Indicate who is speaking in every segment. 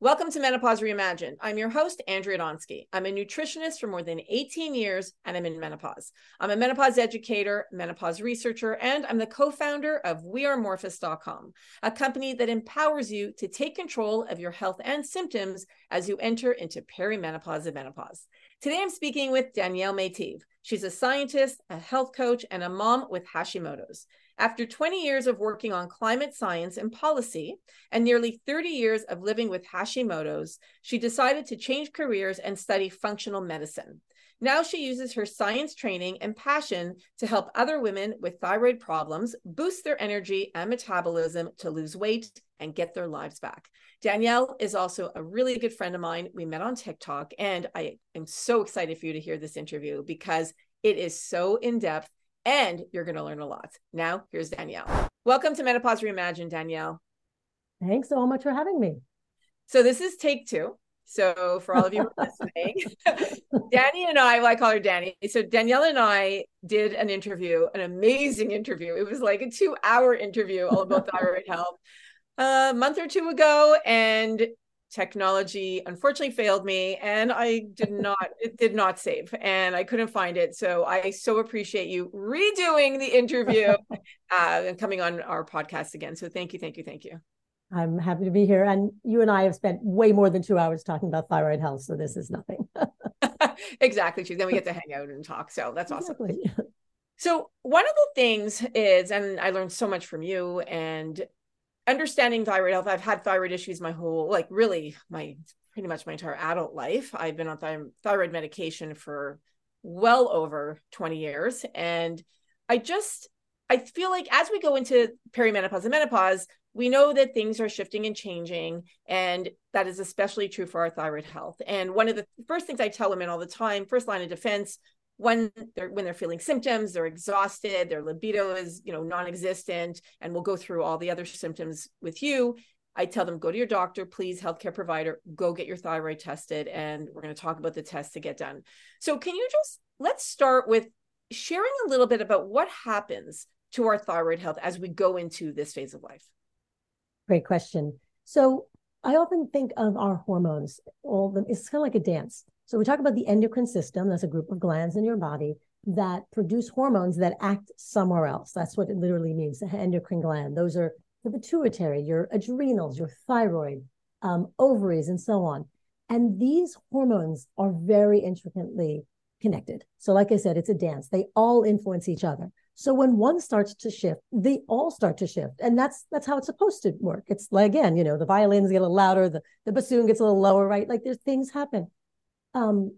Speaker 1: Welcome to Menopause Reimagined. I'm your host, Andrea Donsky. I'm a nutritionist for more than 18 years, and I'm in menopause. I'm a menopause educator, menopause researcher, and I'm the co founder of WeAreMorphus.com, a company that empowers you to take control of your health and symptoms as you enter into perimenopause and menopause. Today, I'm speaking with Danielle Meitiv. She's a scientist, a health coach, and a mom with Hashimoto's. After 20 years of working on climate science and policy and nearly 30 years of living with Hashimoto's, she decided to change careers and study functional medicine. Now she uses her science training and passion to help other women with thyroid problems boost their energy and metabolism to lose weight and get their lives back. Danielle is also a really good friend of mine. We met on TikTok, and I am so excited for you to hear this interview because it is so in depth and you're going to learn a lot. Now, here's Danielle. Welcome to Menopause Reimagined, Danielle.
Speaker 2: Thanks so much for having me.
Speaker 1: So, this is take two. So, for all of you listening, Danny and I, well, I call her Danny. So, Danielle and I did an interview, an amazing interview. It was like a two hour interview all about thyroid health a month or two ago. And technology unfortunately failed me and i did not it did not save and i couldn't find it. So i so appreciate you redoing the interview uh, and coming on our podcast again. So thank you thank you thank you.
Speaker 2: I'm happy to be here and you and i have spent way more than two hours talking about thyroid health so this is nothing.
Speaker 1: Exactly true. Then we get to hang out and talk so that's exactly. awesome so one of the things is and i learned so much from you and understanding thyroid health i've had thyroid issues my whole like really my pretty much my entire adult life. I've been on th- thyroid medication for well over 20 years. And i just i feel like as we go into perimenopause and menopause we know that things are shifting and changing and that is especially true for our thyroid health. And one of the first things i tell women all the time first line of defense when they're when they're feeling symptoms they're exhausted their libido is you know non-existent and we'll go through all the other symptoms with you. I tell them go to your doctor please healthcare provider go get your thyroid tested and we're going to talk about the tests to get done. So can you just let's start with sharing a little bit about what happens to our thyroid health as we go into this phase of life?
Speaker 2: Great question. So i often think of our hormones all them it's kind of like a dance so we talk about the endocrine system. That's a group of glands in your body that produce hormones that act somewhere else. That's what it literally means, the endocrine gland. Those are the pituitary, your adrenals, your thyroid, um, ovaries, and so on. And these hormones are very intricately connected. So, like I said, it's a dance. They all influence each other. So when one starts to shift, they all start to shift. And that's that's how it's supposed to work. It's like again, you know, the violins get a little louder, the, the bassoon gets a little lower, right? Like there's things happen um,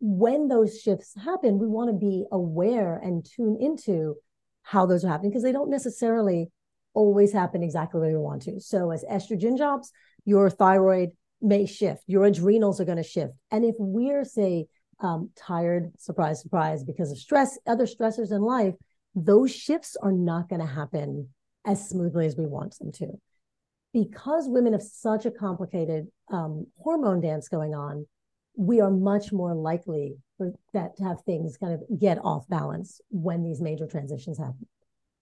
Speaker 2: when those shifts happen, we want to be aware and tune into how those are happening because they don't necessarily always happen exactly where we want to. So, as estrogen drops, your thyroid may shift, your adrenals are going to shift. And if we're, say, um, tired, surprise, surprise, because of stress, other stressors in life, those shifts are not going to happen as smoothly as we want them to. Because women have such a complicated um, hormone dance going on, we are much more likely for that to have things kind of get off balance when these major transitions happen.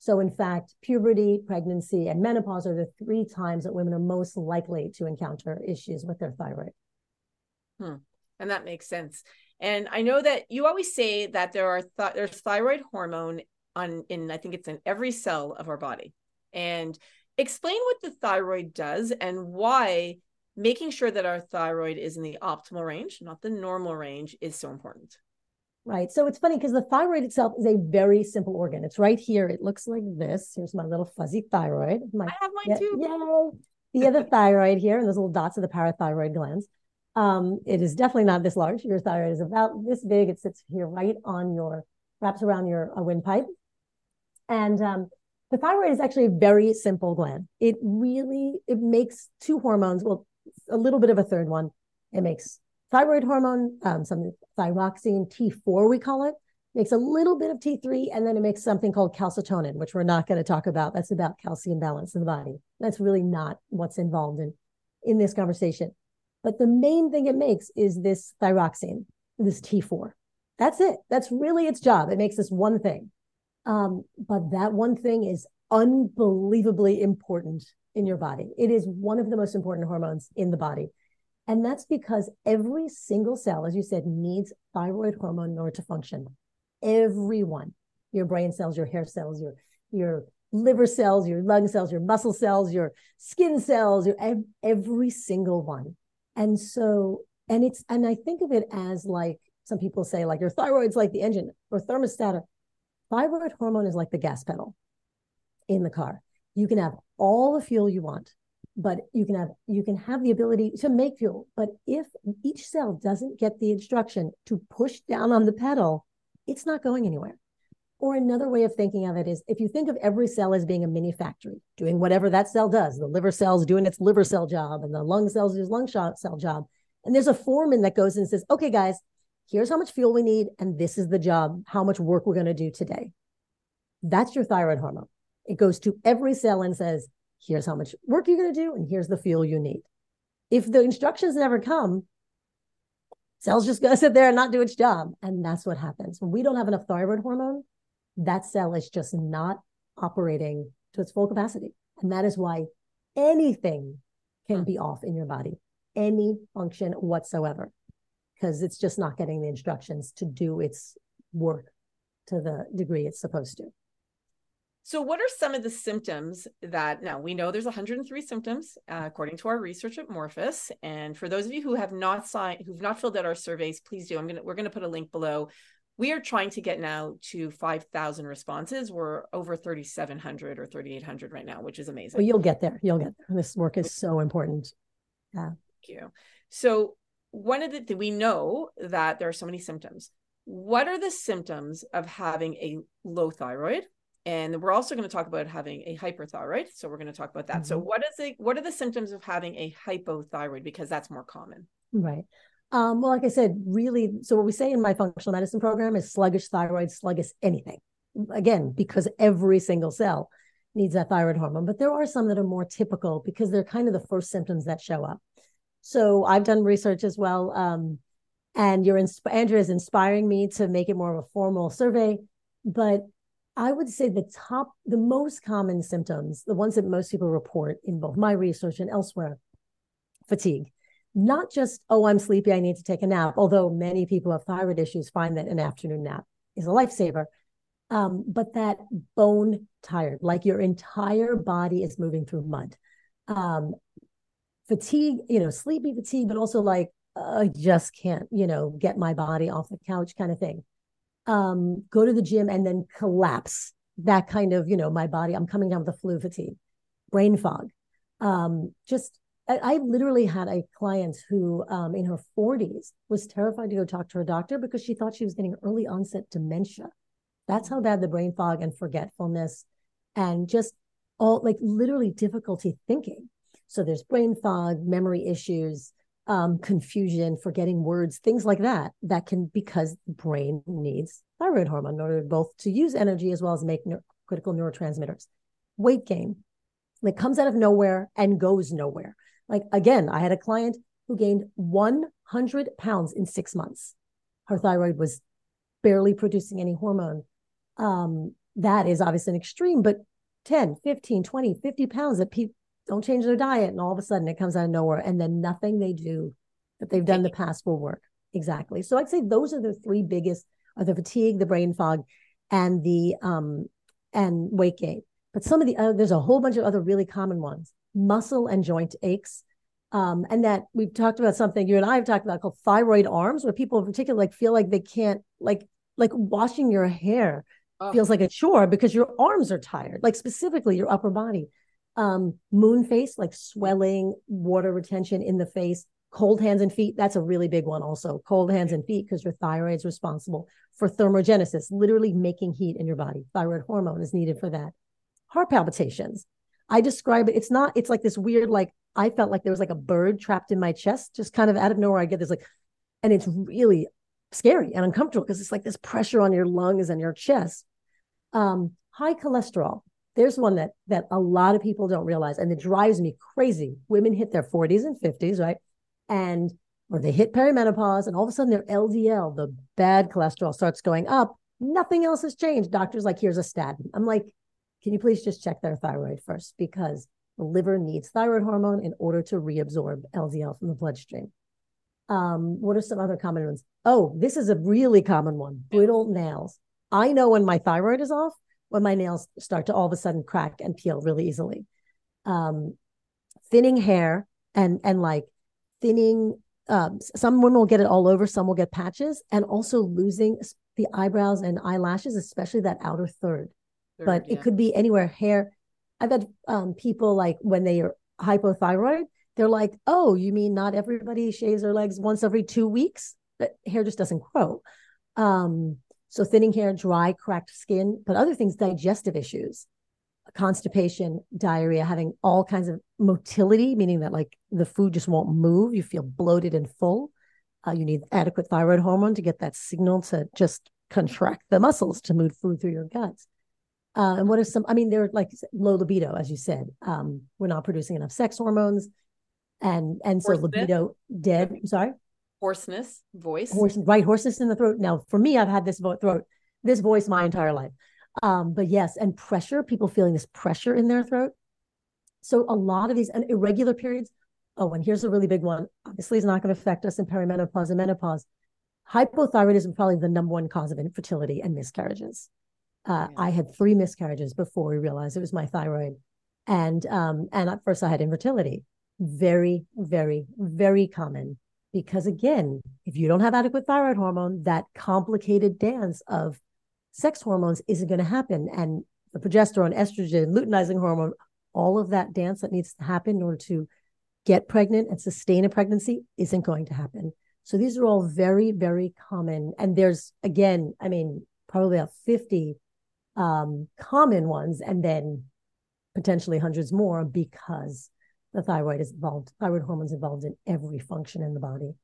Speaker 2: So, in fact, puberty, pregnancy, and menopause are the three times that women are most likely to encounter issues with their thyroid.
Speaker 1: Hmm. And that makes sense. And I know that you always say that there are th- there's thyroid hormone on in I think it's in every cell of our body. And explain what the thyroid does and why making sure that our thyroid is in the optimal range, not the normal range, is so important.
Speaker 2: Right. So it's funny because the thyroid itself is a very simple organ. It's right here. It looks like this. Here's my little fuzzy thyroid. My,
Speaker 1: I have mine too.
Speaker 2: Yay. The other thyroid here, and those little dots are the parathyroid glands. Um, it is definitely not this large. Your thyroid is about this big. It sits here right on your, wraps around your uh, windpipe. And um, the thyroid is actually a very simple gland. It really, it makes two hormones. Well, a little bit of a third one. It makes thyroid hormone, um, some thyroxine T4, we call it, makes a little bit of T3, and then it makes something called calcitonin, which we're not going to talk about. That's about calcium balance in the body. That's really not what's involved in, in this conversation. But the main thing it makes is this thyroxine, this T4. That's it. That's really its job. It makes this one thing. Um, but that one thing is unbelievably important in your body. It is one of the most important hormones in the body. And that's because every single cell, as you said, needs thyroid hormone in order to function. Everyone, your brain cells, your hair cells, your your liver cells, your lung cells, your muscle cells, your skin cells, your every single one. And so, and it's and I think of it as like some people say, like your thyroid's like the engine or thermostat. Thyroid hormone is like the gas pedal in the car. You can have all the fuel you want but you can have you can have the ability to make fuel. But if each cell doesn't get the instruction to push down on the pedal it's not going anywhere. Or another way of thinking of it is if you think of every cell as being a mini factory doing whatever that cell does the liver cell's doing its liver cell job and the lung cells do its lung cell job and there's a foreman that goes and says okay guys here's how much fuel we need and this is the job how much work we're going to do today. That's your thyroid hormone it goes to every cell and says here's how much work you're going to do, and here's the fuel you need. If the instructions never come, cell's just going to sit there and not do its job. And that's what happens. When we don't have enough thyroid hormone, that cell is just not operating to its full capacity. And that is why anything can hmm. be off in your body, any function whatsoever, because it's just not getting the instructions to do its work to the degree it's supposed to.
Speaker 1: So, what are some of the symptoms that now we know there's 103 symptoms uh, according to our research at Morphus? And for those of you who have not signed, who've not filled out our surveys, please do. I'm gonna we're gonna put a link below. We are trying to get now to 5,000 responses. We're over 3,700 or 3,800 right now, which is amazing.
Speaker 2: Well, you'll get there. You'll get there. This work is so important.
Speaker 1: Yeah. Thank you. So, one of the we know that there are so many symptoms. What are the symptoms of having a low thyroid? And we're also going to talk about having a hyperthyroid so we're going to talk about that. Mm-hmm. so what is it what are the symptoms of having a hypothyroid? Because that's more common.
Speaker 2: Right. Um, well like i said really so what we say in my functional medicine program is sluggish thyroid sluggish anything. Again because every single cell needs that thyroid hormone but there are some that are more typical because they're kind of the first symptoms that show up. So i've done research as well um, and insp- andrea is inspiring me to make it more of a formal survey but I would say the top, the most common symptoms, the ones that most people report in both my research and elsewhere, fatigue. Not just, oh, I'm sleepy, I need to take a nap, although many people have thyroid issues find that an afternoon nap is a lifesaver. Um, but that bone tired, like your entire body is moving through mud. Um, fatigue, you know, sleepy fatigue, but also like, I just can't, you know, get my body off the couch kind of thing um, go to the gym and then collapse. That kind of, you know, my body, I'm coming down with a flu fatigue, brain fog. Um, just, I, I, literally had a client who, um, in her 40s, was terrified to go talk to her doctor because she thought she was getting early onset dementia. That's how bad the brain fog and forgetfulness and just all like literally difficulty thinking. So there's brain fog, memory issues, um, confusion, forgetting words, things like that, that can because the brain needs thyroid hormone in order both to use energy as well as make ne- critical neurotransmitters. Weight gain that comes out of nowhere and goes nowhere. Like again, I had a client who gained 100 pounds in six months. Her thyroid was barely producing any hormone. Um, that is obviously an extreme, but 10, 15, 20, 50 pounds that people don't change their diet and all of a sudden it comes out of nowhere and then nothing they do that they've done in the past will work. Exactly. So i'd say those are the three biggest are the fatigue the brain fog and the um and weight gain. But some of the other there's a whole bunch of other really common ones. Muscle and joint aches. Um and that we've talked about something you and i have talked about called thyroid arms where people in particular like feel like they can't like like washing your hair oh. feels like a chore because your arms are tired. Like specifically your upper body um, moon face, like swelling, water retention in the face, cold hands and feet. That's a really big one, also. Cold hands and feet, because your thyroid is responsible for thermogenesis, literally making heat in your body. Thyroid hormone is needed for that. Heart palpitations. I describe it, it's not, it's like this weird, like, I felt like there was like a bird trapped in my chest, just kind of out of nowhere. I get this, like, and it's really scary and uncomfortable because it's like this pressure on your lungs and your chest. Um, high cholesterol there's one that that a lot of people don't realize and it drives me crazy. Women hit their 40s and 50s right? And or they hit perimenopause and all of a sudden their ldl the bad cholesterol starts going up. Nothing else has changed. Doctors like here's a statin i'm like can you please just check their thyroid first? Because The liver needs thyroid hormone in order to reabsorb LDL from the bloodstream. Um, what are some other common ones? Oh, this is a really common one. Brittle nails. I know when my thyroid is off, when my nails start to all of a sudden crack and peel really easily. Um, thinning hair and and like thinning um, some women will get it all over, some will get patches, and also losing the eyebrows and eyelashes, especially that outer third. third but yeah. it could be anywhere. Hair. I've had um, people like when they are hypothyroid, they're like, "Oh, you mean not everybody shaves their legs once every two weeks? But hair just doesn't grow." Um, so thinning hair, dry, cracked skin, but other things, digestive issues constipation, diarrhea, having all kinds of motility, meaning that like the food just won't move. You feel bloated and full. Uh, you need adequate thyroid hormone to get that signal to just contract the muscles to move food through your guts. Uh, and what are some? I mean, they're like low libido, as you said. Um, we're not producing enough sex hormones, and and so libido dead. I'm sorry,
Speaker 1: hoarseness, voice,
Speaker 2: Horse, right? Hoarseness in the throat. Now, for me, I've had this throat, this voice my entire life. Um, but yes, and pressure, people feeling this pressure in their throat. So a lot of these and irregular periods. Oh, and here's a really big one. Obviously, it's not going to affect us in perimenopause and menopause. Hypothyroidism probably the number one cause of infertility and miscarriages. Uh, yeah. I had three miscarriages before we realized it was my thyroid, and um, and at first I had infertility. Very, very, very common because again, if you don't have adequate thyroid hormone, that complicated dance of sex hormones isn't going to happen. And the progesterone, estrogen, luteinizing hormone, all of that dance that needs to happen in order to get pregnant and sustain a pregnancy isn't going to happen. So these are all very, very common. And there's, again, I mean, probably about 50 um, common ones, and then potentially hundreds more because the thyroid is involved, thyroid hormones involved in every function in the body.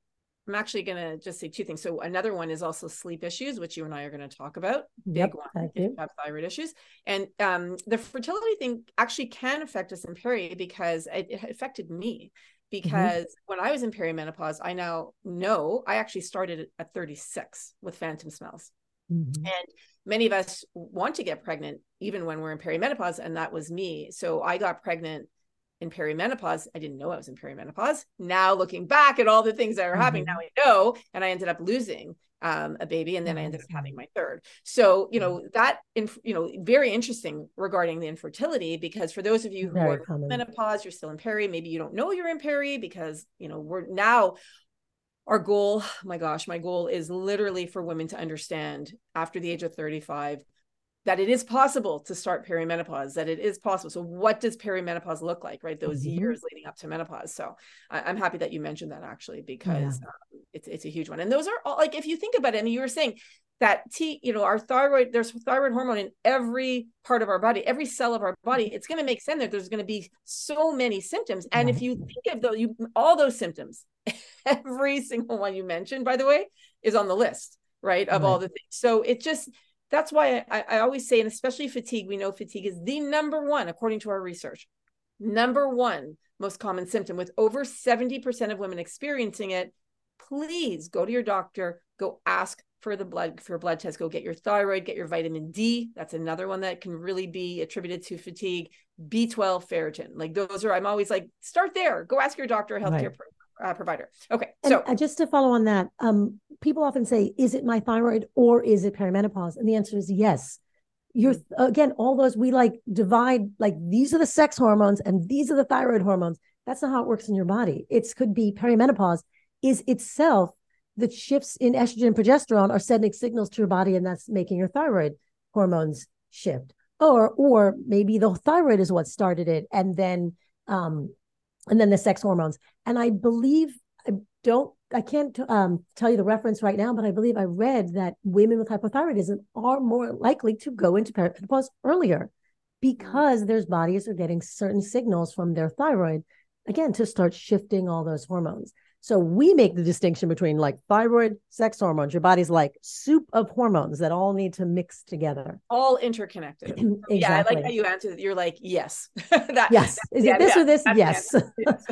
Speaker 1: I'm actually going to just say two things. So another one is also sleep issues, which you and I are going to talk about. Big
Speaker 2: yep,
Speaker 1: one. If you have thyroid issues, and um, the fertility thing actually can affect us in peri because it, it affected me. Mm-hmm. Because mm-hmm. when I was in perimenopause, I now know I actually started at 36 with phantom smells, mm-hmm. and many of us want to get pregnant even when we're in perimenopause, and that was me. So I got pregnant in perimenopause. I didn't know I was in perimenopause. Now looking back at all the things that are mm-hmm. happening, now I know, and I ended up losing um, a baby, and then I ended up having my third. So you know that, in, you know, very interesting regarding the infertility because for those of you who very are common. menopause, you're still in peri. Maybe you don't know you're in peri because you know we're now our goal my gosh my goal is literally for women to understand after the age of 35 that it is possible to start perimenopause, that it is possible. So, what does perimenopause look like, right? Those mm-hmm. years leading up to menopause. So, I, am happy that you mentioned that actually because yeah. um, it's it's a huge one. And those are all like if you think about it, I mean, you were saying that T, you know, our thyroid, there's thyroid hormone in every part of our body, every cell of our body. It's going to make sense that there's going to be so many symptoms. And if you think of those, you all those symptoms, every single one you mentioned, by the way, is on the list, right? Of right. all the things. So it just that's why I, I always say, and especially fatigue, we know fatigue is the number one, according to our research, number one most common symptom with over 70% of women experiencing it. Please go to your doctor, go ask for the blood for a blood test, go get your thyroid, get your vitamin D. That's another one that can really be attributed to fatigue. B12, ferritin. Like those are, I'm always like, start there. Go ask your doctor, healthcare right uh, provider. Okay, so
Speaker 2: and just to follow on that, um, people often say, "Is it my thyroid or is it perimenopause?" And the answer is yes. You're mm-hmm. again, all those we like divide like these are the sex hormones and these are the thyroid hormones. That's not how it works in your body. It could be perimenopause is itself the shifts in estrogen and progesterone are sending signals to your body, and that's making your thyroid hormones shift. Or or maybe the thyroid is what started it, and then um, and then the sex hormones. And I believe I don't I can't um, tell you the reference right now, but I believe I read that women with hypothyroidism are more likely to go into perimenopause earlier because their bodies are getting certain signals from their thyroid again to start shifting all those hormones. So we make the distinction between like thyroid, sex hormones. Your body's like soup of hormones that all need to mix together.
Speaker 1: All interconnected. exactly. Yeah, I like how you answered. You're like, yes.
Speaker 2: that, yes. Is yeah, it this yeah, or this? Yes. yes.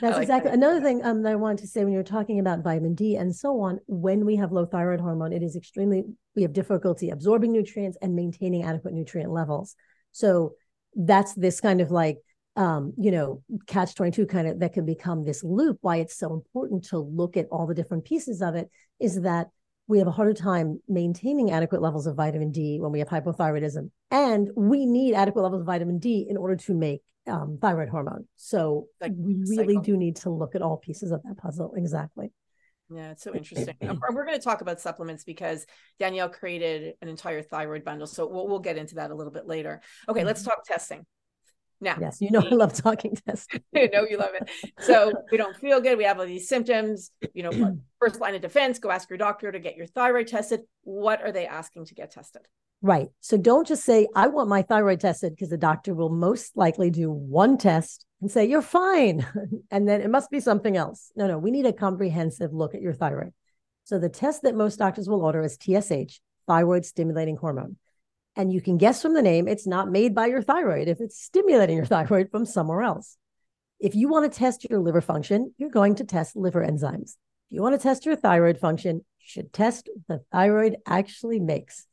Speaker 2: that's like exactly. That. Another thing um, that I wanted to say when you're talking about vitamin D and so on, when we have low thyroid hormone, it is extremely, we have difficulty absorbing nutrients and maintaining adequate nutrient levels. So that's this kind of like um, you know, catch 22 kind of that can become this loop. Why it's so important to look at all the different pieces of it is that we have a harder time maintaining adequate levels of vitamin D when we have hypothyroidism. And we need adequate levels of vitamin D in order to make um, thyroid hormone. So like we really cycle. do need to look at all pieces of that puzzle. Exactly.
Speaker 1: Yeah, it's so interesting. We're going to talk about supplements because Danielle created an entire thyroid bundle. So we'll, we'll get into that a little bit later. Okay, let's mm-hmm. talk testing. Now,
Speaker 2: yes, you know, I love talking testing.
Speaker 1: I know you love it. So we don't feel good. We have all these symptoms. You know, first line of defense, go ask your doctor to get your thyroid tested. What are they asking to get tested?
Speaker 2: Right. So don't just say, I want my thyroid tested because the doctor will most likely do one test and say, you're fine. and then it must be something else. No, no, we need a comprehensive look at your thyroid. So the test that most doctors will order is TSH, thyroid stimulating hormone. And you can guess from the name, it's not made by your thyroid if it's stimulating your thyroid from somewhere else. If you want to test your liver function, you're going to test liver enzymes. If you want to test your thyroid function, you should test the thyroid actually makes.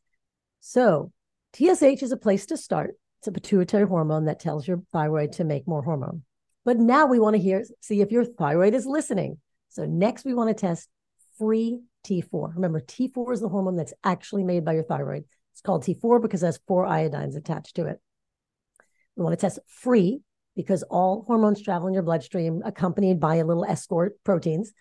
Speaker 2: So, TSH is a place to start. It's a pituitary hormone that tells your thyroid to make more hormone. But now we want to hear see if your thyroid is listening. So next we want to test free T4. Remember, T4 is the hormone that's actually made by your thyroid. It's called T4 because it has four iodines attached to it. We want to test free because all hormones travel in your bloodstream accompanied by a little escort proteins.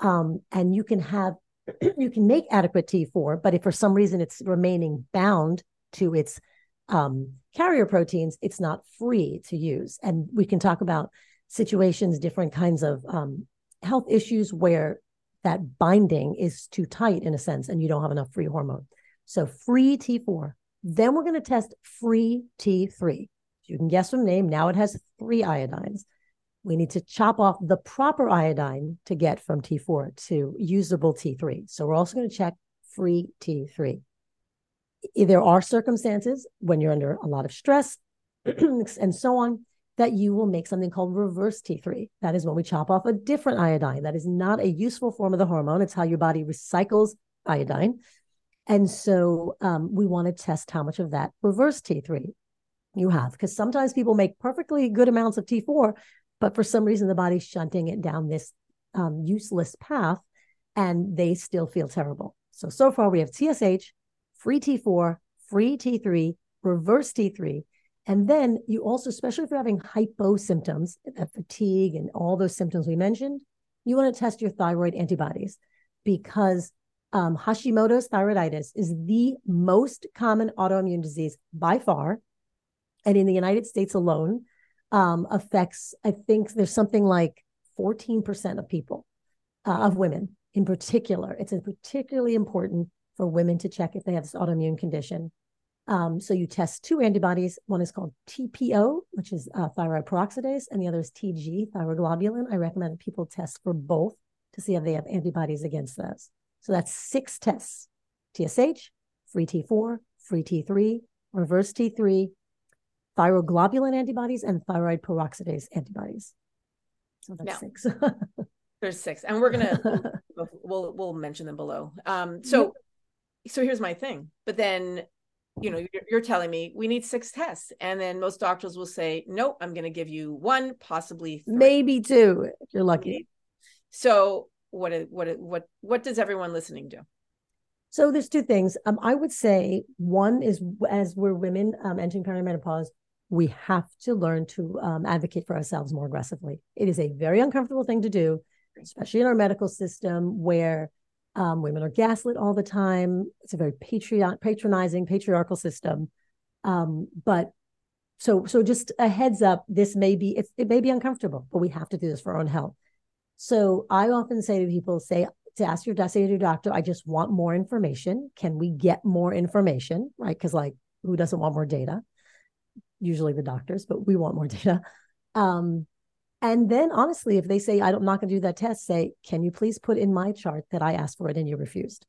Speaker 2: Um, and you can have, you can make adequate T4, but if for some reason it's remaining bound to its um, carrier proteins, it's not free to use. And we can talk about situations, different kinds of um, health issues where that binding is too tight in a sense, and you don't have enough free hormone. So free T4. Then we're going to test free T3. You can guess from the name. Now it has three iodines. We need to chop off the proper iodine to get from T4 to usable T3. So we're also going to check free T3. There are circumstances when you're under a lot of stress and so on that you will make something called reverse T3. That is when we chop off a different iodine. That is not a useful form of the hormone. It's how your body recycles iodine. And so um, we want to test how much of that reverse T3 you have, because sometimes people make perfectly good amounts of T4, but for some reason the body's shunting it down this um, useless path and they still feel terrible. So, so far we have TSH, free T4, free T3, reverse T3. And then you also, especially if you're having hypo symptoms, that fatigue and all those symptoms we mentioned, you want to test your thyroid antibodies because um, Hashimoto's thyroiditis is the most common autoimmune disease by far. And in the United States alone, um, affects, I think there's something like 14% of people, uh, of women in particular. It's particularly important for women to check if they have this autoimmune condition. Um, so you test two antibodies. One is called TPO, which is uh, thyroid peroxidase, and the other is TG, thyroglobulin. I recommend people test for both to see if they have antibodies against those. So that's six tests TSH, free T4, free T3, reverse T3, thyroglobulin antibodies, and thyroid peroxidase antibodies. So that's now, six.
Speaker 1: there's six, and we're gonna we'll, we'll, we'll mention them below. Um, so so here's my thing. But then, you know, you're, you're telling me we need six tests, and then most doctors will say, "Nope, I'm going to give you one, possibly three.
Speaker 2: maybe two, if you're lucky."
Speaker 1: So what what what what does everyone listening do?
Speaker 2: So there's two things. Um, I would say one is as we're women um, entering perimenopause, we have to learn to um, advocate for ourselves more aggressively. It is a very uncomfortable thing to do, especially in our medical system where um, women are gaslit all the time. It's a very patriot, patronizing, patriarchal system. Um, but so, so just a heads up, this may be it may be uncomfortable, but we have to do this for our own health. So I often say to people, say to ask your say to your doctor, I just want more information. Can we get more information? Right. Because like who doesn't want more data? Usually the doctors, but we want more data. Um, and then honestly, if they say, I'm not going to do that test, say, can you please put in my chart that I asked for it and you refused?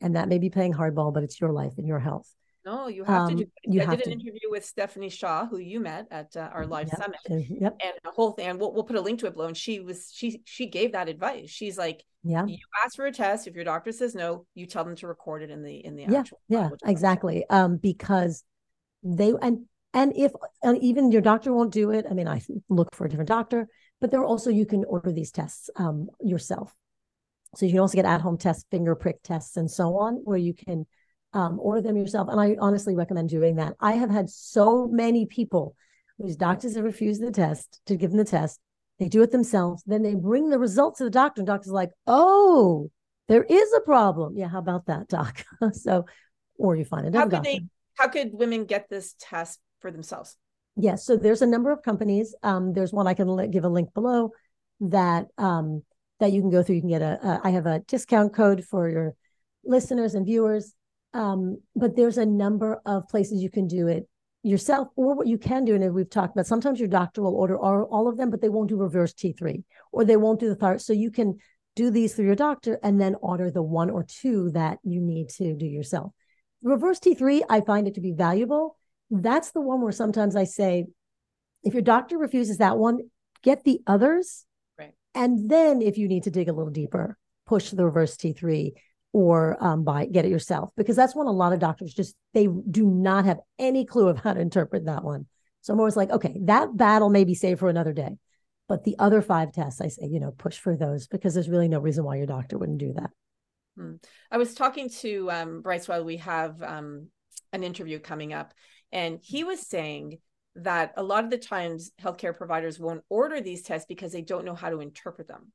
Speaker 2: And that may be playing hardball, but it's your life and your health.
Speaker 1: No, you have um, to do. You I did an interview with Stephanie Shaw, who you met at uh, our live yep. summit, yep. and the whole thing. And we'll, we'll put a link to it below. And she was she she gave that advice. She's like, yeah, you ask for a test. If your doctor says no, you tell them to record it in the in the
Speaker 2: yeah yeah exactly. Um, because they and And if uh, even your doctor won't do it, I mean, I look for a different doctor, but there are also, you can order these tests um, yourself. So you can also get at home tests, finger prick tests, and so on, where you can um, order them yourself. And I honestly recommend doing that. I have had so many people whose doctors have refused the test to give them the test. They do it themselves. Then they bring the results to the doctor, and doctor's like, oh, there is a problem. Yeah, how about that, doc? so, or you find
Speaker 1: it. How could they? How could women get this test for themselves?
Speaker 2: Yes. So there's a number of companies. Um, there's one I can give a link below that um, that you can go through. You can get a. a I have a discount code for your listeners and viewers. Um, but there's a number of places you can do it yourself, or what you can do, and we've talked about. Sometimes your doctor will order all, all of them, but they won't do reverse T3, or they won't do the thyroid. So you can do these through your doctor and then order the one or two that you need to do yourself. Reverse T3, I find it to be valuable that's the one where sometimes I say, if your doctor refuses that one, get the others.
Speaker 1: Right.
Speaker 2: And then if you need to dig a little deeper, push the reverse T3 or um, buy get it yourself because that's one a lot of doctors just they do not have any clue of how to interpret that one. So I'm always like, okay, that battle may be saved for another day. But the other five tests, I say, you know, push for those because there's really no reason why your doctor wouldn't do that.
Speaker 1: Hmm. I was talking to um, Bryce while we have um, an interview coming up, and he was saying that a lot of the times healthcare providers won't order these tests because they don't know how to interpret them.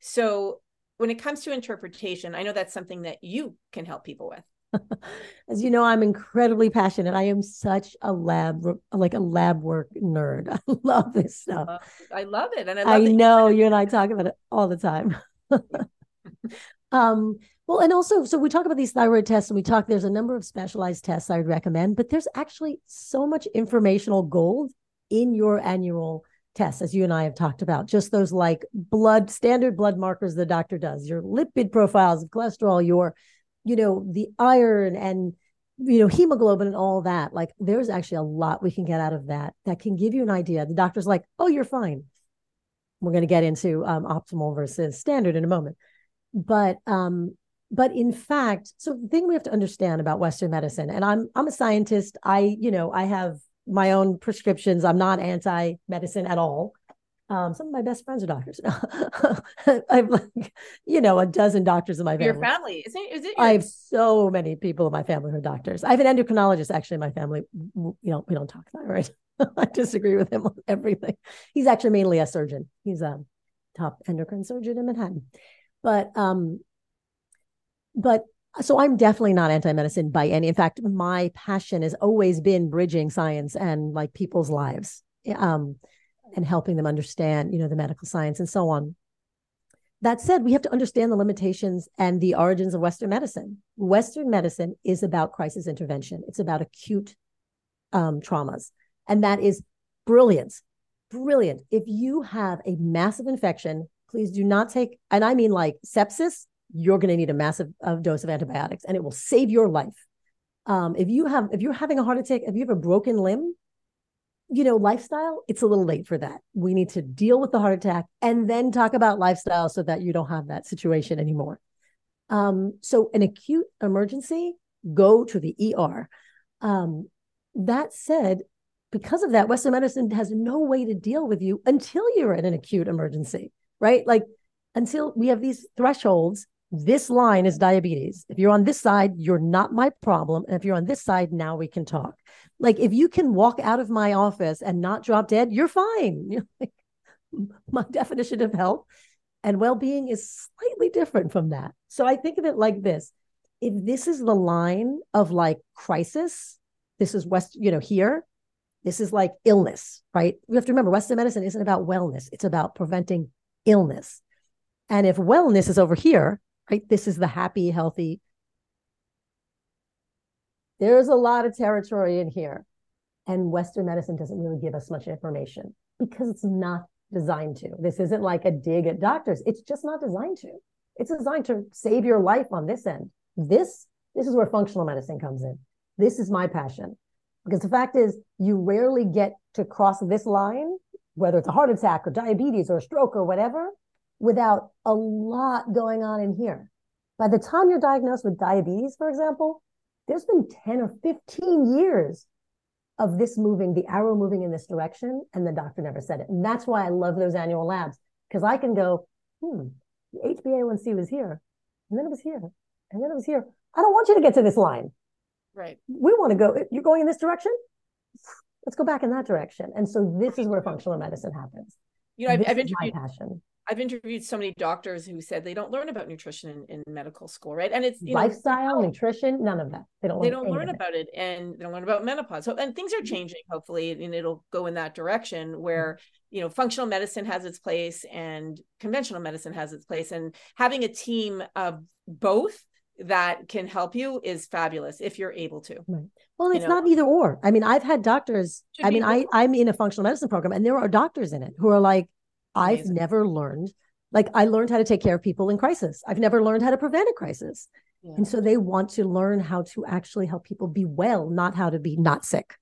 Speaker 1: So when it comes to interpretation, I know that's something that you can help people with.
Speaker 2: As you know, I'm incredibly passionate. I am such a lab, like a lab work nerd. I love this stuff.
Speaker 1: I love it, and I,
Speaker 2: I know you and I talk about it all the time. um, well, and also, so we talk about these thyroid tests and we talk, there's a number of specialized tests I would recommend, but there's actually so much informational gold in your annual tests, as you and I have talked about, just those like blood, standard blood markers the doctor does, your lipid profiles of cholesterol, your, you know, the iron and, you know, hemoglobin and all that. Like there's actually a lot we can get out of that that can give you an idea. The doctor's like, oh, you're fine. We're going to get into um, optimal versus standard in a moment. But um, but in fact so the thing we have to understand about western medicine and i'm i'm a scientist i you know i have my own prescriptions i'm not anti-medicine at all um, some of my best friends are doctors. I've like, you know, a dozen doctors in my family.
Speaker 1: Your family, is it? Is it? Your...
Speaker 2: I have so many people in my family who are doctors. I have an endocrinologist actually in my family. You know, we don't talk thyroid. I disagree with him on everything. He's actually mainly a surgeon. He's a top endocrine surgeon in Manhattan. But um, but so I'm definitely not anti-medicine by any. In fact, my passion has always been bridging science and like people's lives, um, and helping them understand, you know, the medical science and so on. That said, we have to understand the limitations and the origins of Western medicine. Western medicine is about crisis intervention. It's about acute um, traumas, and that is brilliant, brilliant. If you have a massive infection, please do not take, and I mean like sepsis you're going to need a massive uh, dose of antibiotics and it will save your life. Um, if you have, if you're having a heart attack, if you have a broken limb, you know, lifestyle, it's a little late for that. We need to deal with the heart attack and then talk about lifestyle so that you don't have that situation anymore. Um, so, an acute emergency, go to the ER. Um, that said, because of that, Western medicine has no way to deal with you until you're in an acute emergency, right? Like until we have these thresholds this line is diabetes. If you're on this side, you're not my problem. And if you're on this side, now we can talk. Like if you can walk out of my office and not drop dead, you're fine. You're like, my definition of health and well-being is slightly different from that. So I think of it like this. If this is the line of like crisis, this is West, you know, here, this is like illness, right? We have to remember Western medicine isn't about wellness, it's about preventing illness. And if wellness is over here, right? This is the happy, healthy. There's a lot of territory in here. And Western medicine doesn't really give us much information because it's not designed to. This isn't like a dig at doctors. It's just not designed to. It's designed to save your life on this end. This, this is where functional medicine comes in. This is my passion. Because the fact is, you rarely get to cross this line, whether it's a heart attack or diabetes or a stroke or whatever, without a lot going on in here. By the time you're diagnosed with diabetes, for example, there's been 10 or 15 years of this moving, the arrow moving in this direction, and the doctor never said it. And that's why I love those annual labs because I can go, hmm, the HbA1c was here, and then it was here, and then it was here. I don't want you to get to this line.
Speaker 1: Right.
Speaker 2: We want to go, you're going in this direction? Let's go back in that direction. And so this is where functional medicine happens.
Speaker 1: You know, I've, I've
Speaker 2: is my passion.
Speaker 1: I've interviewed so many doctors who said they don't learn about nutrition in, in medical school, right? And it's you know,
Speaker 2: Lifestyle, nutrition, none of that. They don't
Speaker 1: they
Speaker 2: learn
Speaker 1: don't learn
Speaker 2: it.
Speaker 1: about it and they don't learn about menopause. So and things are mm-hmm. changing hopefully and it'll go in that direction mm-hmm. where you know functional medicine has its place and conventional medicine has its place and having a team of both that can help you is fabulous if you're able to.
Speaker 2: Well,
Speaker 1: you
Speaker 2: it's
Speaker 1: know.
Speaker 2: not either or. I mean, I've had doctors. I mean, I. I'm in a functional medicine program, and there are doctors in it who are like, I've never learned. Like, I learned how to take care of people in crisis. I've never learned how to prevent a crisis,
Speaker 1: Yeah.
Speaker 2: and so they want to learn how to actually help people be well, not how to be not sick.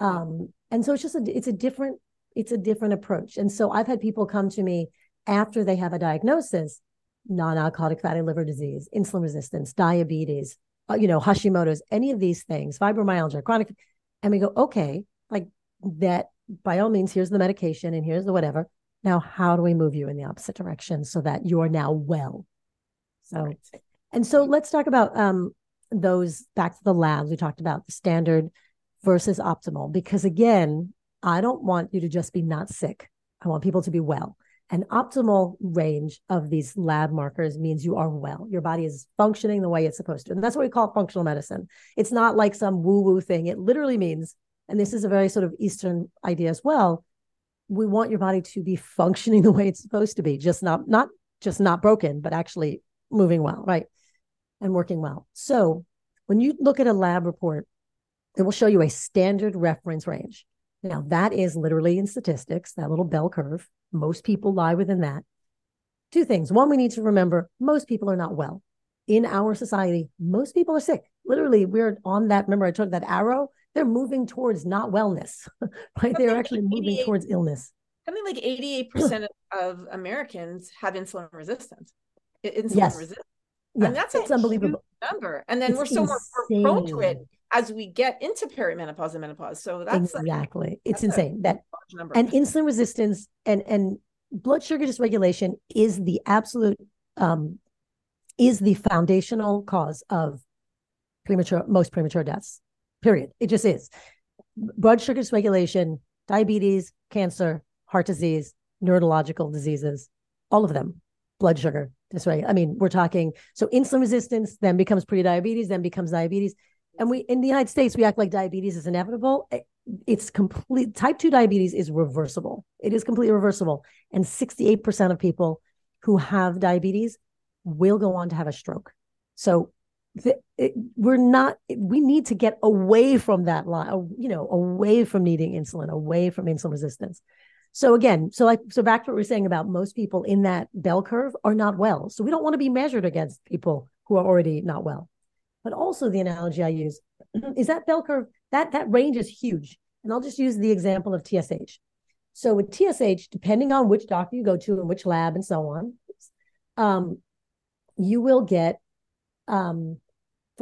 Speaker 2: Um, and so it's just a it's a different it's a different approach. And so I've had people come to me after they have a diagnosis, non-alcoholic fatty liver disease, insulin resistance, diabetes, uh, you know, Hashimoto's, any of these things, fibromyalgia, chronic, and we go, okay, like that. By all means, here's the medication and here's the whatever. Now, how do we move you in the opposite direction so that you are now well? So,
Speaker 1: Right.
Speaker 2: and so let's talk about um, those back to the labs. We talked about the standard versus optimal, because again, I don't want you to just be not sick. I want people to be well. An optimal range of these lab markers means you are well. Your body is functioning the way it's supposed to. And that's what we call functional medicine. It's not like some woo woo thing. It literally means, and this is a very sort of Eastern idea as well. We want your body to be functioning the way it's supposed to be, just not, not just not broken, but actually moving well, right? And working well. So when you look at a lab report, it will show you a standard reference range. Now, that is literally in statistics, that little bell curve. Most people lie within that. Two things. One, we need to remember most people are not well. In our society, most people are sick. Literally, we're on that. Remember, I took that arrow. They're moving towards not wellness, right? They're actually moving towards illness.
Speaker 1: Something like 88% of Americans have insulin resistance. Insulin
Speaker 2: Yes.
Speaker 1: resistance.
Speaker 2: Yeah,
Speaker 1: and that's a
Speaker 2: it's unbelievable.
Speaker 1: huge number. And then
Speaker 2: It's
Speaker 1: we're so more more prone to it as we get into perimenopause and menopause. So that's like
Speaker 2: exactly. It's
Speaker 1: that's
Speaker 2: insane that and insulin resistance and and blood sugar dysregulation is the absolute um is the foundational cause of premature most premature deaths period. It just is. Blood sugar dysregulation diabetes cancer heart disease neurological diseases all of them blood sugar this way. i mean we're talking so insulin resistance then becomes pre-diabetes then becomes diabetes. And we in the united states we act like diabetes is inevitable. Eh, it's complete type 2 diabetes is reversible. It is completely reversible. And 68% of people who have diabetes will go on to have a stroke. So it, we're not we need to get away from that line you know away from needing insulin away from insulin resistance. So again so like so back to what we we're saying about most people in that bell curve are not well. So we don't want to be measured against people who are already not well. But also the analogy i use is that bell curve that that range is huge. And i'll just use the example of tsh so with tsh depending on which doctor you go to and which lab and so on um, you will get um,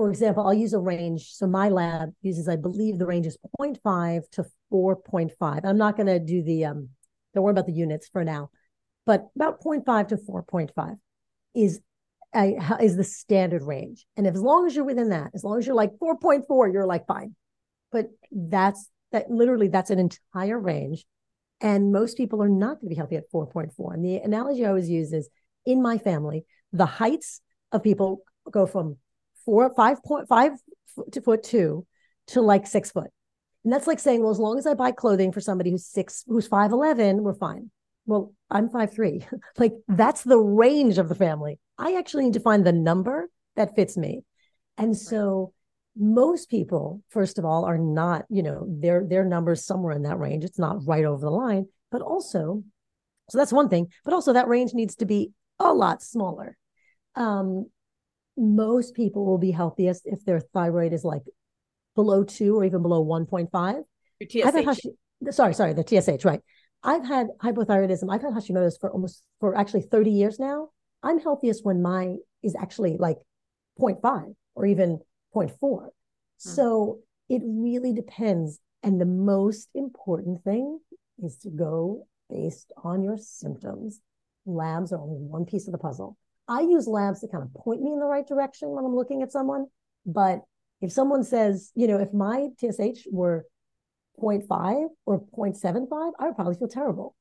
Speaker 2: for example i'll use a range. So my lab uses i believe the range is 0.5 to 4.5 i'm not going to do the um, don't worry about the units for now but about 0.5 to 4.5 is is the standard range. And as long as you're within that as long as you're like 4.4 you're like fine. But that's that literally that's an entire range. And most people are not going to be healthy at 4.4 and the analogy i always use is in my family the heights of people go from four five point five foot to foot two to like six foot. And that's like saying well as long as i buy clothing for somebody who's six who's 5'11 we're fine. Well i'm five three. like that's the range of the family. I actually need to find the number that fits me. And so most people first of all are not you know their their numbers somewhere in that range. It's not right over the line. But also so that's one thing but also that range needs to be a lot smaller. Um most people will be healthiest if their thyroid is like below two or even below 1.5
Speaker 1: Your TSH.
Speaker 2: Hashi- sorry, sorry, the TSH, right. I've had hypothyroidism. I've had Hashimoto's for almost for actually 30 years now. I'm healthiest when mine is actually like 0.5 or even 0.4. Hmm. So it really depends And the most important thing is to go based on your symptoms. Labs are only one piece of the puzzle. I use labs to kind of point me in the right direction when I'm looking at someone. But if someone says, you know, if my TSH were 0.5 or 0.75, I would probably feel terrible,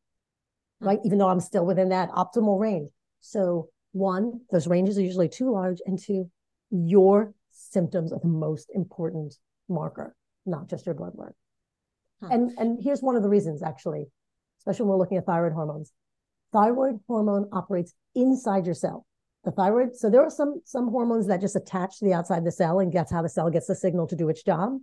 Speaker 2: hmm. right? Even though I'm still within that optimal range. So, one, those ranges are usually too large. And two, your symptoms are the most important marker, not just your blood work. Hmm. And, and here's one of the reasons, actually, especially when we're looking at thyroid hormones. Thyroid hormone operates inside your cell. The thyroid, so there are some some hormones that just attach to the outside of the cell, and that's how the cell gets the signal to do its job.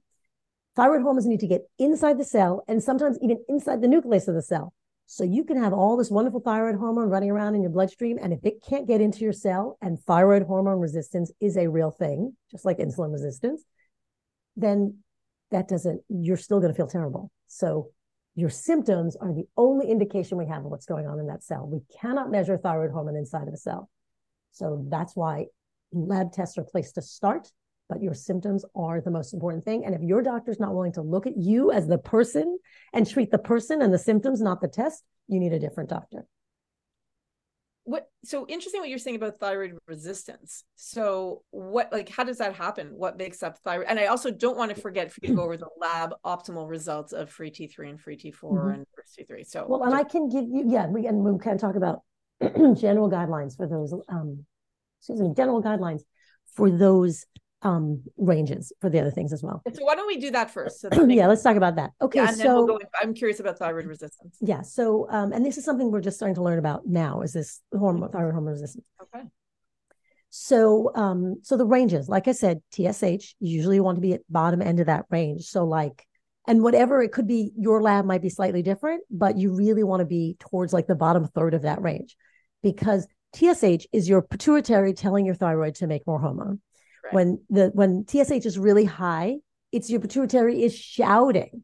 Speaker 2: Thyroid hormones need to get inside the cell and sometimes even inside the nucleus of the cell. So you can have all this wonderful thyroid hormone running around in your bloodstream. And if it can't get into your cell and thyroid hormone resistance is a real thing, just like insulin resistance, then that doesn't, you're still going to feel terrible. So your symptoms are the only indication we have of what's going on in that cell. We cannot measure thyroid hormone inside of a cell. So that's why lab tests are a place to start, but your symptoms are the most important thing. And if your doctor's not willing to look at you as the person and treat the person and the symptoms, not the test, you need a different doctor
Speaker 1: what so interesting what you're saying about thyroid resistance so what like how does that happen what makes up thyroid and i also don't want to forget if you go over the lab optimal results of free t3 and free t4 mm-hmm. and t3 so
Speaker 2: well and i can give you yeah we and we can talk about general guidelines for those um excuse me general guidelines for those um ranges for the other things as well.
Speaker 1: So why don't we do that first? So
Speaker 2: that yeah, let's talk about that. Okay, yeah, so
Speaker 1: we'll go, I'm curious about thyroid resistance.
Speaker 2: Yeah, so um, and this is something we're just starting to learn about now. Is this hormone thyroid hormone resistance?
Speaker 1: Okay.
Speaker 2: So um, so the ranges, like I said, TSH usually want to be at bottom end of that range. So like, and whatever it could be, your lab might be slightly different, but you really want to be towards like the bottom third of that range, because TSH is your pituitary telling your thyroid to make more hormone. When the when TSH is really high, it's your pituitary is shouting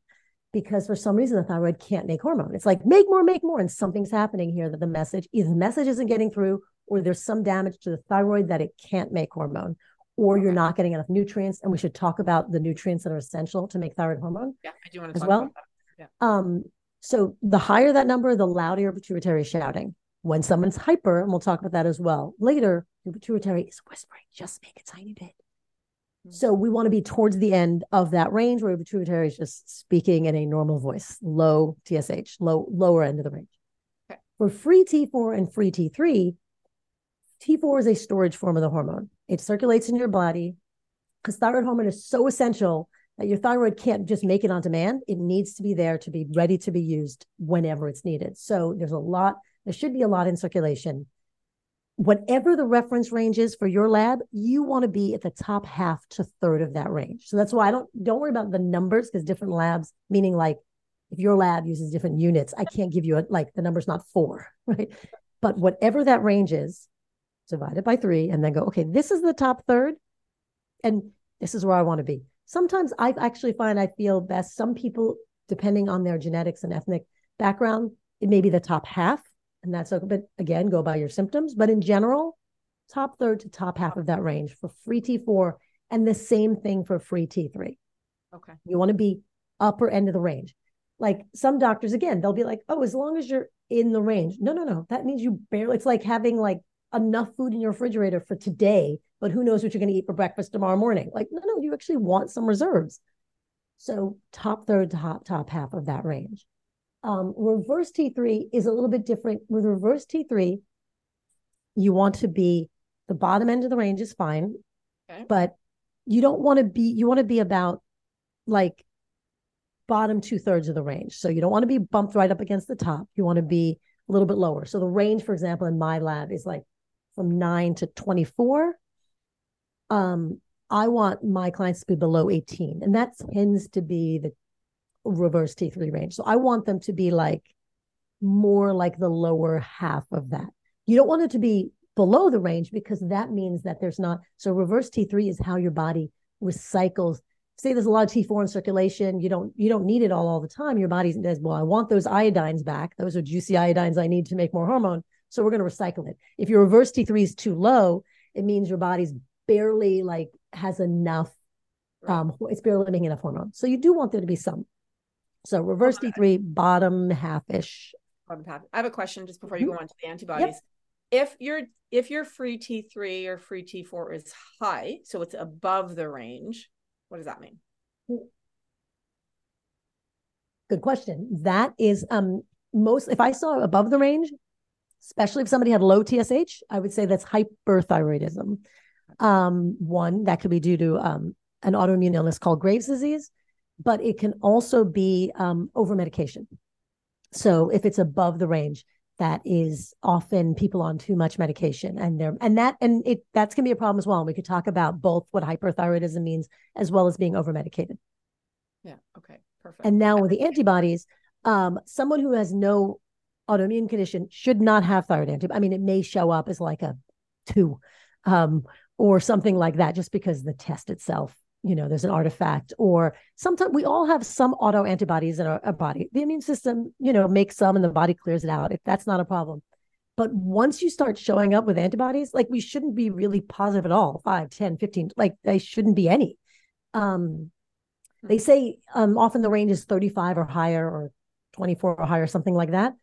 Speaker 2: because for some reason the thyroid can't make hormone. It's like make more, make more, and something's happening here that the message either the message isn't getting through, or there's some damage to the thyroid that it can't make hormone, or you're not getting enough nutrients. And we should talk about the nutrients that are essential to make thyroid hormone.
Speaker 1: Yeah, I do want to as well.
Speaker 2: Yeah. Um, so the higher that number, the louder your pituitary shouting. When someone's hyper, and we'll talk about that as well later, your pituitary is whispering, just make a tiny bit. Mm-hmm. So we want to be towards the end of that range where your pituitary is just speaking in a normal voice, low TSH, low lower end of the range. Okay. For free T4 and free T3, T4 is a storage form of the hormone. It circulates in your body because thyroid hormone is so essential that your thyroid can't just make it on demand. It needs to be there to be ready to be used whenever it's needed. So there's a lot there should be a lot in circulation. Whatever the reference range is for your lab, you want to be at the top half to third of that range. So that's why I don't don't worry about the numbers because different labs, meaning like if your lab uses different units, I can't give you a like the number's not four, right? But whatever that range is, divide it by three and then go, okay, this is the top third, and this is where I want to be. Sometimes I actually find I feel best. Some people, depending on their genetics and ethnic background, it may be the top half and that's okay. But again, go by your symptoms. But in general, top third to top half of that range for free T4, and the same thing for free T3.
Speaker 1: Okay.
Speaker 2: You want to be upper end of the range. Like some doctors, again, they'll be like, oh, as long as you're in the range. No, no, no. That means you barely, it's like having like enough food in your refrigerator for today, but who knows what you're going to eat for breakfast tomorrow morning. Like, no, no, you actually want some reserves. So top third, top, top half of that range. Um, reverse T3 is a little bit different. With reverse T3, you want to be the bottom end of the range is fine, okay. but you don't want to be, you want to be about like bottom two thirds of the range. So you don't want to be bumped right up against the top. You want to be a little bit lower. So the range, for example, in my lab is like from nine to 24. Um, I want my clients to be below 18. And that tends to be the reverse T3 range. So I want them to be like more like the lower half of that. You don't want it to be below the range because that means that there's not. So reverse T3 is how your body recycles. Say there's a lot of T4 in circulation. You don't you don't need it all all the time. Your body says, well, I want those iodines back. Those are juicy iodines I need to make more hormone. So we're going to recycle it. If your reverse T3 is too low, it means your body's barely like has enough. Um, it's barely making enough hormone. So you do want there to be some. So reverse T3, bottom half ish.
Speaker 1: Bottom half. I have a question just before you go on to the antibodies. Yep. If your if your free T3 or free T4 is high, so it's above the range, what does that mean?
Speaker 2: Good question. That is um most if I saw above the range, especially if somebody had low TSH, I would say that's hyperthyroidism. Um, one that could be due to um, an autoimmune illness called Graves' disease, but it can also be um, over medication. So if it's above the range, that is often people on too much medication, and they're and that and it that's can be a problem as well. And we could talk about both what hyperthyroidism means as well as being over medicated.
Speaker 1: Yeah. Okay. Perfect.
Speaker 2: And now with the antibodies, um, someone who has no autoimmune condition should not have thyroid antibodies. I mean, it may show up as like a two um, or something like that, just because the test itself, you know, there's an artifact, or sometimes we all have some auto antibodies in our, our body. The immune system, you know, makes some and the body clears it out. If that's not a problem. But once you start showing up with antibodies, like we shouldn't be really positive at all, 5, 10, 15, like they shouldn't be any. Um, they say um, often the range is 35 or higher or 24 or higher, something like that.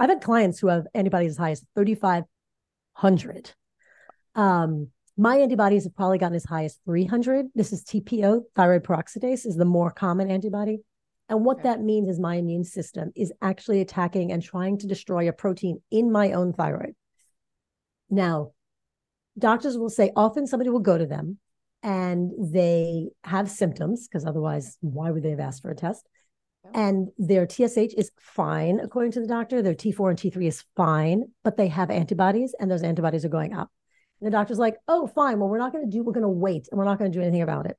Speaker 2: I've had clients who have antibodies as high as 3,500. Um, my antibodies have probably gotten as high as 300. This is TPO, thyroid peroxidase, is the more common antibody. And what okay. that means is my immune system is actually attacking and trying to destroy a protein in my own thyroid. Now, doctors will say often somebody will go to them and they have symptoms because otherwise, why would they have asked for a test? And their TSH is fine, according to the doctor. Their T4 and T3 is fine, but they have antibodies and those antibodies are going up. And the doctor's like, oh, fine. Well, we're not going to do, we're going to wait and we're not going to do anything about it.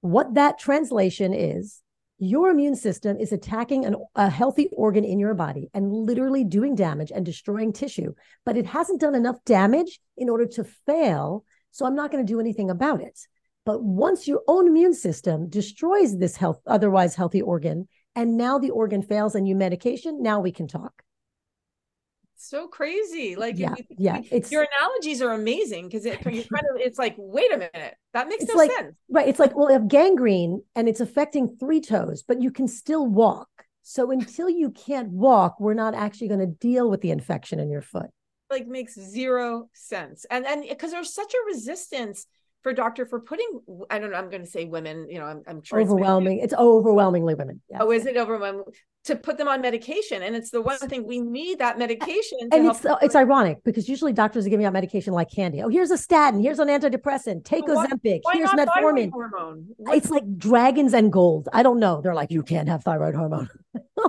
Speaker 2: What that translation is, your immune system is attacking an, a healthy organ in your body and literally doing damage and destroying tissue, but it hasn't done enough damage in order to fail. So I'm not going to do anything about it. But once your own immune system destroys this health, otherwise healthy organ, and now the organ fails and you medication, now we can talk.
Speaker 1: So crazy. Like,
Speaker 2: yeah, yeah. It's,
Speaker 1: your analogies are amazing because it, kind of, it's like, wait a minute, that makes no
Speaker 2: like,
Speaker 1: sense.
Speaker 2: Right. It's like, well, if gangrene and it's affecting three toes, but you can still walk. So until you can't walk, we're not actually going to deal with the infection in your foot.
Speaker 1: Like makes zero sense. And and because there's such a resistance for doctor for putting i don't know i'm going to say women you know i'm, I'm
Speaker 2: sure overwhelming it's, it's overwhelmingly women
Speaker 1: yes. oh is it overwhelming to put them on medication and it's the one thing we need that medication
Speaker 2: and it's uh, it's ironic because usually doctors are giving out medication like candy. Oh here's a statin here's an antidepressant take well, ozempic why, why here's metformin. hormone? It's like dragons and gold. I don't know. They're like you can't have thyroid hormone.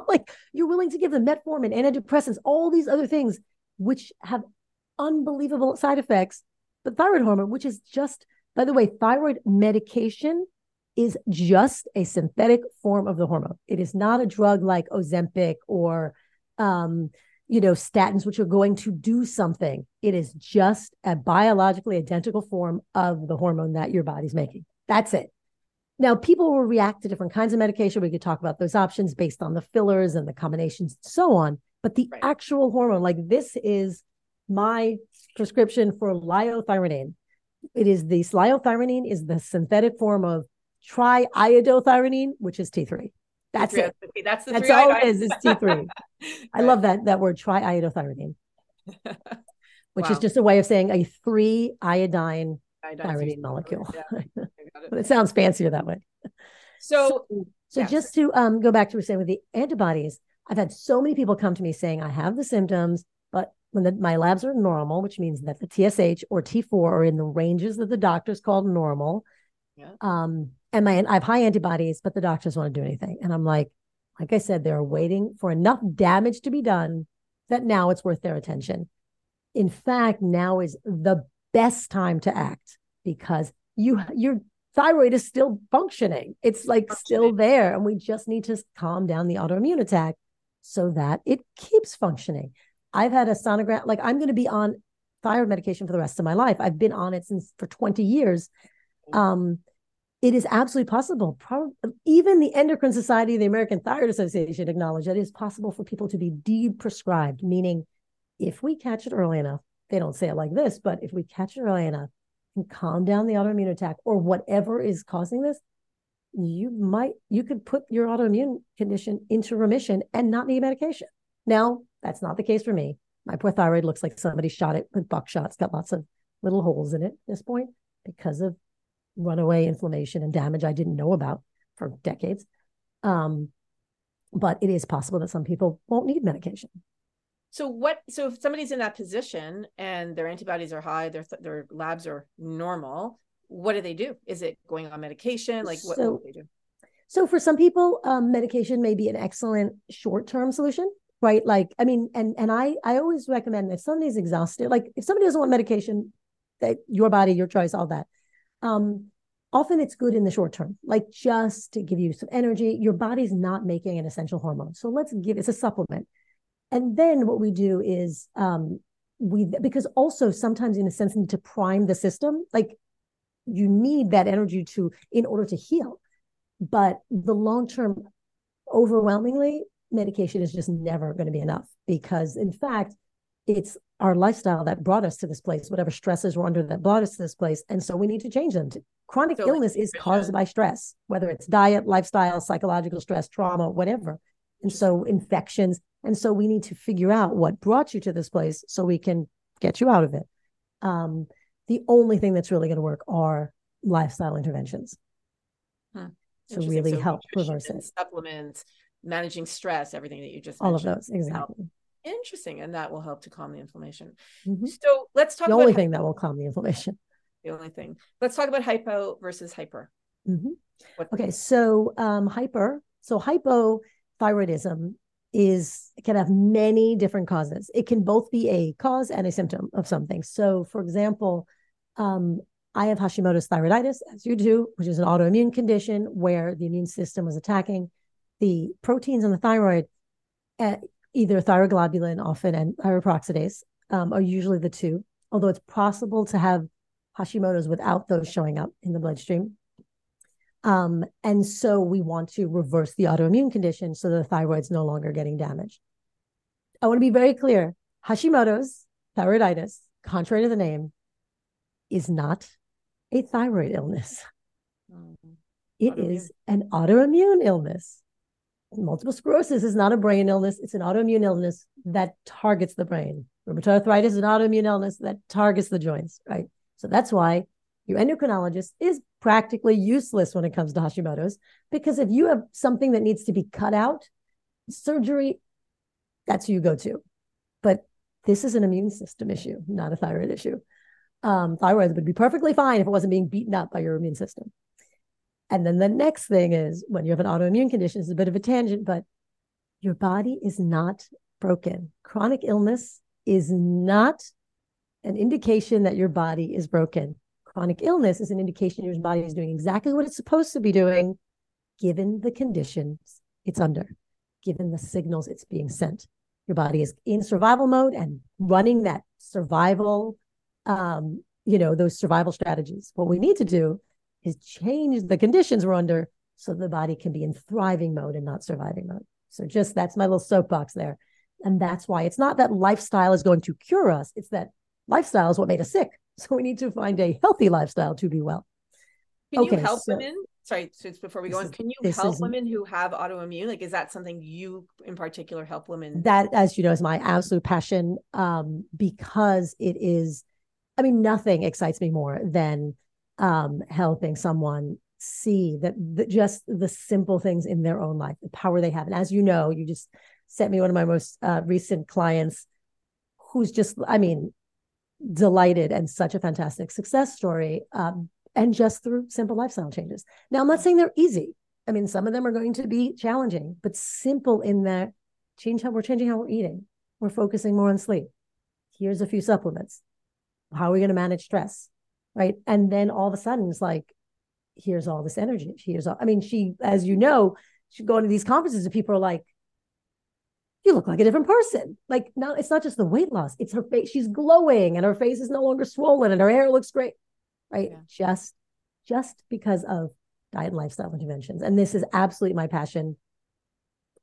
Speaker 2: Like you're willing to give them metformin antidepressants all these other things which have unbelievable side effects but thyroid hormone which is just by the way, thyroid medication is just a synthetic form of the hormone. It is not a drug like Ozempic or, um, you know, statins, which are going to do something. It is just a biologically identical form of the hormone that your body's making. That's it. Now, people will react to different kinds of medication. We could talk about those options based on the fillers and the combinations and so on. But the right. actual hormone, like this is my prescription for liothyronine. It is the liothyronine is the synthetic form of triiodothyronine, which is T3. That's T3, it.
Speaker 1: That's
Speaker 2: the That's all it is, is T3. I love that that word triiodothyronine, which wow. is just a way of saying a three iodine thyronine molecule. Yeah, it. but it sounds fancier that way.
Speaker 1: So,
Speaker 2: so, so yeah. just to um, go back to what we saying with the antibodies, I've had so many people come to me saying I have the symptoms, when the, my labs are normal, which means that the TSH or T4 are in the ranges that the doctors called normal. Yeah. Um, and my I have high antibodies, but the doctors want to do anything. And I'm like, like I said, they're waiting for enough damage to be done that now it's worth their attention. In fact, now is the best time to act because you your thyroid is still functioning. It's like functioning. still there. And we just need to calm down the autoimmune attack so that it keeps functioning. I've had a sonogram, like I'm going to be on thyroid medication for the rest of my life. I've been on it since for 20 years. Um, it is absolutely possible. Probably, even the Endocrine Society, the American Thyroid Association acknowledge that it is possible for people to be de-prescribed, meaning if we catch it early enough, they don't say it like this, but if we catch it early enough and calm down the autoimmune attack or whatever is causing this, you might you could put your autoimmune condition into remission and not need medication. Now, that's not the case for me. My poor thyroid looks like somebody shot it with buckshot. It's got lots of little holes in it at this point because of runaway inflammation and damage I didn't know about for decades. Um, but it is possible that some people won't need medication.
Speaker 1: So what? So if somebody's in that position and their antibodies are high, their their labs are normal, what do they do? Is it going on medication? Like what, so, what do they do?
Speaker 2: So for some people, um, medication may be an excellent short term solution, right? Like I mean, and and I I always recommend if somebody's exhausted, like if somebody doesn't want medication, that your body, your choice, all that. Um, often it's good in the short term, like just to give you some energy. Your body's not making an essential hormone, so let's give it's a supplement and then what we do is um, we because also sometimes in a sense need to prime the system. Like you need that energy to in order to heal. But the long term, overwhelmingly, medication is just never going to be enough because in fact it's our lifestyle that brought us to this place, whatever stresses were under that brought us to this place. And so we need to change them. Chronic so illness is caused by stress, whether it's diet, lifestyle, psychological stress, trauma, whatever. And so infections, and so we need to figure out what brought you to this place so we can get you out of it. Um, the only thing that's really going to work are lifestyle interventions.
Speaker 1: Huh.
Speaker 2: To really so help reverse it.
Speaker 1: Supplements, managing stress, everything that you just
Speaker 2: all mentioned. of those exactly.
Speaker 1: Interesting, and that will help to calm the inflammation. Mm-hmm. So let's talk.
Speaker 2: The only thing that will calm the inflammation.
Speaker 1: The only thing. Let's talk about hypo versus hyper.
Speaker 2: Mm-hmm. Okay, so um, hyper. So hypothyroidism is can have many different causes. It can both be a cause and a symptom of something. So, for example, um, I have Hashimoto's thyroiditis, as you do, which is an autoimmune condition where the immune system was attacking the proteins in the thyroid, uh, either thyroglobulin, often, and thyroperoxidase um, are usually the two. Although it's possible to have Hashimoto's without those showing up in the bloodstream. Um, and so we want to reverse the autoimmune condition so the thyroid's no longer getting damaged. I want to be very clear Hashimoto's thyroiditis, contrary to the name, is not a thyroid illness. Mm-hmm. It autoimmune. is an autoimmune illness. Multiple sclerosis is not a brain illness, it's an autoimmune illness that targets the brain. Rheumatoid arthritis is an autoimmune illness that targets the joints, right? So that's why your endocrinologist is practically useless when it comes to Hashimoto's because if you have something that needs to be cut out, surgery, that's who you go to. But this is an immune system issue, not a thyroid issue. Um, thyroid would be perfectly fine if it wasn't being beaten up by your immune system. And then the next thing is when you have an autoimmune condition, it's a bit of a tangent, but your body is not broken. Chronic illness is not an indication that your body is broken chronic illness is an indication your body is doing exactly what it's supposed to be doing, given the conditions it's under, given the signals it's being sent. Your body is in survival mode and running that survival, um, you know, those survival strategies. What we need to do is change the conditions we're under so the body can be in thriving mode and not surviving mode. So just that's my little soapbox there. And that's why it's not that lifestyle is going to cure us, it's that lifestyle is what made us sick. So we need to find a healthy lifestyle to be well.
Speaker 1: Can okay, you help so, women? Sorry, so before we go on, can you help women who have autoimmune? Like, is that something you in particular help women?
Speaker 2: That, as you know, is my absolute passion um, because it is, I mean, nothing excites me more than um, helping someone see that, just the simple things in their own life, the power they have. And as you know, you just sent me one of my most uh, recent clients who's just, I mean, delighted and such a fantastic success story. Um, and just through simple lifestyle changes. Now, I'm not saying they're easy. I mean, some of them are going to be challenging, but simple in that change how we're changing how we're eating. We're focusing more on sleep. Here's a few supplements. How are we going to manage stress? Right. And then all of a sudden it's like, here's all this energy. Here's all, I mean, she, as you know, she go to these conferences and people are like, you look like a different person. Like now it's not just the weight loss, it's her face. She's glowing and her face is no longer swollen and her hair looks great. Right. Yeah. Just just because of diet and lifestyle interventions. And this is absolutely my passion.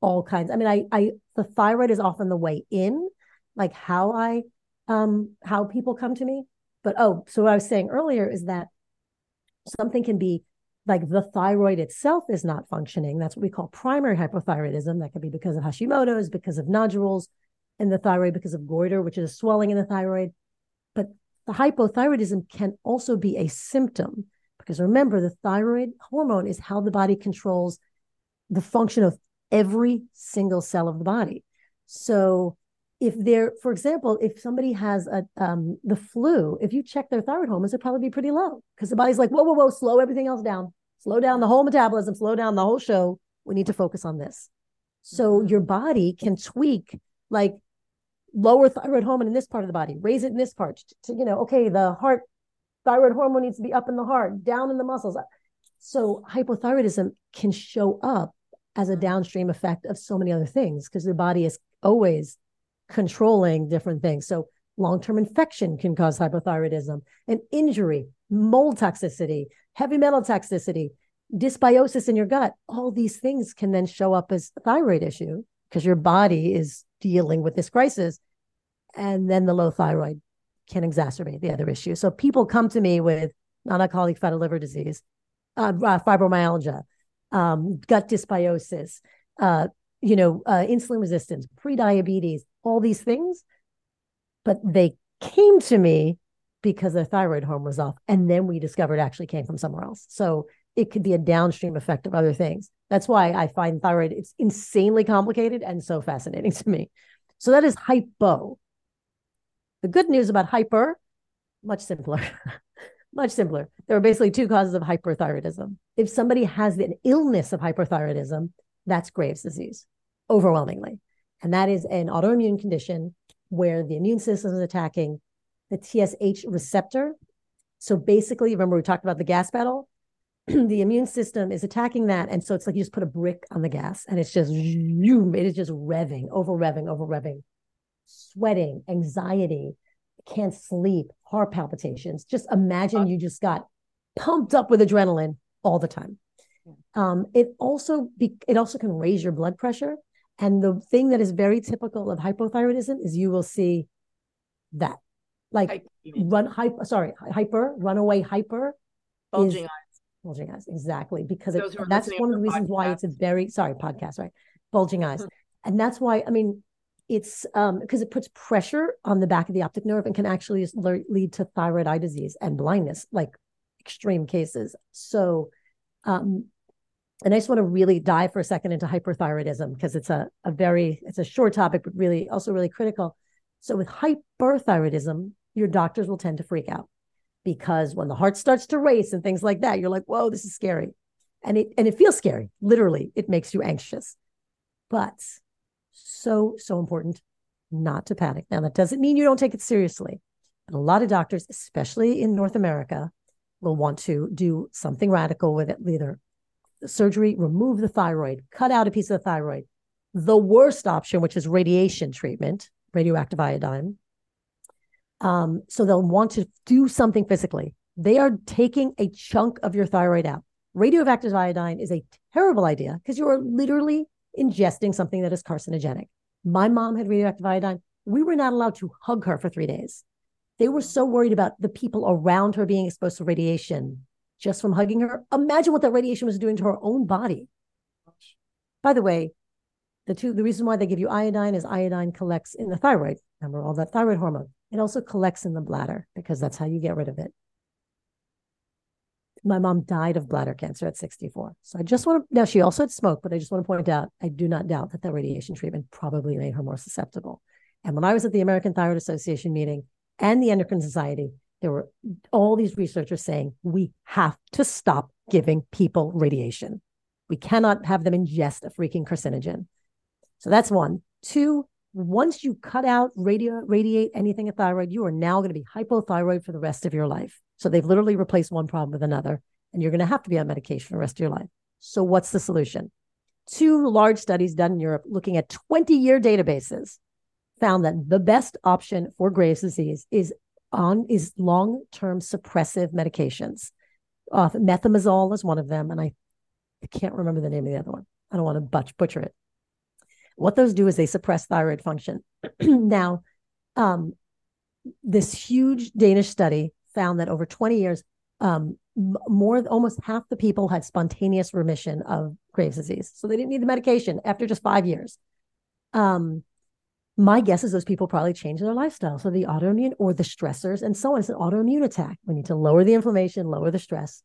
Speaker 2: All kinds. I mean, I I the thyroid is often the way in, like how I um how people come to me. But oh, so what I was saying earlier is that something can be like the thyroid itself is not functioning. That's what we call primary hypothyroidism. That could be because of Hashimoto's, because of nodules in the thyroid, because of goiter, which is swelling in the thyroid. But the hypothyroidism can also be a symptom because remember, the thyroid hormone is how the body controls the function of every single cell of the body. So if they're, for example, if somebody has a um, the flu, if you check their thyroid hormones, it'll probably be pretty low because the body's like, whoa, whoa, whoa, slow everything else down, slow down the whole metabolism, slow down the whole show. We need to focus on this. So mm-hmm. your body can tweak like lower thyroid hormone in this part of the body, raise it in this part. To, you know, okay, the heart thyroid hormone needs to be up in the heart, down in the muscles. So hypothyroidism can show up as a mm-hmm. downstream effect of so many other things because the body is always controlling different things. So long-term infection can cause hypothyroidism, an injury, mold toxicity, heavy metal toxicity, dysbiosis in your gut. All these things can then show up as thyroid issue because your body is dealing with this crisis. And then the low thyroid can exacerbate the other issue. So people come to me with non-alcoholic fatty liver disease, uh, uh, fibromyalgia, um, gut dysbiosis, uh, you know, uh, insulin resistance, pre-diabetes, all these things, but they came to me because their thyroid hormone was off. And then we discovered actually came from somewhere else. So it could be a downstream effect of other things. That's why I find thyroid, it's insanely complicated and so fascinating to me. So that is hypo. The good news about hyper, much simpler. much simpler. There are basically two causes of hyperthyroidism. If somebody has an illness of hyperthyroidism, that's Graves' disease, overwhelmingly. And that is an autoimmune condition where the immune system is attacking the TSH receptor. So basically, remember we talked about the gas pedal? the immune system is attacking that. And so it's like you just put a brick on the gas and it's just, it is just revving, over revving, over revving, sweating, anxiety, can't sleep, heart palpitations. Just imagine you just got pumped up with adrenaline all the time. Um, it also be, it also can raise your blood pressure and the thing that is very typical of hypothyroidism is you will see that, like run hyper, sorry, hyper, runaway hyper,
Speaker 1: bulging eyes,
Speaker 2: bulging eyes, exactly, because it, that's one of the reasons podcast. why it's a very sorry podcast, right? Bulging eyes, mm-hmm. and that's why I mean it's um because it puts pressure on the back of the optic nerve and can actually lead to thyroid eye disease and blindness, like extreme cases. So um and I just want to really dive for a second into hyperthyroidism because it's a, a very it's a short topic, but really also really critical. So with hyperthyroidism, your doctors will tend to freak out because when the heart starts to race and things like that, you're like, whoa, this is scary. And it and it feels scary. Literally, it makes you anxious. But so, so important not to panic. Now, that doesn't mean you don't take it seriously. But a lot of doctors, especially in North America, will want to do something radical with it, either surgery, remove the thyroid, cut out a piece of the thyroid. The worst option, which is radiation treatment, radioactive iodine. Um, so they'll want to do something physically. They are taking a chunk of your thyroid out. Radioactive iodine is a terrible idea because you are literally ingesting something that is carcinogenic. My mom had radioactive iodine. We were not allowed to hug her for three days. They were so worried about the people around her being exposed to radiation just from hugging her. Imagine what that radiation was doing to her own body. By the way, the two the reason why they give you iodine is iodine collects in the thyroid. Remember all that thyroid hormone. It also collects in the bladder because that's how you get rid of it. My mom died of bladder cancer at 64. So I just want to now she also had smoke, but I just want to point out I do not doubt that that radiation treatment probably made her more susceptible. And when I was at the American Thyroid Association meeting and the Endocrine Society, there were all these researchers saying we have to stop giving people radiation. We cannot have them ingest a freaking carcinogen. So that's one. Two, once you cut out radio radiate anything at thyroid, you are now going to be hypothyroid for the rest of your life. So they've literally replaced one problem with another, and you're going to have to be on medication for the rest of your life. So what's the solution? Two large studies done in Europe looking at 20 year databases found that the best option for Graves' disease is on is long-term suppressive medications. Uh, methimazole is one of them, and I, I can't remember the name of the other one. I don't want to butch, butcher it. What those do is they suppress thyroid function. now, um, this huge Danish study found that over 20 years, um, more almost half the people had spontaneous remission of Graves' disease, so they didn't need the medication after just five years. Um, my guess is those people probably changed their lifestyle. So the autoimmune or the stressors and so on. It's an autoimmune attack. We need to lower the inflammation, lower the stress.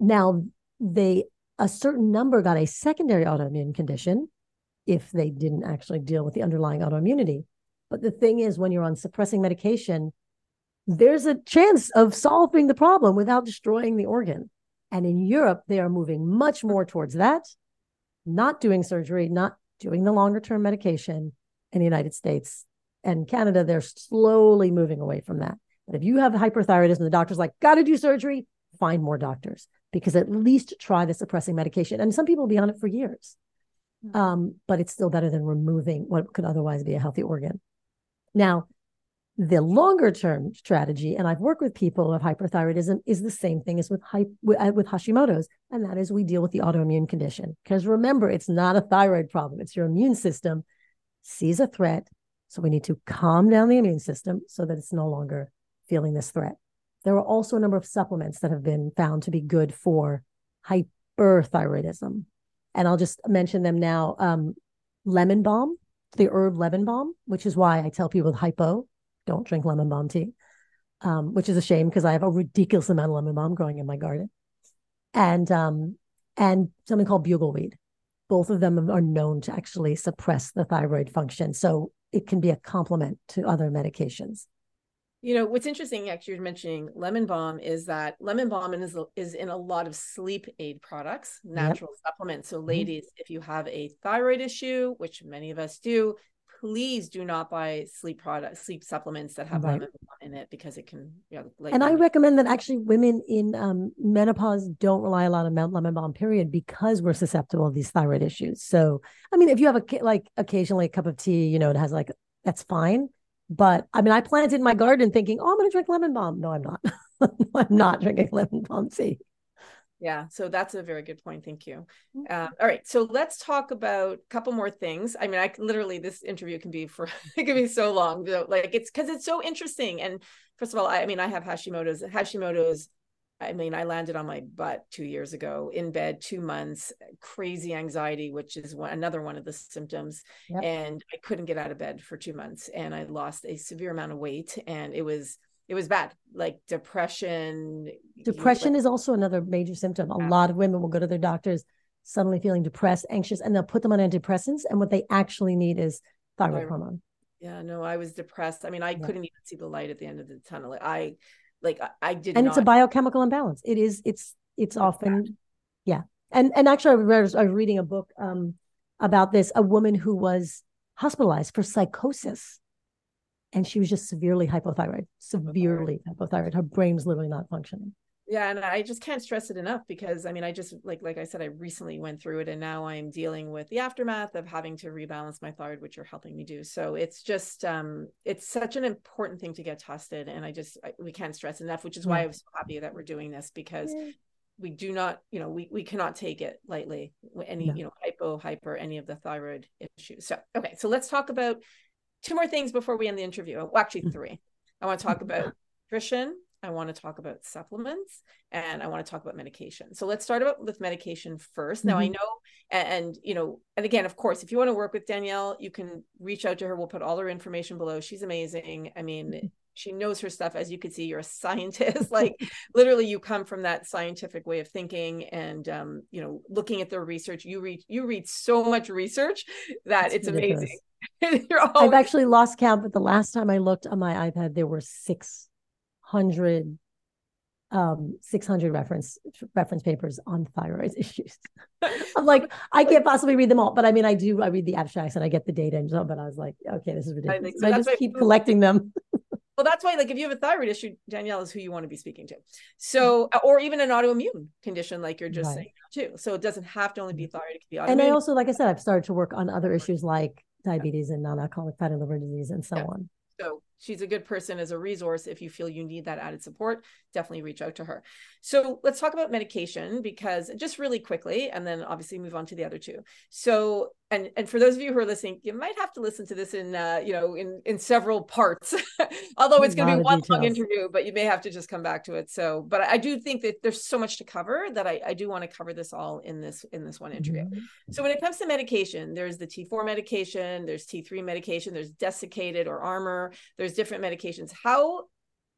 Speaker 2: Now, they a certain number got a secondary autoimmune condition if they didn't actually deal with the underlying autoimmunity. But the thing is, when you're on suppressing medication, there's a chance of solving the problem without destroying the organ. And in Europe, they are moving much more towards that, not doing surgery, not doing the longer term medication. In the United States and Canada, they're slowly moving away from that. But if you have hyperthyroidism, the doctor's like, got to do surgery, find more doctors because at least try the suppressing medication. And some people will be on it for years. Hmm. Um, but it's still better than removing what could otherwise be a healthy organ. Now, the longer term strategy, and I've worked with people of hyperthyroidism, is the same thing as with, with, uh, with Hashimoto's, and that is we deal with the autoimmune condition. Because remember, it's not a thyroid problem; it's your immune system sees a threat, so we need to calm down the immune system so that it's no longer feeling this threat. There are also a number of supplements that have been found to be good for hyperthyroidism, and I'll just mention them now. Um, lemon balm, the herb lemon balm, which is why I tell people with hypo don't drink lemon balm tea, um, which is a shame because I have a ridiculous amount of lemon balm growing in my garden, and um, and something called bugleweed. Both of them are known to actually suppress the thyroid function, so it can be a complement to other medications.
Speaker 1: You know what's interesting, actually, you're mentioning lemon balm is that lemon balm is is in a lot of sleep aid products, natural yep. supplements. So, mm-hmm. ladies, mm-hmm. if you have a thyroid issue, which many of us do, please do not buy sleep products, sleep supplements that have right. lemon in it because it can. You know,
Speaker 2: like and I recommend that actually women in um, menopause don't rely a lot on lemon balm. Period, because we're susceptible to these thyroid issues. So, I mean, if you have a like occasionally a cup of tea, you know, it has like that's fine. But I mean, I planted in my garden thinking, oh, I'm going to drink lemon balm. No, I'm not. I'm not drinking lemon balm tea.
Speaker 1: Yeah, so that's a very good point. Thank you. Uh, all right, so let's talk about a couple more things. I mean, I literally this interview can be for it can be so long. Like it's because it's so interesting. And first of all, I, I mean, I have Hashimoto's. Hashimoto's. I mean, I landed on my butt two years ago in bed, two months, crazy anxiety, which is one, another one of the symptoms. Yep. And I couldn't get out of bed for two months, and I lost a severe amount of weight, and it was it was bad like depression
Speaker 2: depression is also another major symptom. A yeah. lot of women will go to their doctors suddenly feeling depressed anxious and they'll put them on antidepressants and what they actually need is thyroid I, hormone.
Speaker 1: Yeah no i was depressed. I mean i yeah. couldn't even see the light at the end of the tunnel. I like i, I did
Speaker 2: and
Speaker 1: not...
Speaker 2: it's a biochemical imbalance. It is it's it's often yeah. And and actually I was, I was reading a book um about this a woman who was hospitalized for psychosis and she was just severely hypothyroid, severely hypothyroid. Her brain was literally not functioning.
Speaker 1: Yeah, and I just can't stress it enough because I mean, I just like like I said, I recently went through it, and now I'm dealing with the aftermath of having to rebalance my thyroid, which you're helping me do. So it's just um, it's such an important thing to get tested, and I just I, we can't stress enough, which is why I'm so happy that we're doing this because. Yeah. We do not, you know, we, we cannot take it lightly. Any, no. you know, hypo, hyper, any of the thyroid issues. So, okay. So let's talk about two more things before we end the interview. Well, actually, three. I want to talk about nutrition. I want to talk about supplements and I want to talk about medication. So let's start about with medication 1st mm-hmm. Now I mm-hmm. know, and, and, you know, and again, of course, if you want to work with Danielle, you can reach out to her. We'll put all her information below. She's amazing. I mean, she knows her stuff. As you can see, you're a scientist. like literally, you come from that scientific way of thinking, and um, you know, looking at the research. You read you read so much research that That's it's ridiculous. amazing.
Speaker 2: I've actually lost count, but the last time I looked on my iPad, there were 600 um 600 reference reference papers on thyroid issues. I'm like i can't possibly read them all but i mean i do i read the abstracts and i get the data and so but i was like okay this is ridiculous. I, so I just keep collecting them.
Speaker 1: Well that's why like if you have a thyroid issue danielle is who you want to be speaking to. So or even an autoimmune condition like you're just right. saying too. So it doesn't have to only be thyroid it could be autoimmune
Speaker 2: and i also like i said i've started to work on other issues like diabetes and non-alcoholic fatty liver disease and so yeah. on.
Speaker 1: So she's a good person as a resource. If you feel you need that added support, definitely reach out to her. So let's talk about medication because just really quickly, and then obviously move on to the other two. So and and for those of you who are listening, you might have to listen to this in uh, you know in in several parts. Although it's going to be one long interview, but you may have to just come back to it. So, but I do think that there's so much to cover that I, I do want to cover this all in this in this one interview. Mm-hmm. So when it comes to medication, there's the T4 medication, there's T3 medication, there's desiccated or Armour, there's different medications. How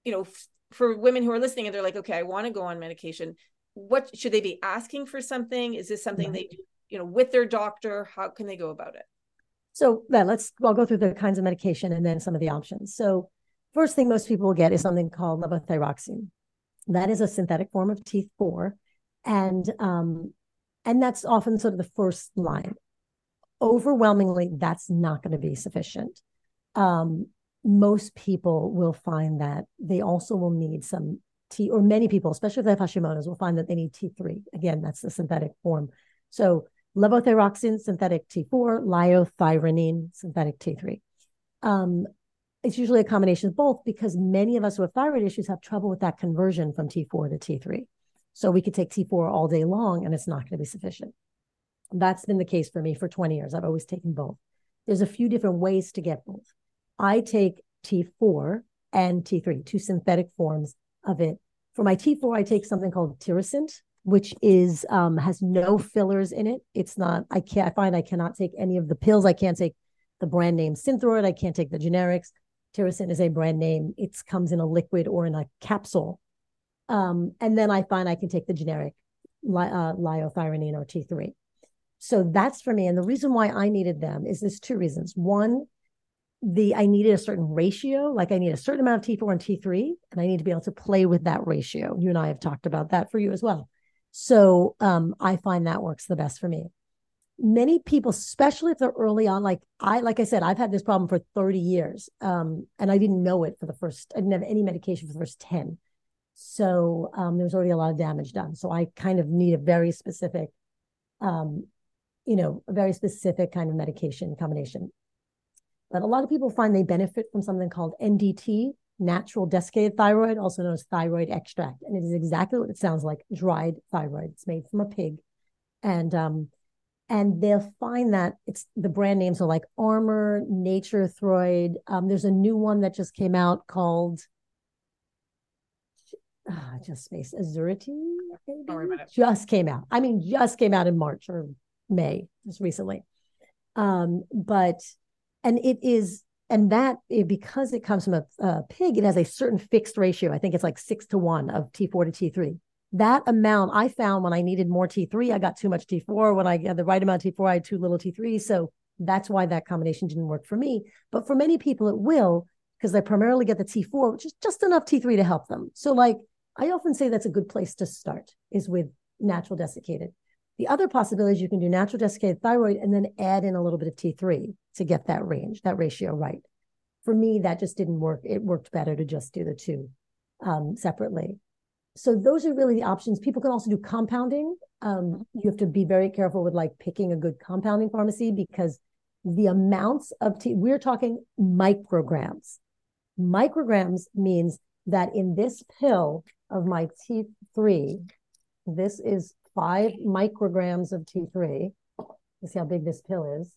Speaker 1: you know for women who are listening and they're like, okay, I want to go on medication. What should they be asking for something? Is this something they do you know with their doctor how can they go about it?
Speaker 2: So then let's i'll go through the kinds of medication and then some of the options. So first thing most people will get is something called levothyroxine. That is a synthetic form of t4 and um and that's often sort of the first line. Overwhelmingly that's not going to be sufficient. Um most people will find that they also will need some T, or many people, especially if they have Hashimoto's, will find that they need T3. Again, that's the synthetic form. So levothyroxine, synthetic T4, liothyronine, synthetic T3. Um, it's usually a combination of both because many of us who have thyroid issues have trouble with that conversion from T4 to T3. So we could take T4 all day long and it's not going to be sufficient. That's been the case for me for 20 years. I've always taken both. There's a few different ways to get both. I take T4 and T3, two synthetic forms of it. For my T4, I take something called Tirosint, which is um, has no fillers in it. It's not. I can't. I find I cannot take any of the pills. I can't take the brand name Synthroid. I can't take the generics. Tirosint is a brand name. It comes in a liquid or in a capsule. Um, and then I find I can take the generic li- uh, liothyronine or T3. So that's for me. And the reason why I needed them is there's two reasons. One, the I needed a certain ratio, like I need a certain amount of T4 and T3, and I need to be able to play with that ratio. You and I have talked about that for you as well. So um, I find that works the best for me. Many people, especially if they're early on, like I, like I said, I've had this problem for 30 years, um, and I didn't know it for the first. I didn't have any medication for the first 10. So um, there was already a lot of damage done. So I kind of need a very specific, um, you know, a very specific kind of medication combination. But a lot of people find they benefit from something called NDT, natural desiccated thyroid, also known as thyroid extract. And it is exactly what it sounds like dried thyroid. It's made from a pig. And um, and they'll find that it's the brand names are like Armour, Nature Throid. Um, there's a new one that just came out called uh, just space Azurity. Just came out. I mean, just came out in March or May, just recently. Um, but and it is and that because it comes from a, a, pig it has a certain fixed ratio. I think it's like six to one of t4 to t3 that amount i found when i needed more t3 i got too much t4 when i had the right amount of t4 i had too little t3 so that's why that combination didn't work for me. But for many people it will because they primarily get the t4 which is just enough t3 to help them. So like i often say that's a good place to start is with natural desiccated. The other possibility is you can do natural desiccated thyroid and then add in a little bit of T3 to get that range, that ratio right. For me, that just didn't work. It worked better to just do the two um, separately. So those are really the options. People can also do compounding. Um, you have to be very careful with like picking a good compounding pharmacy because the amounts of T, we're talking micrograms. Micrograms means that in this pill of my T3, this is five micrograms of T3. Let's see how big this pill is.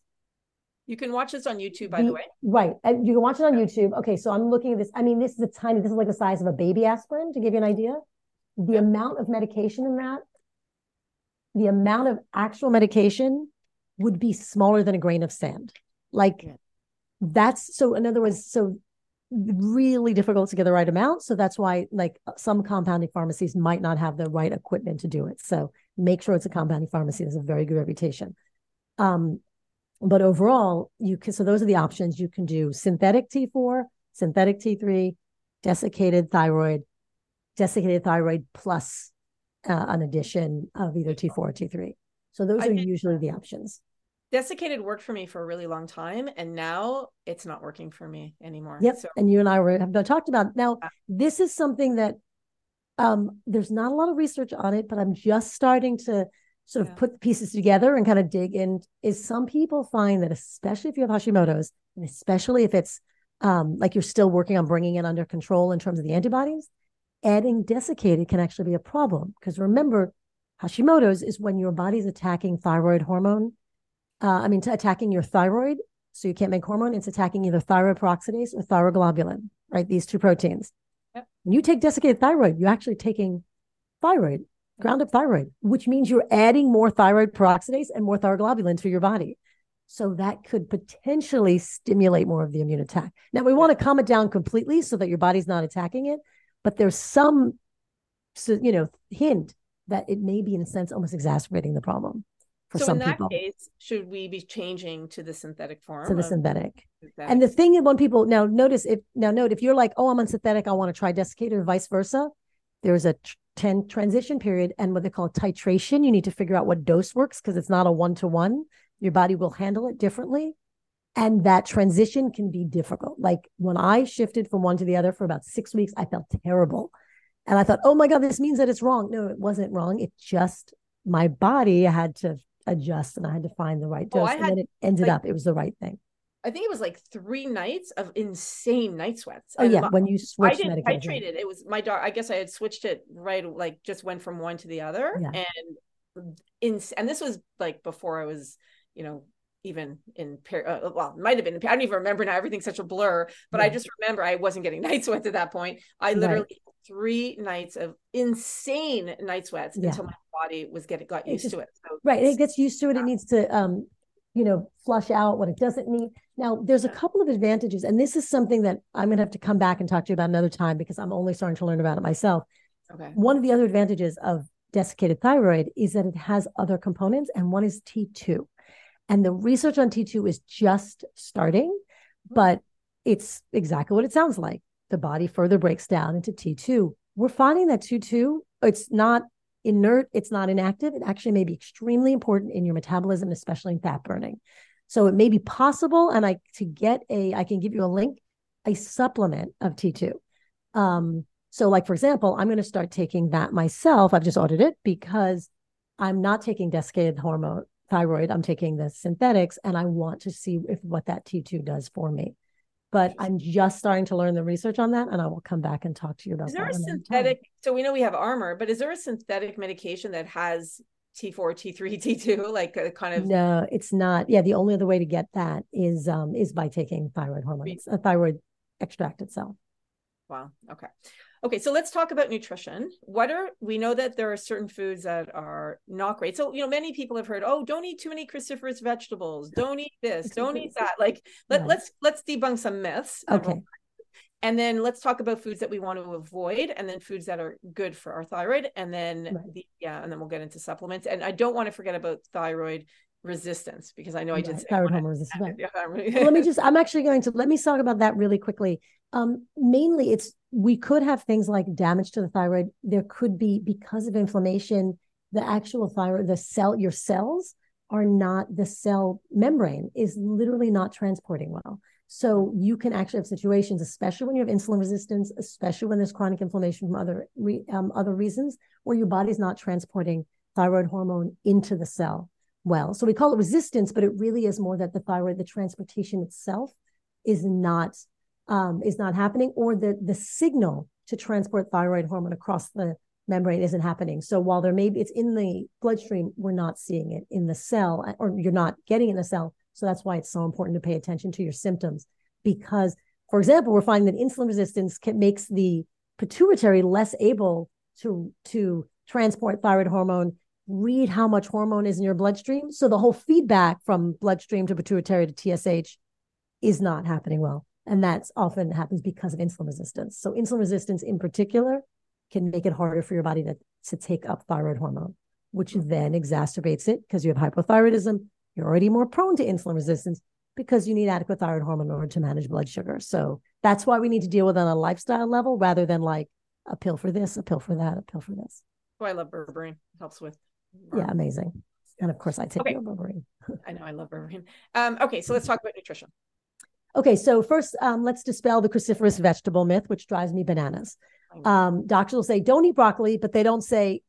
Speaker 1: You can watch this on YouTube, by the, the way.
Speaker 2: Right. You can watch it on YouTube. Okay. So I'm looking at this. I mean, this is a tiny, this is like the size of a baby aspirin to give you an idea. The amount of medication in that, the amount of actual medication would be smaller than a grain of sand. Like yeah. that's so, in other words, so really difficult to get the right amount. So that's why, like, some compounding pharmacies might not have the right equipment to do it. So make sure it's a compounding pharmacy. Has a very good reputation. Um, but overall, you can. So those are the options. You can do synthetic T4, synthetic T3, desiccated thyroid, desiccated thyroid plus uh, an addition of either T4 or T3. So those I are usually the options.
Speaker 1: Desiccated worked for me for a really long time, and now it's not working for me anymore.
Speaker 2: Yep. So. And you and I were have talked about now. This is something that um, there's not a lot of research on it, but I'm just starting to sort of yeah. put the pieces together and kind of dig in. Is some people find that, especially if you have Hashimoto's, and especially if it's um, like you're still working on bringing it under control in terms of the antibodies, adding desiccated can actually be a problem. Because remember, Hashimoto's is when your body's attacking thyroid hormone uh, I mean, attacking your thyroid. So you can't make hormone. It's attacking either thyroid peroxidase or thyroglobulin, right? These two proteins. Yep. When you take desiccated thyroid, you're actually taking thyroid, ground up thyroid, which means you're adding more thyroid peroxidase and more thyroglobulin to your body. So that could potentially stimulate more of the immune attack. Now we want to calm it down completely so that your body's not attacking it, but there's some, you know, hint that it may be in a sense almost exacerbating the problem
Speaker 1: for so in that people. case, should we be changing to the synthetic form?
Speaker 2: To the synthetic. synthetic. And the thing that when people now notice if now note if you're like, oh, I'm on synthetic, I want to try desiccated or vice versa. There's a 10 transition period and what they call titration. You need to figure out what dose works because it's not a one to one. Your body will handle it differently. And that transition can be difficult. Like when I shifted from one to the other for about six weeks, I felt terrible. And I thought, oh my God, this means that it's wrong. No, it wasn't wrong. It just, my body had to adjust and I had to find the right oh, dose. Oh, and then it ended like, up, it was the right thing.
Speaker 1: I think it was like three nights of insane night sweats.
Speaker 2: Oh and yeah, my, when you switched
Speaker 1: I didn't medication. it. It was my dog. I guess I had switched it right, like just went from one to the other, yeah. and in and this was like before I was, you know, even in uh, well, might have been. I don't even remember now. Everything's such a blur. But yeah. I just remember I wasn't getting night sweats at that point. I literally right. three nights of insane night sweats yeah. until my body was getting got used just, to it.
Speaker 2: So right, it gets used to it. It needs to um you know flush out what it doesn't need. Now there's a couple of advantages and this is something that i'm going to have to come back and talk to you about another time because i'm only starting to learn about it myself. Okay. One of the other advantages of desiccated thyroid is that it has other components and one is t2 and the research on t2 is just starting mm-hmm. but it's exactly what it sounds like. The body further breaks down into t2 we're finding that t2 it's not inert, it's not inactive. It actually may be extremely important in your metabolism, especially in fat burning. So it may be possible, and I to get a, I can give you a link, a supplement of T2. Um, so, like for example, I'm going to start taking that myself. I've just ordered it because I'm not taking desiccated hormone thyroid. I'm taking the synthetics, and I want to see if what that T2 does for me but I'm just starting to learn the research on that, and I will come back and talk to you about.
Speaker 1: Is there a synthetic? So we know we have Armour, but is there a synthetic medication that has T4, T3, T2, like a kind of?
Speaker 2: No, it's not. Yeah, the only other way to get that is um is by taking thyroid hormones, a thyroid extract itself.
Speaker 1: Wow. Okay. Okay, so let's talk about nutrition. What are we know that there are certain foods that are not great. So, you know, many people have heard, "Oh, don't eat too many cruciferous vegetables. Don't eat this. Don't eat that." Like, let, right. let's let's debunk some myths.
Speaker 2: Okay.
Speaker 1: And then let's talk about foods that we want to avoid and then foods that are good for our thyroid and then right. the, yeah, and then we'll get into supplements. And I don't want to forget about thyroid resistance because I know I did
Speaker 2: say thyroid hormone resistance. Right. well, let me just I'm actually going to let me talk about that really quickly. Um, mainly it's we could have things like damage to the thyroid. There could be because of inflammation, the actual thyroid, the cell, your cells are not the cell membrane is literally not transporting well. So you can actually have situations, especially when you have insulin resistance, especially when there's chronic inflammation from other re, um, other reasons, where your body's not transporting thyroid hormone into the cell well. So we call it resistance, but it really is more that the thyroid, the transportation itself is not um, is not happening, or the the signal to transport thyroid hormone across the membrane isn't happening. So while there may be it's in the bloodstream, we're not seeing it in the cell, or you're not getting in the cell. So that's why it's so important to pay attention to your symptoms. Because, for example, we're finding that insulin resistance can, makes the pituitary less able to to transport thyroid hormone read how much hormone is in your bloodstream. So the whole feedback from bloodstream to pituitary to TSH is not happening well. And that's often happens because of insulin resistance. So insulin resistance in particular can make it harder for your body to, to take up thyroid hormone, which then exacerbates it because you have hypothyroidism. You're already more prone to insulin resistance because you need adequate thyroid hormone in order to manage blood sugar. So that's why we need to deal with it on a lifestyle level rather than like a pill for this, a pill for that, a pill for this.
Speaker 1: Oh, I love berberine. Helps with
Speaker 2: yeah, amazing. And of course, I take okay. berberine.
Speaker 1: I know I love berberine. Um, okay, so let's talk about nutrition.
Speaker 2: Okay, so first, um, let's dispel the cruciferous vegetable myth, which drives me bananas. Um, doctors will say, don't eat broccoli, but they don't say,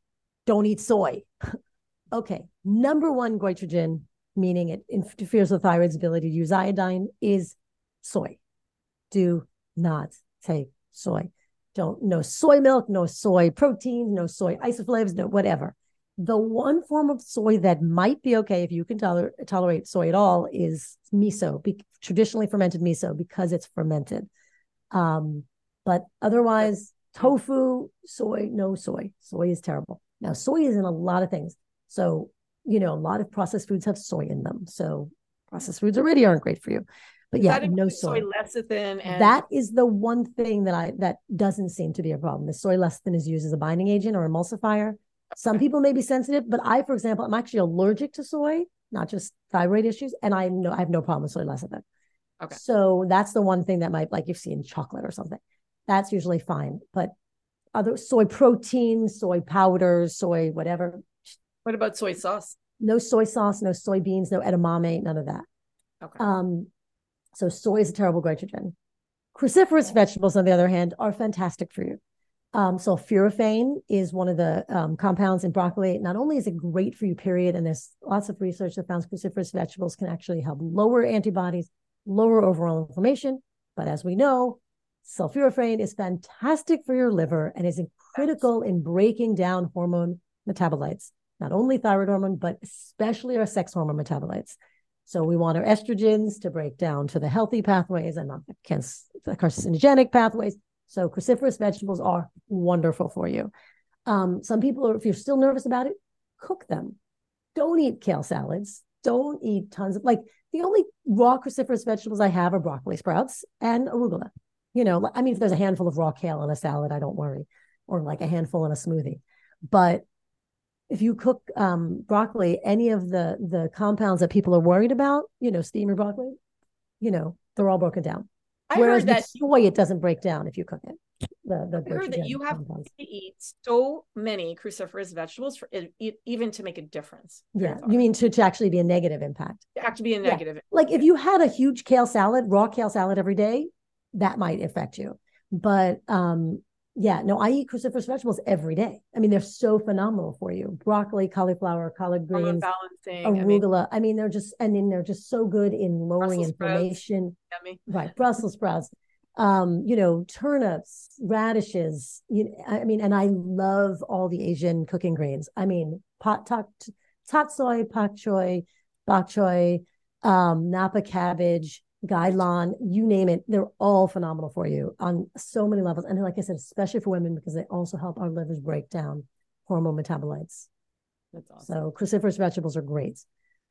Speaker 2: don't eat soy. okay, number one goitrogen, meaning it interferes with thyroid's ability to use iodine, is soy. Do not take soy. Don't no soy milk, no soy proteins, no soy isoflavs, no whatever. The one form of soy that might be okay if you can toler- tolerate soy at all is miso, be- traditionally fermented miso, because it's fermented. Um, but otherwise, tofu, soy, no soy. Soy is terrible. Now, soy is in a lot of things. So, you know, a lot of processed foods have soy in them. So, processed foods already aren't great for you. But yeah, no soy.
Speaker 1: soy lecithin and
Speaker 2: That is the one thing that I that doesn't seem to be a problem. The soy lecithin is used as a binding agent or emulsifier. Some people may be sensitive, but I, for example, I'm actually allergic to soy, not just thyroid issues, and I know I have no problem with soy lecithin.
Speaker 1: Okay.
Speaker 2: So that's the one thing that might like you've seen chocolate or something. That's usually fine. But other soy protein, soy powders, soy whatever,
Speaker 1: what about soy sauce?
Speaker 2: no soy sauce, no soybeans, no edamame, none of that.
Speaker 1: Okay.
Speaker 2: Um, so soy is a terrible goitrogen. Cruciferous vegetables, on the other hand, are fantastic for you. Um, sulforaphane is one of the um, compounds in broccoli. Not only is it great for you, period, and there's lots of research that found cruciferous vegetables can actually help lower antibodies, lower overall inflammation. But as we know, sulforaphane is fantastic for your liver and is critical in breaking down hormone metabolites, not only thyroid hormone, but especially our sex hormone metabolites. So we want our estrogens to break down to the healthy pathways and not the carcinogenic pathways. So cruciferous vegetables are wonderful for you. Um, some people, are, if you're still nervous about it, cook them. Don't eat kale salads. Don't eat tons of like the only raw cruciferous vegetables I have are broccoli sprouts and arugula. You know, I mean, if there's a handful of raw kale in a salad, I don't worry, or like a handful in a smoothie. But if you cook um, broccoli, any of the the compounds that people are worried about, you know, steam steamer broccoli, you know, they're all broken down.
Speaker 1: I
Speaker 2: Whereas
Speaker 1: heard that
Speaker 2: soy, it doesn't break down if you cook it. The, the
Speaker 1: I heard that you have
Speaker 2: compounds.
Speaker 1: to eat so many cruciferous vegetables for it, even to make a difference.
Speaker 2: Yeah, you mean to, to actually be a negative impact.
Speaker 1: To to be a
Speaker 2: Yeah.
Speaker 1: negative.
Speaker 2: Like if you had a huge kale salad, raw kale salad every day, that might affect you. But um, yeah, no, I eat cruciferous vegetables every day. I mean, they're so phenomenal for you. Broccoli, cauliflower, collard greens,
Speaker 1: balancing. I mean,
Speaker 2: arugula. I mean, they're just and then they're just so good in lowering
Speaker 1: Brussels
Speaker 2: inflammation. Right, Brussels sprouts. Um, you know, turnips, radishes. You, I mean, and I love all the Asian cooking grains. I mean, pot tok, tatsoi, pak choi, bok choy, um, napa cabbage, gailan, you name it. They're all phenomenal for you on so many levels. And like I said, especially for women because they also help our livers break down hormone metabolites.
Speaker 1: That's awesome.
Speaker 2: So cruciferous vegetables are great.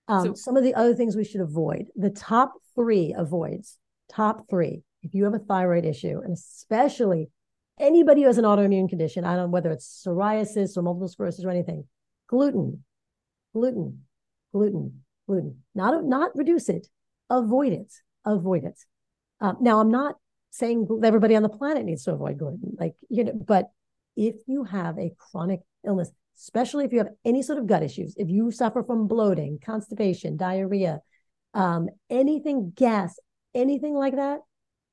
Speaker 2: Um,
Speaker 1: So-
Speaker 2: some of the other things we should avoid. The top three avoids. Top three. If you have a thyroid issue, and especially anybody who has an autoimmune condition, I don't know whether it's psoriasis or multiple sclerosis or anything, gluten, gluten, gluten, gluten. Not not reduce it. Avoid it. Avoid it. Um, now I'm not saying everybody on the planet needs to avoid gluten, like you know, but if you have a chronic illness, especially if you have any sort of gut issues, if you suffer from bloating, constipation, diarrhea, um, anything gas, anything like that,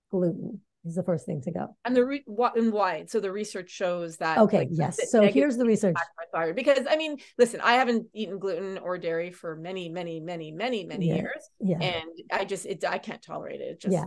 Speaker 2: gluten is the first thing to go.
Speaker 1: And the re- what and why? So the research shows that.
Speaker 2: Okay,
Speaker 1: like,
Speaker 2: yes. So here's the research.
Speaker 1: thyroid. Because I mean, listen, I haven't eaten gluten or dairy for many, many, many, many, many
Speaker 2: Yeah.
Speaker 1: years,
Speaker 2: Yeah.
Speaker 1: and I just it I can't tolerate it. It just
Speaker 2: Yeah.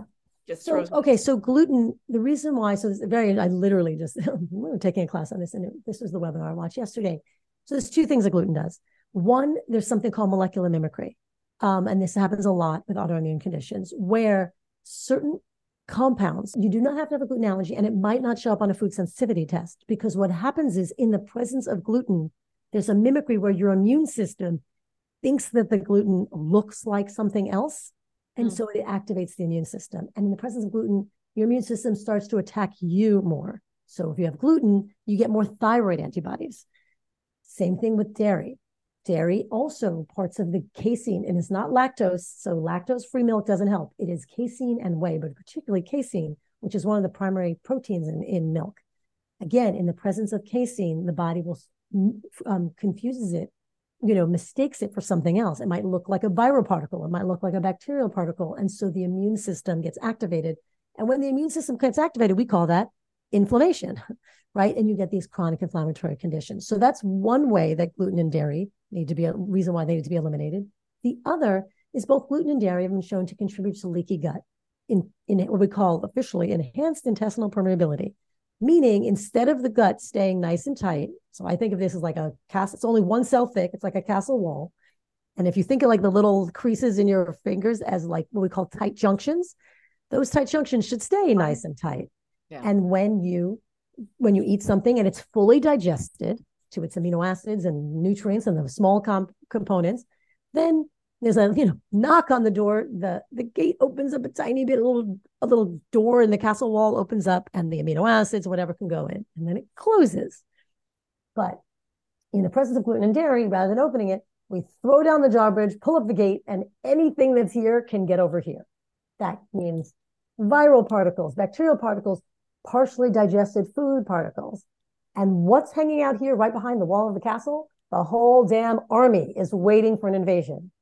Speaker 1: just
Speaker 2: So
Speaker 1: throws.
Speaker 2: okay, so gluten. The reason why, so it's very, I literally just we were taking a class on this, and it, this was the webinar I watched yesterday. So there's two things that gluten does. One, there's something called molecular mimicry, um, and this happens a lot with autoimmune conditions where certain compounds you do not have to have a gluten allergy, and it might not show up on a food sensitivity test because what happens is in the presence of gluten, there's a mimicry where your immune system thinks that the gluten looks like something else. And
Speaker 1: Mm.
Speaker 2: so it activates the immune system. And in the presence of gluten, your immune system starts to attack you more. So if you have gluten, you get more thyroid antibodies. Same thing with dairy. Dairy also parts of the casein, and it's not lactose. So lactose free milk doesn't help. It is casein and whey, but particularly casein, which is one of the primary proteins in, in milk. Again, in the presence of casein, the body will um, confuses it you know, mistakes it for something else. It might look like a viral particle, it might look like a bacterial particle. And so the immune system gets activated. And when the immune system gets activated, we call that inflammation, right? And you get these chronic inflammatory conditions. So that's one way that gluten and dairy need to be a reason why they need to be eliminated. The other is both gluten and dairy have been shown to contribute to leaky gut in, in what we call officially enhanced intestinal permeability. meaning instead of the gut staying nice and tight. So I think of this as like a castle. It's only one cell thick. It's like a castle wall. And if you think of like the little creases in your fingers as like what we call tight junctions, those tight junctions should stay nice and tight. Yeah. And when you when you eat something and it's fully digested to its amino acids and nutrients and the small comp- components, then there's a you know knock on the door. the The gate opens up a tiny bit, a little a little door in the castle wall opens up, and the amino acids, whatever, can go in, and then it closes. But in the presence of gluten and dairy, rather than opening it, we throw down the drawbridge, pull up the gate, and anything that's here can get over here. That means viral particles, bacterial particles, partially digested food particles. And what's hanging out here right behind the wall of the castle? The whole damn army is waiting for an invasion.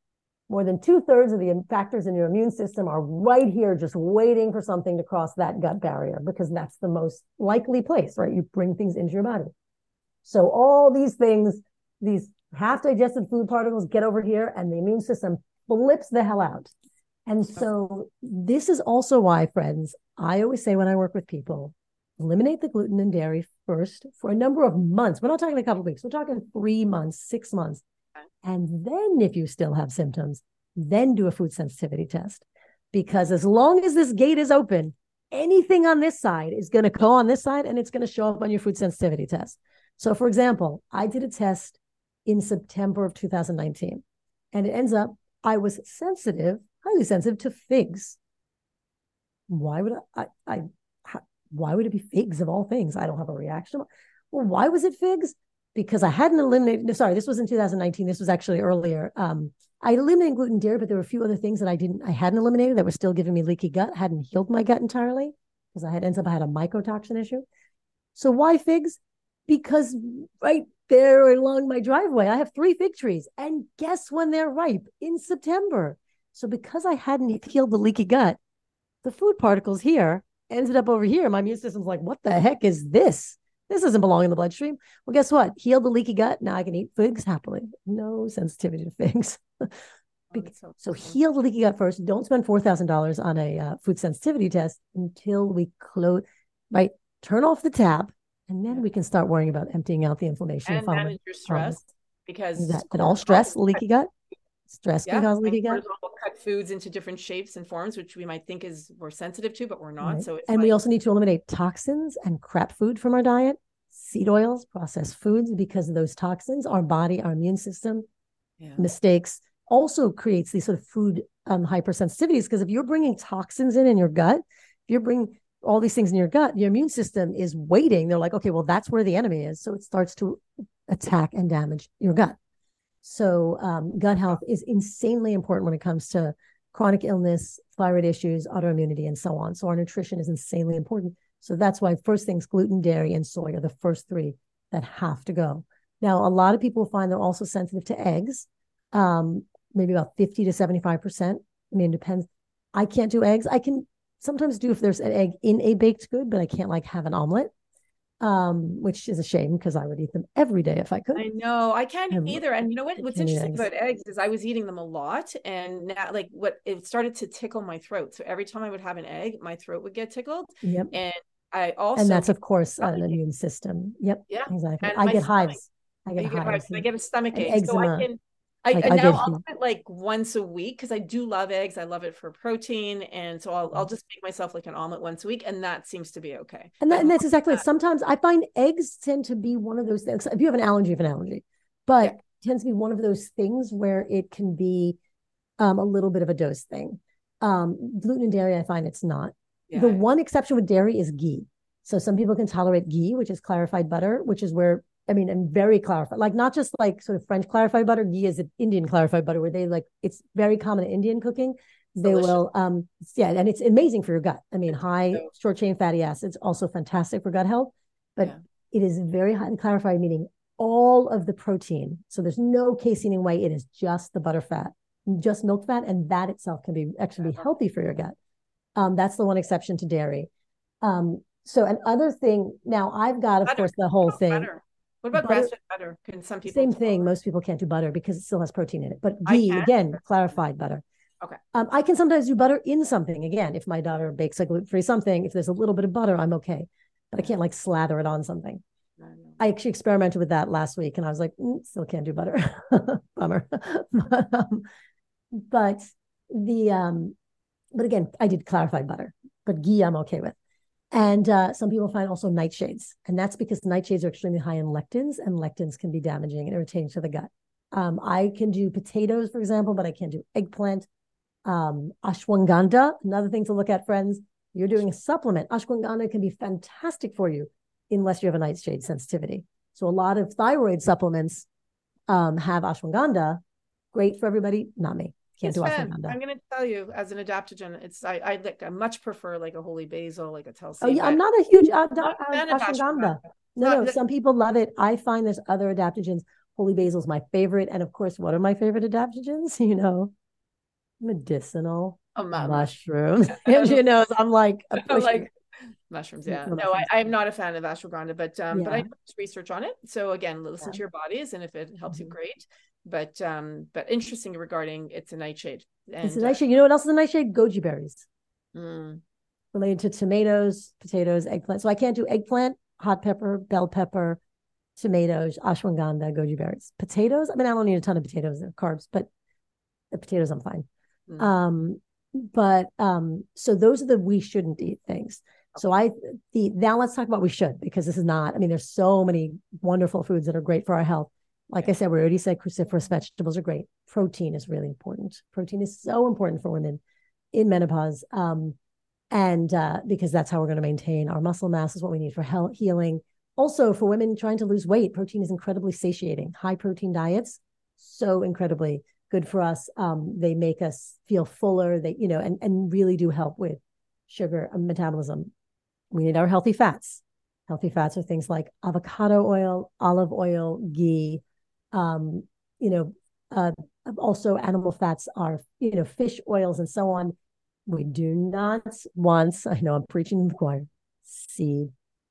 Speaker 2: More than two thirds of the factors in your immune system are right here, just waiting for something to cross that gut barrier because that's the most likely place, right? You bring things into your body. So all these things, these half digested food particles get over here and the immune system flips the hell out. And so this is also why, friends, I always say when I work with people, eliminate the gluten and dairy first for a number of months. We're not talking a couple of weeks. We're talking three months, six months. And then if you still have symptoms, then do a food sensitivity test. Because as long as this gate is open, anything on this side is going to go on this side and it's going to show up on your food sensitivity test. So for example, I did a test in September of 2019 and it ends up I was sensitive highly sensitive to figs. Why would I, I, I why would it be figs of all things? I don't have a reaction. Well, why was it figs? Because I hadn't eliminated, sorry, this was in 2019. This was actually earlier. Um, I eliminated gluten dairy, but there were a few other things that I didn't, I hadn't eliminated that were still giving me leaky gut, hadn't healed my gut entirely because I had ends up, I had a mycotoxin issue. So why figs? Because right there along my driveway, I have three fig trees. And guess when they're ripe? In September. So because I hadn't healed the leaky gut, the food particles here ended up over here. My immune system's like, what the heck is this? This doesn't belong in the bloodstream. Well, guess what? Healed the leaky gut. Now I can eat figs happily. No sensitivity to figs. so, so heal the leaky gut first. Don't spend four thousand dollars on a uh, food sensitivity test until we close. Right, turn off the tap, and then we can start worrying about emptying out the inflammation
Speaker 1: and manage your stress because
Speaker 2: that, and all stress, leaky gut. Stress yeah, can cause leaky gut.
Speaker 1: Cut foods into different shapes and forms, which we might think is we're sensitive to, but we're not. Right. So,
Speaker 2: and like- we also need to eliminate toxins and crap food from our diet, seed oils, processed foods, because of those toxins, our body, our immune system, yeah. mistakes also creates these sort of food um, hypersensitivities. Because if you're bringing toxins in in your gut, if you're bringing all these things in your gut, your immune system is waiting. They're like, okay, well, that's where the enemy is. So it starts to attack and damage your gut. So um, gut health is insanely important when it comes to chronic illness, thyroid issues, autoimmunity, and so on. So our nutrition is insanely important. So that's why first things gluten, dairy, and soy are the first three that have to go. Now, a lot of people find they're also sensitive to eggs, um, maybe about 50 to 75%. I mean, it depends. I can't do eggs. I can sometimes do if there's an egg in a baked good, but I can't like have an omelet um, which is a shame because I would eat them every day if I could.
Speaker 1: I know I can't and, either. And you know what? What's interesting about eggs is I was eating them a lot, and now like what it started to tickle my throat. So every time I would have an egg, my throat would get tickled.
Speaker 2: Yep.
Speaker 1: And I also
Speaker 2: and that's of course an immune system. Yep.
Speaker 1: Yeah.
Speaker 2: Exactly. I get hives. I get hives.
Speaker 1: I get a stomach ache. So I can I, like, now I'll do it like once a week because I do love eggs. I love it for protein, and so I'll I'll mm. just make myself like an omelet once a week, and that seems to be okay.
Speaker 2: And, that, and that's exactly it. Sometimes I find eggs tend to be one of those things. If you have an allergy, you have an allergy, but yeah. tends to be one of those things where it can be um, a little bit of a dose thing. Um, gluten and dairy, I find it's not. Yeah. The one exception with dairy is ghee. So some people can tolerate ghee, which is clarified butter, which is where I mean, and very clarified, like not just like sort of French clarified butter, ghee is an Indian clarified butter, where they like it's very common in Indian cooking. They Delicious. will, um, yeah, and it's amazing for your gut. I mean, high short chain fatty acids, also fantastic for gut health, but yeah. it is very highly clarified, meaning all of the protein. So there's no casein in whey. It is just the butter fat, just milk fat, and that itself can be actually be healthy for your gut. Um, that's the one exception to dairy. Um, so another thing, now I've got, of butter. course, the whole thing. Butter.
Speaker 1: What about grass fed butter? Can some people?
Speaker 2: Same thing. Most people can't do butter because it still has protein in it. But ghee, again, clarified butter.
Speaker 1: Okay.
Speaker 2: Um, I can sometimes do butter in something. Again, if my daughter bakes a gluten free something, if there's a little bit of butter, I'm okay. but I can't like slather it on something. I actually experimented with that last week and I was like, mm, still can't do butter. Bummer. but, um, but the um, but again, I did clarified butter, but ghee I'm okay with. And uh, some people find also nightshades, and that's because nightshades are extremely high in lectins, and lectins can be damaging and irritating to the gut. Um, I can do potatoes, for example, but I can't do eggplant. Um, ashwagandha, another thing to look at, friends. You're doing a supplement. Ashwagandha can be fantastic for you unless you have a nightshade sensitivity. So a lot of thyroid supplements um, have ashwagandha. Great for everybody, not me. Can't do ashwagandha.
Speaker 1: I'm going to tell you, as an adaptogen, it's I I, like, I much prefer like a holy basil, like a tulsi.
Speaker 2: Oh yeah, I'm not a huge uh, uh, ashwagandha. No, no, some people love it. I find there's other adaptogens. Holy basil is my favorite, and of course, what are my favorite adaptogens? You know, medicinal oh, mushrooms. you know, I'm like,
Speaker 1: like mushrooms yeah no I, i'm not a fan of ashwagandha but um yeah. but i do research on it so again listen yeah. to your bodies and if it helps mm-hmm. you great but um but interesting regarding it's a nightshade
Speaker 2: and, it's a nightshade. You know what else is a nightshade? Goji berries. Mm. related to tomatoes potatoes eggplant. So i can't do eggplant hot pepper bell pepper tomatoes ashwagandha goji berries. Potatoes? I mean i don't need a ton of potatoes. They're carbs but the potatoes i'm fine. Mm. um but um so those are the we shouldn't eat things. So I the now let's talk about we should because this is not. I mean, there's so many wonderful foods that are great for our health. Like I said, we already said cruciferous vegetables are great. Protein is really important. Protein is so important for women in menopause, um, and uh, because that's how we're going to maintain our muscle mass is what we need for health healing. Also, for women trying to lose weight, protein is incredibly satiating. High protein diets so incredibly good for us. Um, they make us feel fuller. They you know and and really do help with sugar metabolism we need our healthy fats. Healthy fats are things like avocado oil, olive oil, ghee. Um, you know, uh, also animal fats are you know fish oils and so on. We do not want. I know I'm preaching to the choir. Seed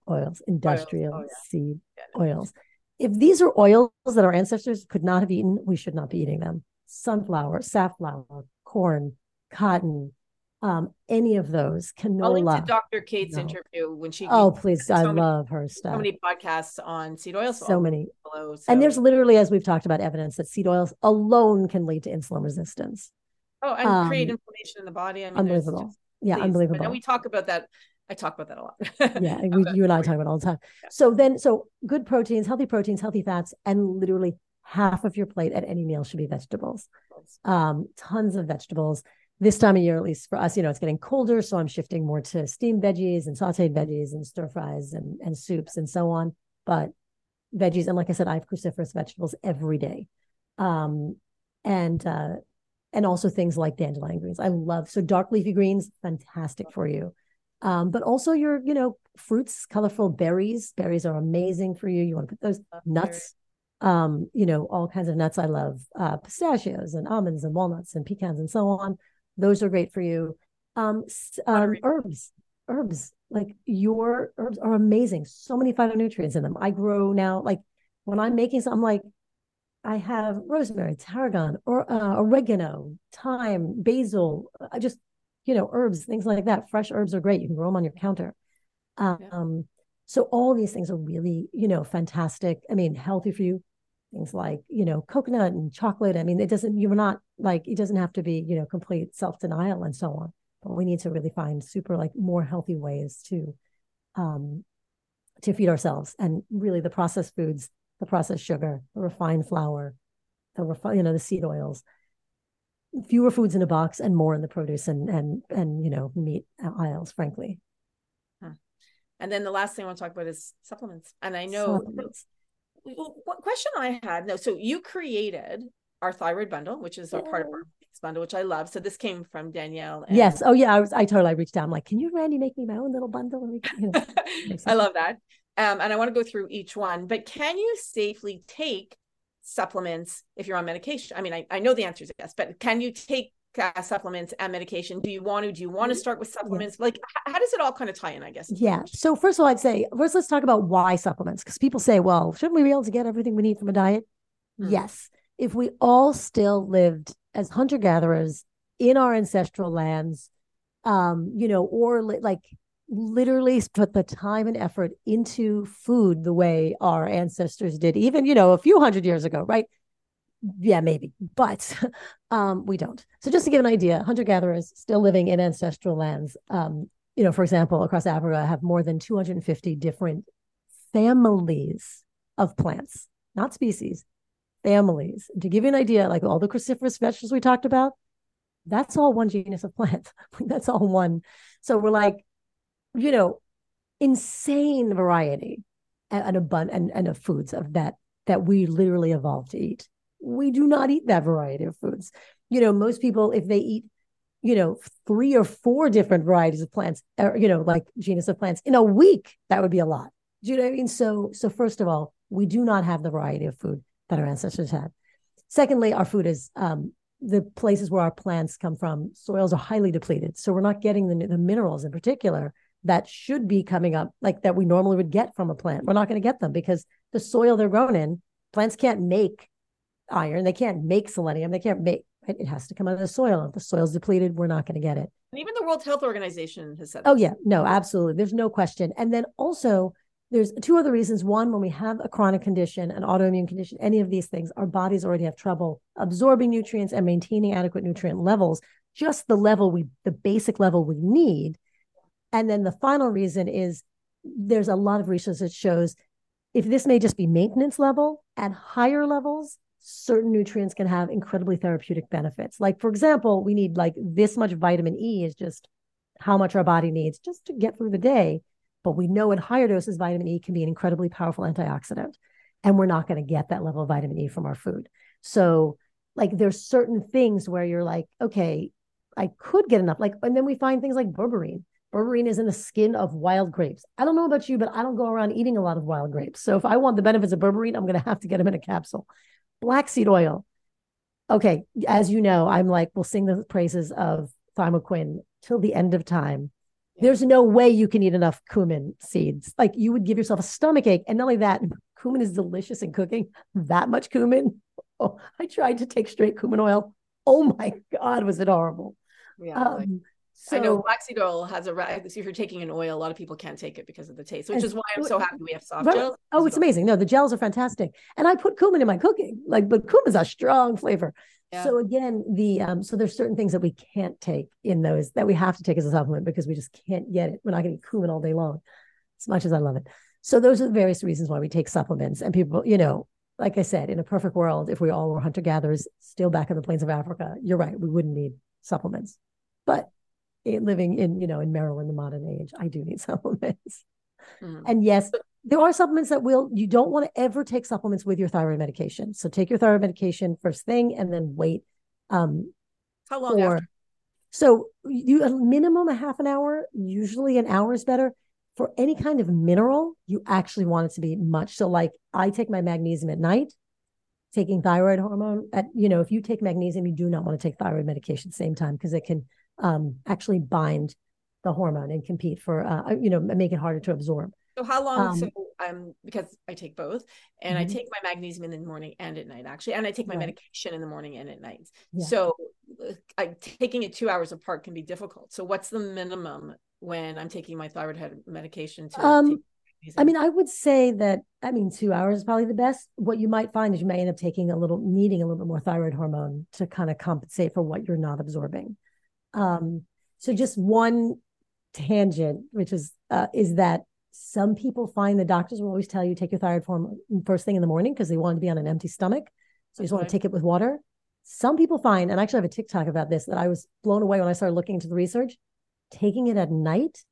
Speaker 2: oils, industrial oils. Oh, yeah. seed yeah. oils. If these are oils that our ancestors could not have eaten, we should not be eating them. Sunflower, safflower, corn, cotton, um, any of those canola. I'll link to
Speaker 1: Dr. Cate's no. interview when she.
Speaker 2: Oh, please! I so love her stuff.
Speaker 1: So many podcasts on seed oils.
Speaker 2: So, so many. Below, so. And there's literally, as we've talked about, evidence that seed oils alone can lead to insulin resistance.
Speaker 1: Oh, and um, create inflammation in the body. I mean,
Speaker 2: unbelievable. Just, yeah, please. unbelievable.
Speaker 1: And we talk about that. I talk about that a lot.
Speaker 2: yeah, we, you and I talk about all the time. Yeah. So then, so good proteins, healthy proteins, healthy fats, and literally half of your plate at any meal should be vegetables. Um, tons of vegetables this time of year, at least for us, you know, it's getting colder. So I'm shifting more to steamed veggies and sauteed veggies and stir fries and, and soups and so on. But veggies, and like I said, I have cruciferous vegetables every day. Um, and uh, and also things like dandelion greens. I love so dark leafy greens, fantastic for you. Um, but also your, you know, fruits, colorful berries. Berries are amazing for you. You want to put those nuts, um, you know, all kinds of nuts. I love uh, pistachios and almonds and walnuts and pecans and so on. Those are great for you. Um, um, herbs, herbs, like your herbs are amazing. So many phytonutrients in them. I grow now, like when I'm making some, I'm like, I have rosemary, tarragon, or uh, oregano, thyme, basil. I just, you know, herbs, things like that. Fresh herbs are great. You can grow them on your counter. Um, yeah. So all these things are really, you know, fantastic. I mean, healthy for you things like you know coconut and chocolate. I mean it doesn't you're not like it doesn't have to be you know complete self-denial and so on but we need to really find super like more healthy ways to um to feed ourselves. And really the processed foods the processed sugar the refined flour the refi- you know the seed oils fewer foods in a box and more in the produce and and and you know meat aisles frankly.
Speaker 1: And then the last thing i want to talk about is supplements. And i know supplements what question I had? No, so you created our thyroid bundle, which is our part of our bundle, which I love. So this came from Danielle.
Speaker 2: And... Yes. Oh yeah. I was. I totally reached out. I'm like, can you, Randy, make me my own little bundle?
Speaker 1: I love that. Um, and I want to go through each one. But can you safely take supplements if you're on medication? I mean, I, I know the answer is yes, but can you take uh, supplements and medication? Do you want to? Do you want to start with supplements? Yes. Like, how does it all kind of tie in? I guess.
Speaker 2: Yeah. So first of all, I'd say first let's talk about why supplements because people say, well, shouldn't we be able to get everything we need from a diet? Mm-hmm. Yes. If we all still lived as hunter gatherers in our ancestral lands, um, you know, or li- like literally put the time and effort into food the way our ancestors did, even, you know, a few hundred years ago, right? Yeah, maybe, but um, we don't. So, just to give an idea, hunter gatherers still living in ancestral lands, um, you know, for example, across Africa, have more than 250 different families of plants, not species, families. And to give you an idea, like all the cruciferous vegetables we talked about, that's all one genus of plant. that's all one. So we're like, you know, insane variety and, and a and, and of foods of that that we literally evolved to eat. We do not eat that variety of foods. You know, most people, if they eat, you know, three or four different varieties of plants, or, you know, like genus of plants in a week, that would be a lot. Do you know what I mean? So, so first of all, we do not have the variety of food that our ancestors had. Secondly, our food is um, the places where our plants come from. Soils are highly depleted, so we're not getting the, the minerals in particular that should be coming up, like that we normally would get from a plant. We're not going to get them because the soil they're grown in, plants can't make iron, they can't make selenium, they can't make. Right? It has to come out of the soil. If the soil's depleted, we're not going to get it.
Speaker 1: And even the World Health Organization has said.
Speaker 2: Oh yeah, no, absolutely. There's no question. And then also there's two other reasons. One, when we have a chronic condition, an autoimmune condition, any of these things, our bodies already have trouble absorbing nutrients and maintaining adequate nutrient levels, just the level we, the basic level we need. And then the final reason is there's a lot of research that shows if this may just be maintenance level, at higher levels, certain nutrients can have incredibly therapeutic benefits. Like, for example, we need like this much vitamin E is just how much our body needs just to get through the day but we know in higher doses, vitamin E can be an incredibly powerful antioxidant. And we're not going to get that level of vitamin E from our food. So, like, there's certain things where you're like, okay, I could get enough. Like, and then we find things like berberine. Berberine is in the skin of wild grapes. I don't know about you, but I don't go around eating a lot of wild grapes. So if I want the benefits of berberine, I'm going to have to get them in a capsule. Black seed oil. Okay, as you know, I'm like, we'll sing the praises of thymoquin till the end of time. There's no way you can eat enough cumin seeds. Like you would give yourself a stomach ache. And not only that, cumin is delicious in cooking. That much cumin. Oh, I tried to take straight cumin oil. Oh my God, was it horrible?
Speaker 1: Yeah. Um, so, I know flaxseed oil has a if you're taking an oil, a lot of people can't take it because of the taste, which is why I'm so happy we have soft right. gels.
Speaker 2: Oh, it's amazing. No, the gels are fantastic. And I put cumin in my cooking. Like, but cumin's a strong flavor. Yeah. So again, the um, so there's certain things that we can't take in those that we have to take as a supplement because we just can't get it. We're not going to eat cumin all day long, as much as I love it. So those are the various reasons why we take supplements. And people, you know, like I said, in a perfect world, if we all were hunter gatherers still back in the plains of Africa, you're right, we wouldn't need supplements. But living in, you know, in Maryland, the modern age, I do need supplements. Mm. And yes, there are supplements that will you don't want to ever take supplements with your thyroid medication. So take your thyroid medication first thing and then wait. Um,
Speaker 1: How long for, after?
Speaker 2: So you a minimum a half an hour, usually an hour is better. For any kind of mineral, you actually want it to be much. So like I take my magnesium at night, taking thyroid hormone at you know, if you take magnesium, you do not want to take thyroid medication at the same time because it can um, actually bind the hormone and compete for uh, you know, make it harder to absorb.
Speaker 1: So how long? Um, so I'm because I take both, and mm-hmm. I take my magnesium in the morning and at night, actually, and I take my right. medication in the morning and at night. Yeah. So, uh, I taking it two hours apart can be difficult. So, what's the minimum when I'm taking my thyroid medication? To
Speaker 2: um, I mean, I would say that I mean two hours is probably the best. What you might find is you may end up taking a little, needing a little bit more thyroid hormone to kind of compensate for what you're not absorbing. Um, so just one tangent, which is uh, is that some people find the doctors will always tell you take your thyroid hormone first thing in the morning because they want to be on an empty stomach. So you just want to take it with water. Some people find, and I actually have a TikTok about this that I was blown away when I started looking into the research. Taking it at night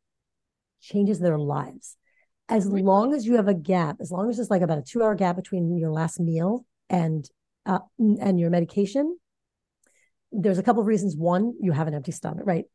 Speaker 2: changes their lives. As really? long as you have a gap, as long as there's like about a two hour gap between your last meal and uh, and your medication, there's a couple of reasons. One, you have an empty stomach, right?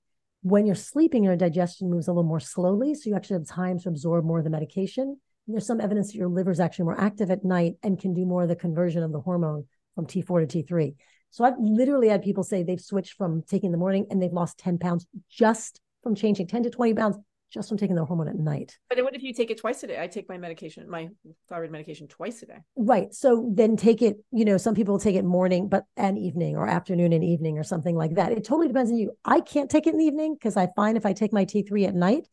Speaker 2: when you're sleeping, your digestion moves a little more slowly. So you actually have time to absorb more of the medication. And there's some evidence that your liver is actually more active at night and can do more of the conversion of the hormone from T4 to T3. So I've literally had people say they've switched from taking in the morning and they've lost 10 pounds just from changing 10 to 20 pounds just from taking the hormone at night.
Speaker 1: But what if you take it twice a day? I take my medication, my thyroid medication twice a day.
Speaker 2: Right. So then take it, you know, some people take it morning, but and evening or afternoon and evening or something like that. It totally depends on you. I can't take it in the evening because I find if I take my T3 at night,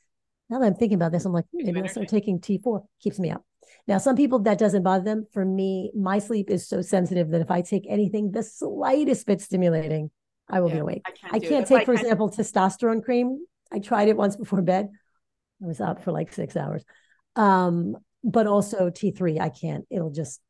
Speaker 2: now that I'm thinking about this, I'm like, maybe I'll start taking T4, keeps me up. Now, some people that doesn't bother them. For me, my sleep is so sensitive that if I take anything the slightest bit stimulating, I will yeah, be awake. I can't, I can't take, for example, testosterone cream. I tried it once before bed. I was up for like six hours. Um, but also T3, I can't. It'll just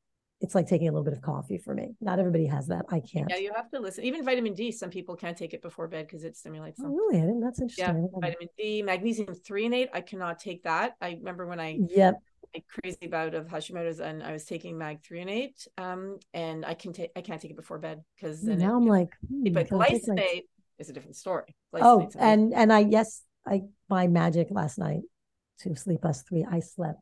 Speaker 2: it's like taking a little bit of coffee for me. Not everybody has that. I can't.
Speaker 1: Yeah, you have to listen. Even vitamin D, some people can't take it before bed because it stimulates them.
Speaker 2: Oh, really? I didn't, that's interesting.
Speaker 1: Yeah, vitamin D, magnesium threonate. I cannot take that. I remember when I
Speaker 2: yep
Speaker 1: a crazy bout of Hashimoto's and I was taking mag threonate. Um, and I can take I can't take it before bed because
Speaker 2: now it, I'm like,
Speaker 1: hmm, but glycinate like... is a different story.
Speaker 2: oh, and and I yes, I my magic last night to Sleepus three. I slept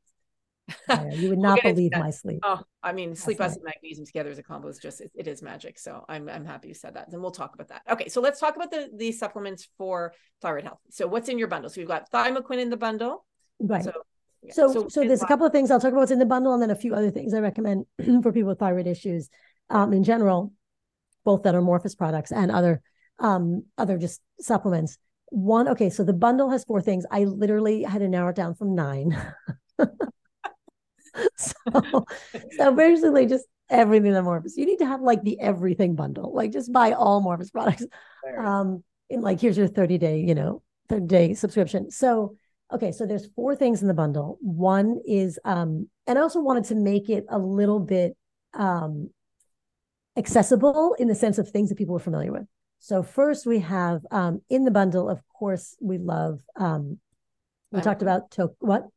Speaker 2: you would not believe my sleep.
Speaker 1: Oh, I mean, Sleepus and magnesium together as a combo is just it, it is magic. So I'm I'm happy you said that. Then we'll talk about that. Okay, so let's talk about the the supplements for thyroid health. So what's in your bundle? So we've got thymoquin in the bundle.
Speaker 2: Right. So yeah. so, so, so there's a couple of things I'll talk about what's in the bundle, and then a few other things I recommend for people with thyroid issues, um, in general, both that are Morphus products and other um other just supplements. One, okay, so the bundle has four things. I literally had to narrow it down from nine. so, so basically just everything that Morphus. You need to have like the everything bundle. Like just buy all Morphus products. Um, in like here's your 30 day, you know, 30 day subscription. So okay, so there's four things in the bundle. One is um, and I also wanted to make it a little bit um accessible in the sense of things that people are familiar with. So first we have um in the bundle, of course, we love um we talked about to- what?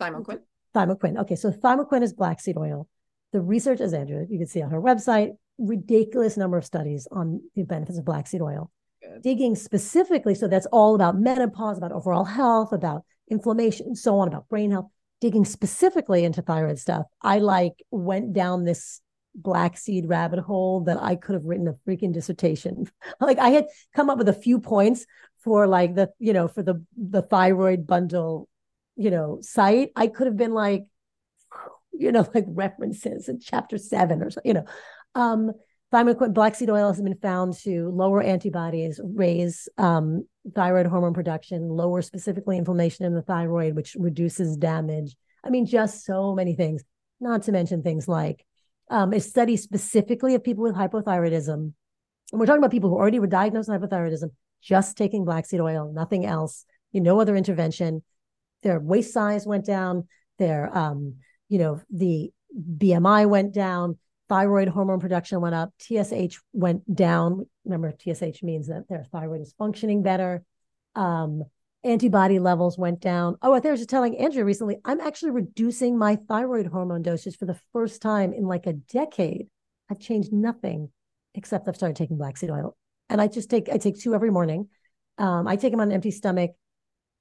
Speaker 1: Thymoquin.
Speaker 2: Thymoquin. Okay, so thymoquin is black seed oil. The research, as Andrea, you can see on her website, ridiculous number of studies on the benefits of black seed oil. Good. Digging specifically, so that's all about menopause, about overall health, about inflammation, and so on, about brain health. Digging specifically into thyroid stuff, I like went down this black seed rabbit hole that I could have written a freaking dissertation. like I had come up with a few points for like the, you know, for the the thyroid bundle you know, site, I could have been like, you know, like references in chapter seven or so, you know. Um, thymoquin black seed oil has been found to lower antibodies, raise um, thyroid hormone production, lower specifically inflammation in the thyroid, which reduces damage. I mean, just so many things. Not to mention things like um, a study specifically of people with hypothyroidism. And we're talking about people who already were diagnosed with hypothyroidism, just taking black seed oil, nothing else, you know, no other intervention their waist size went down, their um, you know, the BMI went down, thyroid hormone production went up, TSH went down. Remember, TSH means that their thyroid is functioning better. Um, antibody levels went down. Oh, I think I was just telling Andrea recently, I'm actually reducing my thyroid hormone dosage for the first time in like a decade. I've changed nothing except I've started taking black seed oil. And I just take I take two every morning. Um, I take them on an empty stomach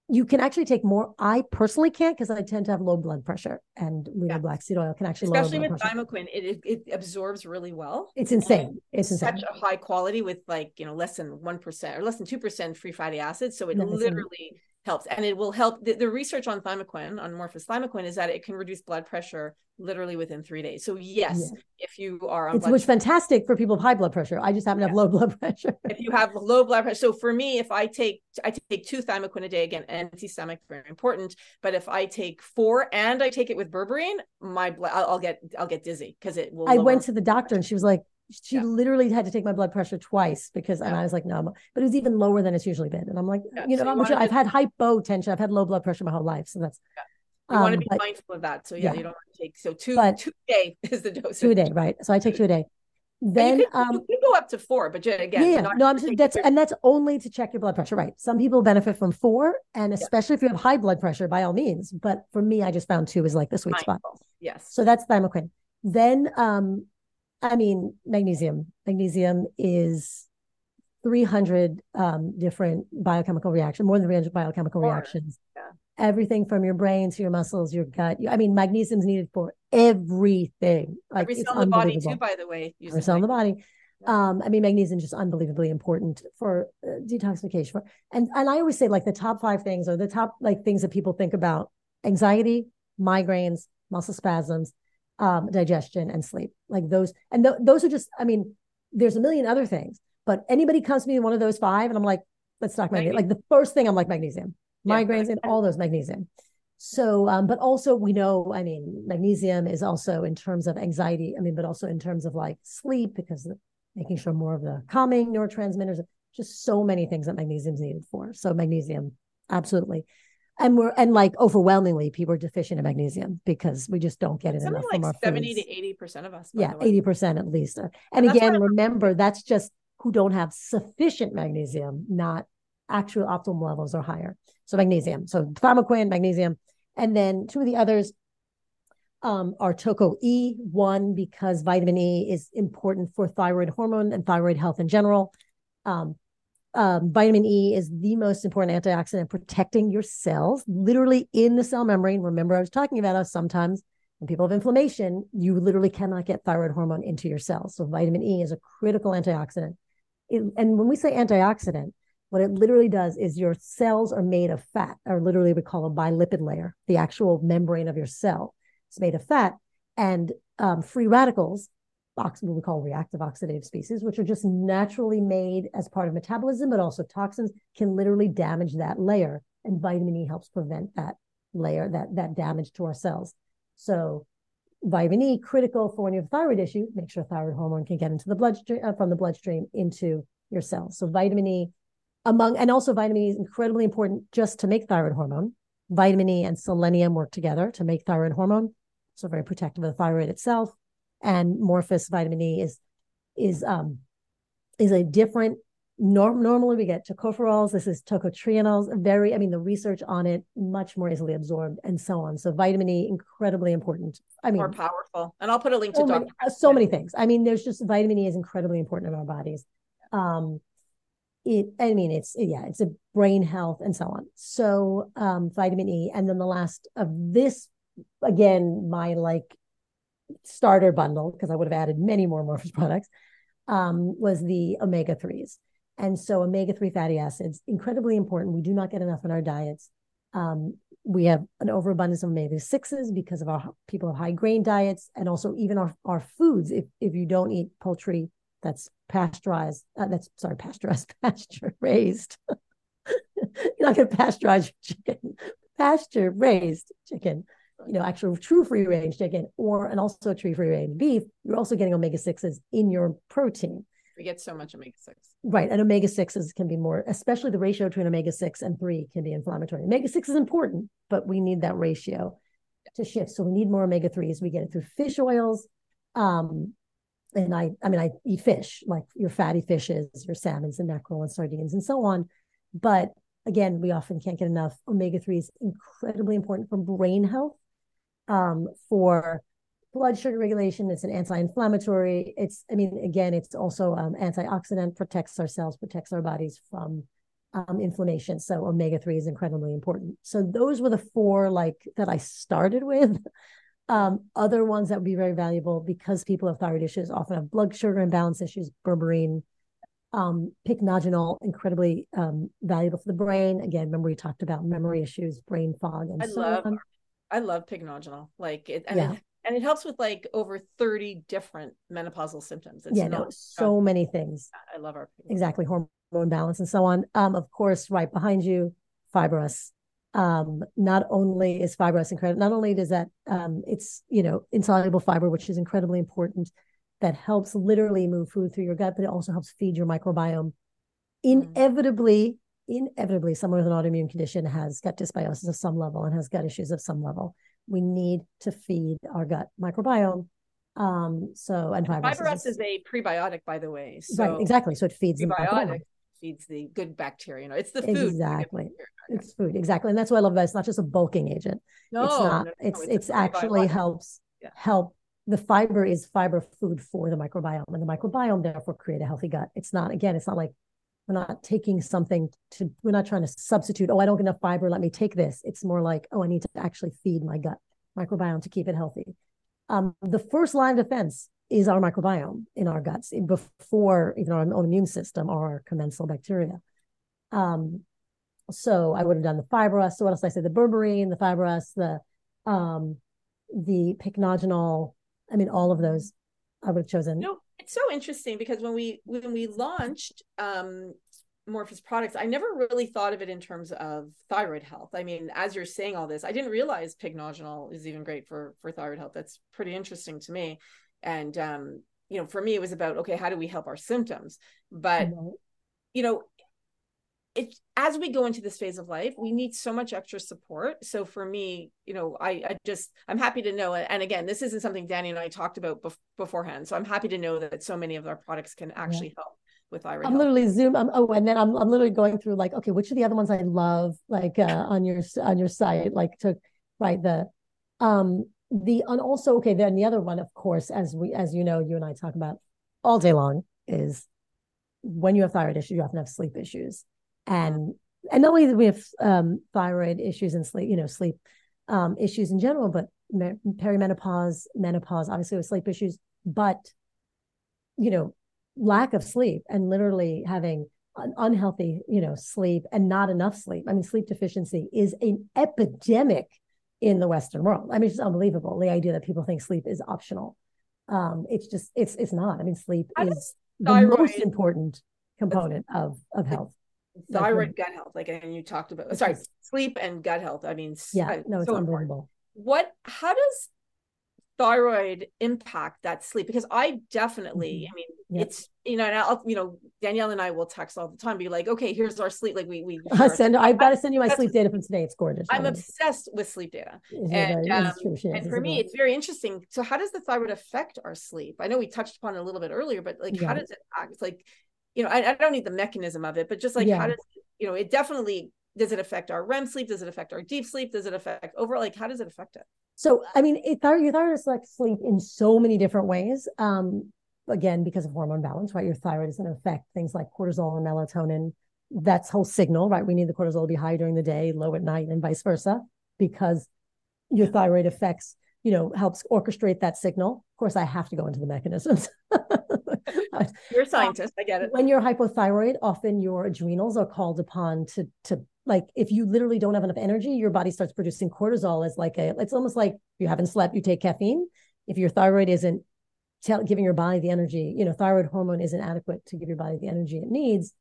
Speaker 2: you can actually take more. I personally can't because I tend to have low blood pressure, and we yeah. black seed oil can actually
Speaker 1: especially with thymoquin, it, it, it absorbs really well.
Speaker 2: It's insane. It's insane.
Speaker 1: Such a high quality with like you know less than one percent or less than two percent free fatty acids, so it literally helps and it will help the, the, research on thymoquin on morphus thymoquin is that it can reduce blood pressure literally within three days. So yes yeah. if you are on
Speaker 2: it's which fantastic for people with high blood pressure. I just happen to have low blood pressure.
Speaker 1: If you have low blood pressure so for me if i take i take two thymoquin a day again empty stomach very important but if i take four and i take it with berberine my blood I'll, I'll get i'll get dizzy because it will
Speaker 2: i went to the doctor and she was like she yeah. literally had to take my blood pressure twice because yeah. and I was like, no, but it was even lower than it's usually been. And I'm like, yeah. you know, so you I've to... had hypotension, I've had low blood pressure my whole life. So that's
Speaker 1: you um, want to be but, mindful of that. So yeah, you don't want to take so two but, two a day is the dose.
Speaker 2: Two a day, right? So I take two a day. Then
Speaker 1: you can, um, you can go up to four, but again,
Speaker 2: yeah, no, I'm that's and that's only to check your blood pressure, right? Some people benefit from four, and especially if you have high blood pressure, by all means. But for me, I just found two is like the sweet mindful. spot.
Speaker 1: Yes.
Speaker 2: So that's thymoquin. Then um, I mean, magnesium. Magnesium is 300 um, different biochemical reactions, more than 300 biochemical reactions. Yeah. Everything from your brain to your muscles, your gut. I mean, magnesium is needed for everything.
Speaker 1: Like, Every cell in the body, too, by the way.
Speaker 2: Every cell in the body. Um, I mean, magnesium is just unbelievably important for uh, detoxification. For, and and I always say like the top five things or the top like things that people think about: anxiety, migraines, muscle spasms, um, digestion and sleep. Like those, and th- those are just, I mean, there's a million other things, but anybody comes to me one of those five, and I'm like, let's talk magnesium. Like the first thing I'm like magnesium. migraines, and all those magnesium. So, um, but also we know, I mean, magnesium is also in terms of anxiety. I mean, but also in terms of like sleep because making sure more of the calming neurotransmitters, just so many things that magnesium is needed for. So magnesium, absolutely. And we're and like overwhelmingly people are deficient in magnesium because we just don't get it
Speaker 1: Something
Speaker 2: enough
Speaker 1: like
Speaker 2: from our
Speaker 1: 70
Speaker 2: foods.
Speaker 1: to 80 percent of us.
Speaker 2: Yeah, eighty percent at least. And,
Speaker 1: And
Speaker 2: again, remember that's just who don't have sufficient magnesium, not actual optimal levels are higher. So magnesium, so thymoquin, magnesium, and then two of the others um, are Toco E one because vitamin E is important for thyroid hormone and thyroid health in general. Um, um, vitamin E is the most important antioxidant protecting your cells, literally in the cell membrane. Remember, I was talking about how sometimes when people have inflammation, you literally cannot get thyroid hormone into your cells. So vitamin E is a critical antioxidant. It, and when we say antioxidant, what it literally does is your cells are made of fat, or literally we call a bilipid layer, the actual membrane of your cell. It's made of fat and um, free radicals, what we call reactive oxidative species, which are just naturally made as part of metabolism, but also toxins can literally damage that layer. And vitamin E helps prevent that layer, that, that damage to our cells. So vitamin E critical for when you have thyroid issue, make sure thyroid hormone can get into the bloodstream uh, from the bloodstream into your cells. So vitamin E among and also vitamin E is incredibly important just to make thyroid hormone. Vitamin E and selenium work together to make thyroid hormone. So very protective of the thyroid itself. And Morphus vitamin E is is um is a different norm normally we get tocopherols this is tocotrienols very i mean the research on it much more easily absorbed and so on so vitamin e incredibly important i mean
Speaker 1: more powerful. And I'll put a link to
Speaker 2: so many, uh, so many things. I mean, there's just vitamin E is incredibly important in our bodies. Um, it, I mean, it's yeah, it's a brain health and so on. So, um, vitamin E, and then the last of this, again, my like starter bundle because I would have added many more Morphus products, um, was the omega threes. And so, omega three fatty acids incredibly important. We do not get enough in our diets. Um, we have an overabundance of omega sixes because of our people have high grain diets, and also even our our foods. If if you don't eat poultry that's pasteurized, uh, that's sorry, pasteurized, pasture raised. You're not going to pasteurize your chicken. Pasture raised chicken, you know, actual true free range chicken, or and also true free range beef. You're also getting omega sixes in your protein.
Speaker 1: We get so much omega 6.
Speaker 2: Right. And omega 6s can be more, especially the ratio between omega 6 and 3 can be inflammatory. Omega 6 is important, but we need that ratio to shift. So we need more omega 3s. We get it through fish oils. Um, and I, I mean, I eat fish, like your fatty fishes, your salmons and mackerel and sardines and so on. But again, we often can't get enough omega 3s, incredibly important for brain health, um, for blood sugar regulation. It's an anti-inflammatory. It's, I mean, again, it's also um, antioxidant, protects our cells, protects our bodies from um, inflammation. So omega three is incredibly important. So those were the four like that I started with. Um, other ones that would be very valuable because people have thyroid issues often have blood sugar imbalance issues, berberine, um, pycnogenol, incredibly um, valuable for the brain. Again, remember we talked about memory issues, brain fog, and
Speaker 1: I
Speaker 2: so on.
Speaker 1: I love pycnogenol. Like it and,
Speaker 2: Yeah.
Speaker 1: it and it helps with like over 30 different menopausal symptoms. It's
Speaker 2: yeah,
Speaker 1: not
Speaker 2: no, so many things.
Speaker 1: I love our Pycnogenol.
Speaker 2: exactly hormone balance and so on um of course right behind you Fiberus um not only is Fiberus incredible not only does that um it's you know insoluble fiber which is incredibly important that helps literally move food through your gut but it also helps feed your microbiome inevitably inevitably someone with an autoimmune condition has gut dysbiosis of some level and has gut issues of some level we need to feed our gut microbiome um so and
Speaker 1: Fiberus is a prebiotic, by the way. So
Speaker 2: right exactly so it feeds
Speaker 1: prebiotic feeds the good bacteria. You know, it's the food.
Speaker 2: Exactly. It's food, exactly, and that's what I love about it. It's not just a bulking agent.
Speaker 1: No,
Speaker 2: it's not.
Speaker 1: no, no,
Speaker 2: it's
Speaker 1: a
Speaker 2: it's actually helps
Speaker 1: Yeah.
Speaker 2: help. The fiber is fiber food for the microbiome, and the microbiome therefore create a healthy gut. It's not again. It's not like we're not taking something to. We're not trying to substitute. Oh, I don't get enough fiber. Let me take this. It's more like oh, I need to actually feed my gut microbiome to keep it healthy. Um, the first line of defense is our microbiome in our guts before even our own immune system or our commensal bacteria. Um, so I would have done the Fiberus. So what else I say? The berberine, the Fiberus, the um, the pycnogenol. I mean, all of those I would have chosen.
Speaker 1: No, it's so interesting because when we when we launched um Morphus products, I never really thought of it in terms of thyroid health. I mean, as you're saying all this, I didn't realize pycnogenol is even great for for thyroid health. That's pretty interesting to me. And um, you know, for me, it was about okay, how do we help our symptoms? But mm-hmm. you know, it as we go into this phase of life we need so much extra support so for me you know i i just i'm happy to know and again this isn't something danny and i talked about bef- beforehand so i'm happy to know that so many of our products can actually yeah. help with thyroid
Speaker 2: i'm
Speaker 1: health.
Speaker 2: literally zoom I'm, oh and then I'm, I'm literally going through like okay which are the other ones i love like uh, on your on your site like to right the um the and also okay then the other one of course as we as you know you and i talk about all day long is when you have thyroid issues you often have sleep issues and and not only that we have um, thyroid issues and sleep, you know, sleep um, issues in general, but perimenopause, menopause, obviously with sleep issues, but you know, lack of sleep and literally having an unhealthy, you know, sleep and not enough sleep. I mean, sleep deficiency is an epidemic in the Western world. I mean, it's unbelievable the idea that people think sleep is optional. Um, it's just it's it's not. I mean, sleep is the most important component of of health
Speaker 1: thyroid gut health like and you talked about sorry sleep and gut health i mean
Speaker 2: yeah no it's so unbelievable.
Speaker 1: Important. what how does thyroid impact that sleep? Because i definitely mm-hmm. i mean yep. it's you know and I'll, you know danielle and i will text all the time be like okay here's our sleep like we we
Speaker 2: I send i've got to send you my sleep data from today it's gorgeous
Speaker 1: i'm obsessed with sleep data. And, um, and for me it's very interesting. So how does the thyroid affect our sleep? I know we touched upon it a little bit earlier but like yeah. how does it act? It's like you know, I, I, don't need the mechanism of it, but just like yeah. how does you know, it definitely does it affect our REM sleep? Does it affect our deep sleep? Does it affect overall? Like, how does it affect it?
Speaker 2: So, I mean, it, your thyroid affects sleep in so many different ways. Um, again, because of hormone balance, right? Your thyroid is going to affect things like cortisol and melatonin. That's whole signal, right? We need the cortisol to be high during the day, low at night, and vice versa, because your thyroid affects, you know, helps orchestrate that signal. Of course, I have to go into the mechanisms.
Speaker 1: You're a scientist. I get it.
Speaker 2: When you're hypothyroid, often your adrenals are called upon to to like if you literally don't have enough energy, your body starts producing cortisol as like a. It's almost like you haven't slept, you take caffeine. If your thyroid isn't tell, giving your body the energy, you know, thyroid hormone isn't adequate to give your body the energy it needs,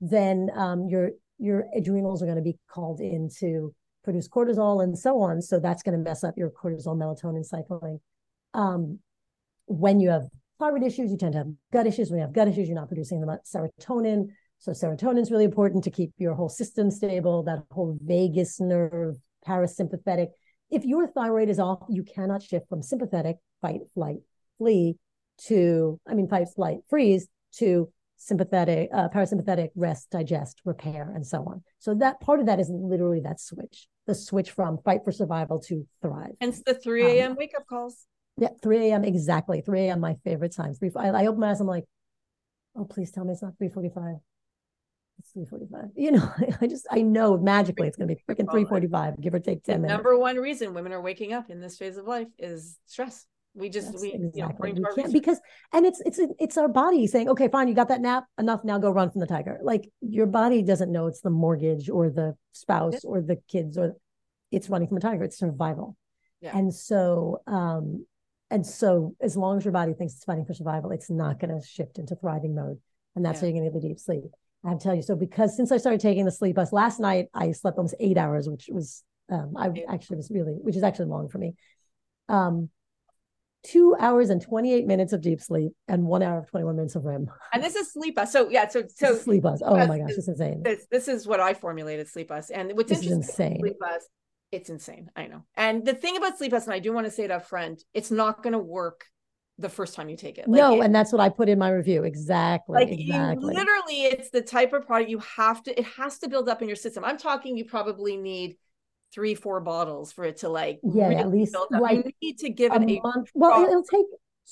Speaker 2: then um, your your adrenals are going to be called in to produce cortisol and so on. So that's going to mess up your cortisol melatonin cycling. Um, when you have thyroid issues, you tend to have gut issues. When you have gut issues, you're not producing the serotonin. So serotonin is really important to keep your whole system stable, that whole vagus nerve, parasympathetic. If your thyroid is off, you cannot shift from sympathetic, fight, flight, flee, to, I mean, fight, flight, freeze, to sympathetic, uh, parasympathetic, rest, digest, repair, and so on. So that part of that is literally that switch, the switch from fight for survival to thrive.
Speaker 1: Hence the 3 a.m. Um, wake up calls.
Speaker 2: Yeah, 3 a.m. exactly. 3 a.m. my favorite time. Three. I, I open my eyes. I'm like, oh, please tell me it's not 3:45. It's 3:45. You know, I just I know magically it's going to be freaking 3:45, give or take 10 minutes.
Speaker 1: Number one reason women are waking up in this phase of life is stress. We just we exactly.
Speaker 2: you know, we can't because and it's it's it's our body saying, okay, fine, you got that nap, enough. Now go run from the tiger. Like your body doesn't know it's the mortgage or the spouse yeah. or the kids or it's running from a tiger. It's survival. Yeah. And so um and so, as long as your body thinks it's fighting for survival, it's not going to shift into thriving mode. And that's yeah. how you're going to get the deep sleep. I have to tell you. So, because since I started taking the Sleepus last night, I slept almost eight hours, which was, um, I actually was really, which is actually long for me. Um, two hours and 28 minutes of deep sleep and one hour of 21 minutes of REM.
Speaker 1: And this is Sleepus. So yeah, so so
Speaker 2: Sleepus. Oh my gosh, it's insane.
Speaker 1: This, this is what I formulated Sleepus. And what's this interesting insane. sleep bus it's insane. I know. And the thing about sleep and I do want to say it up front, it's not going to work the first time you take it.
Speaker 2: Like no, it, and that's what I put in my review. Exactly.
Speaker 1: Like
Speaker 2: exactly.
Speaker 1: literally, it's the type of product you have to. It has to build up in your system. I'm talking. You probably need three, four bottles for it to like.
Speaker 2: Yeah, really at least
Speaker 1: like you need to give it a month.
Speaker 2: Well, it'll take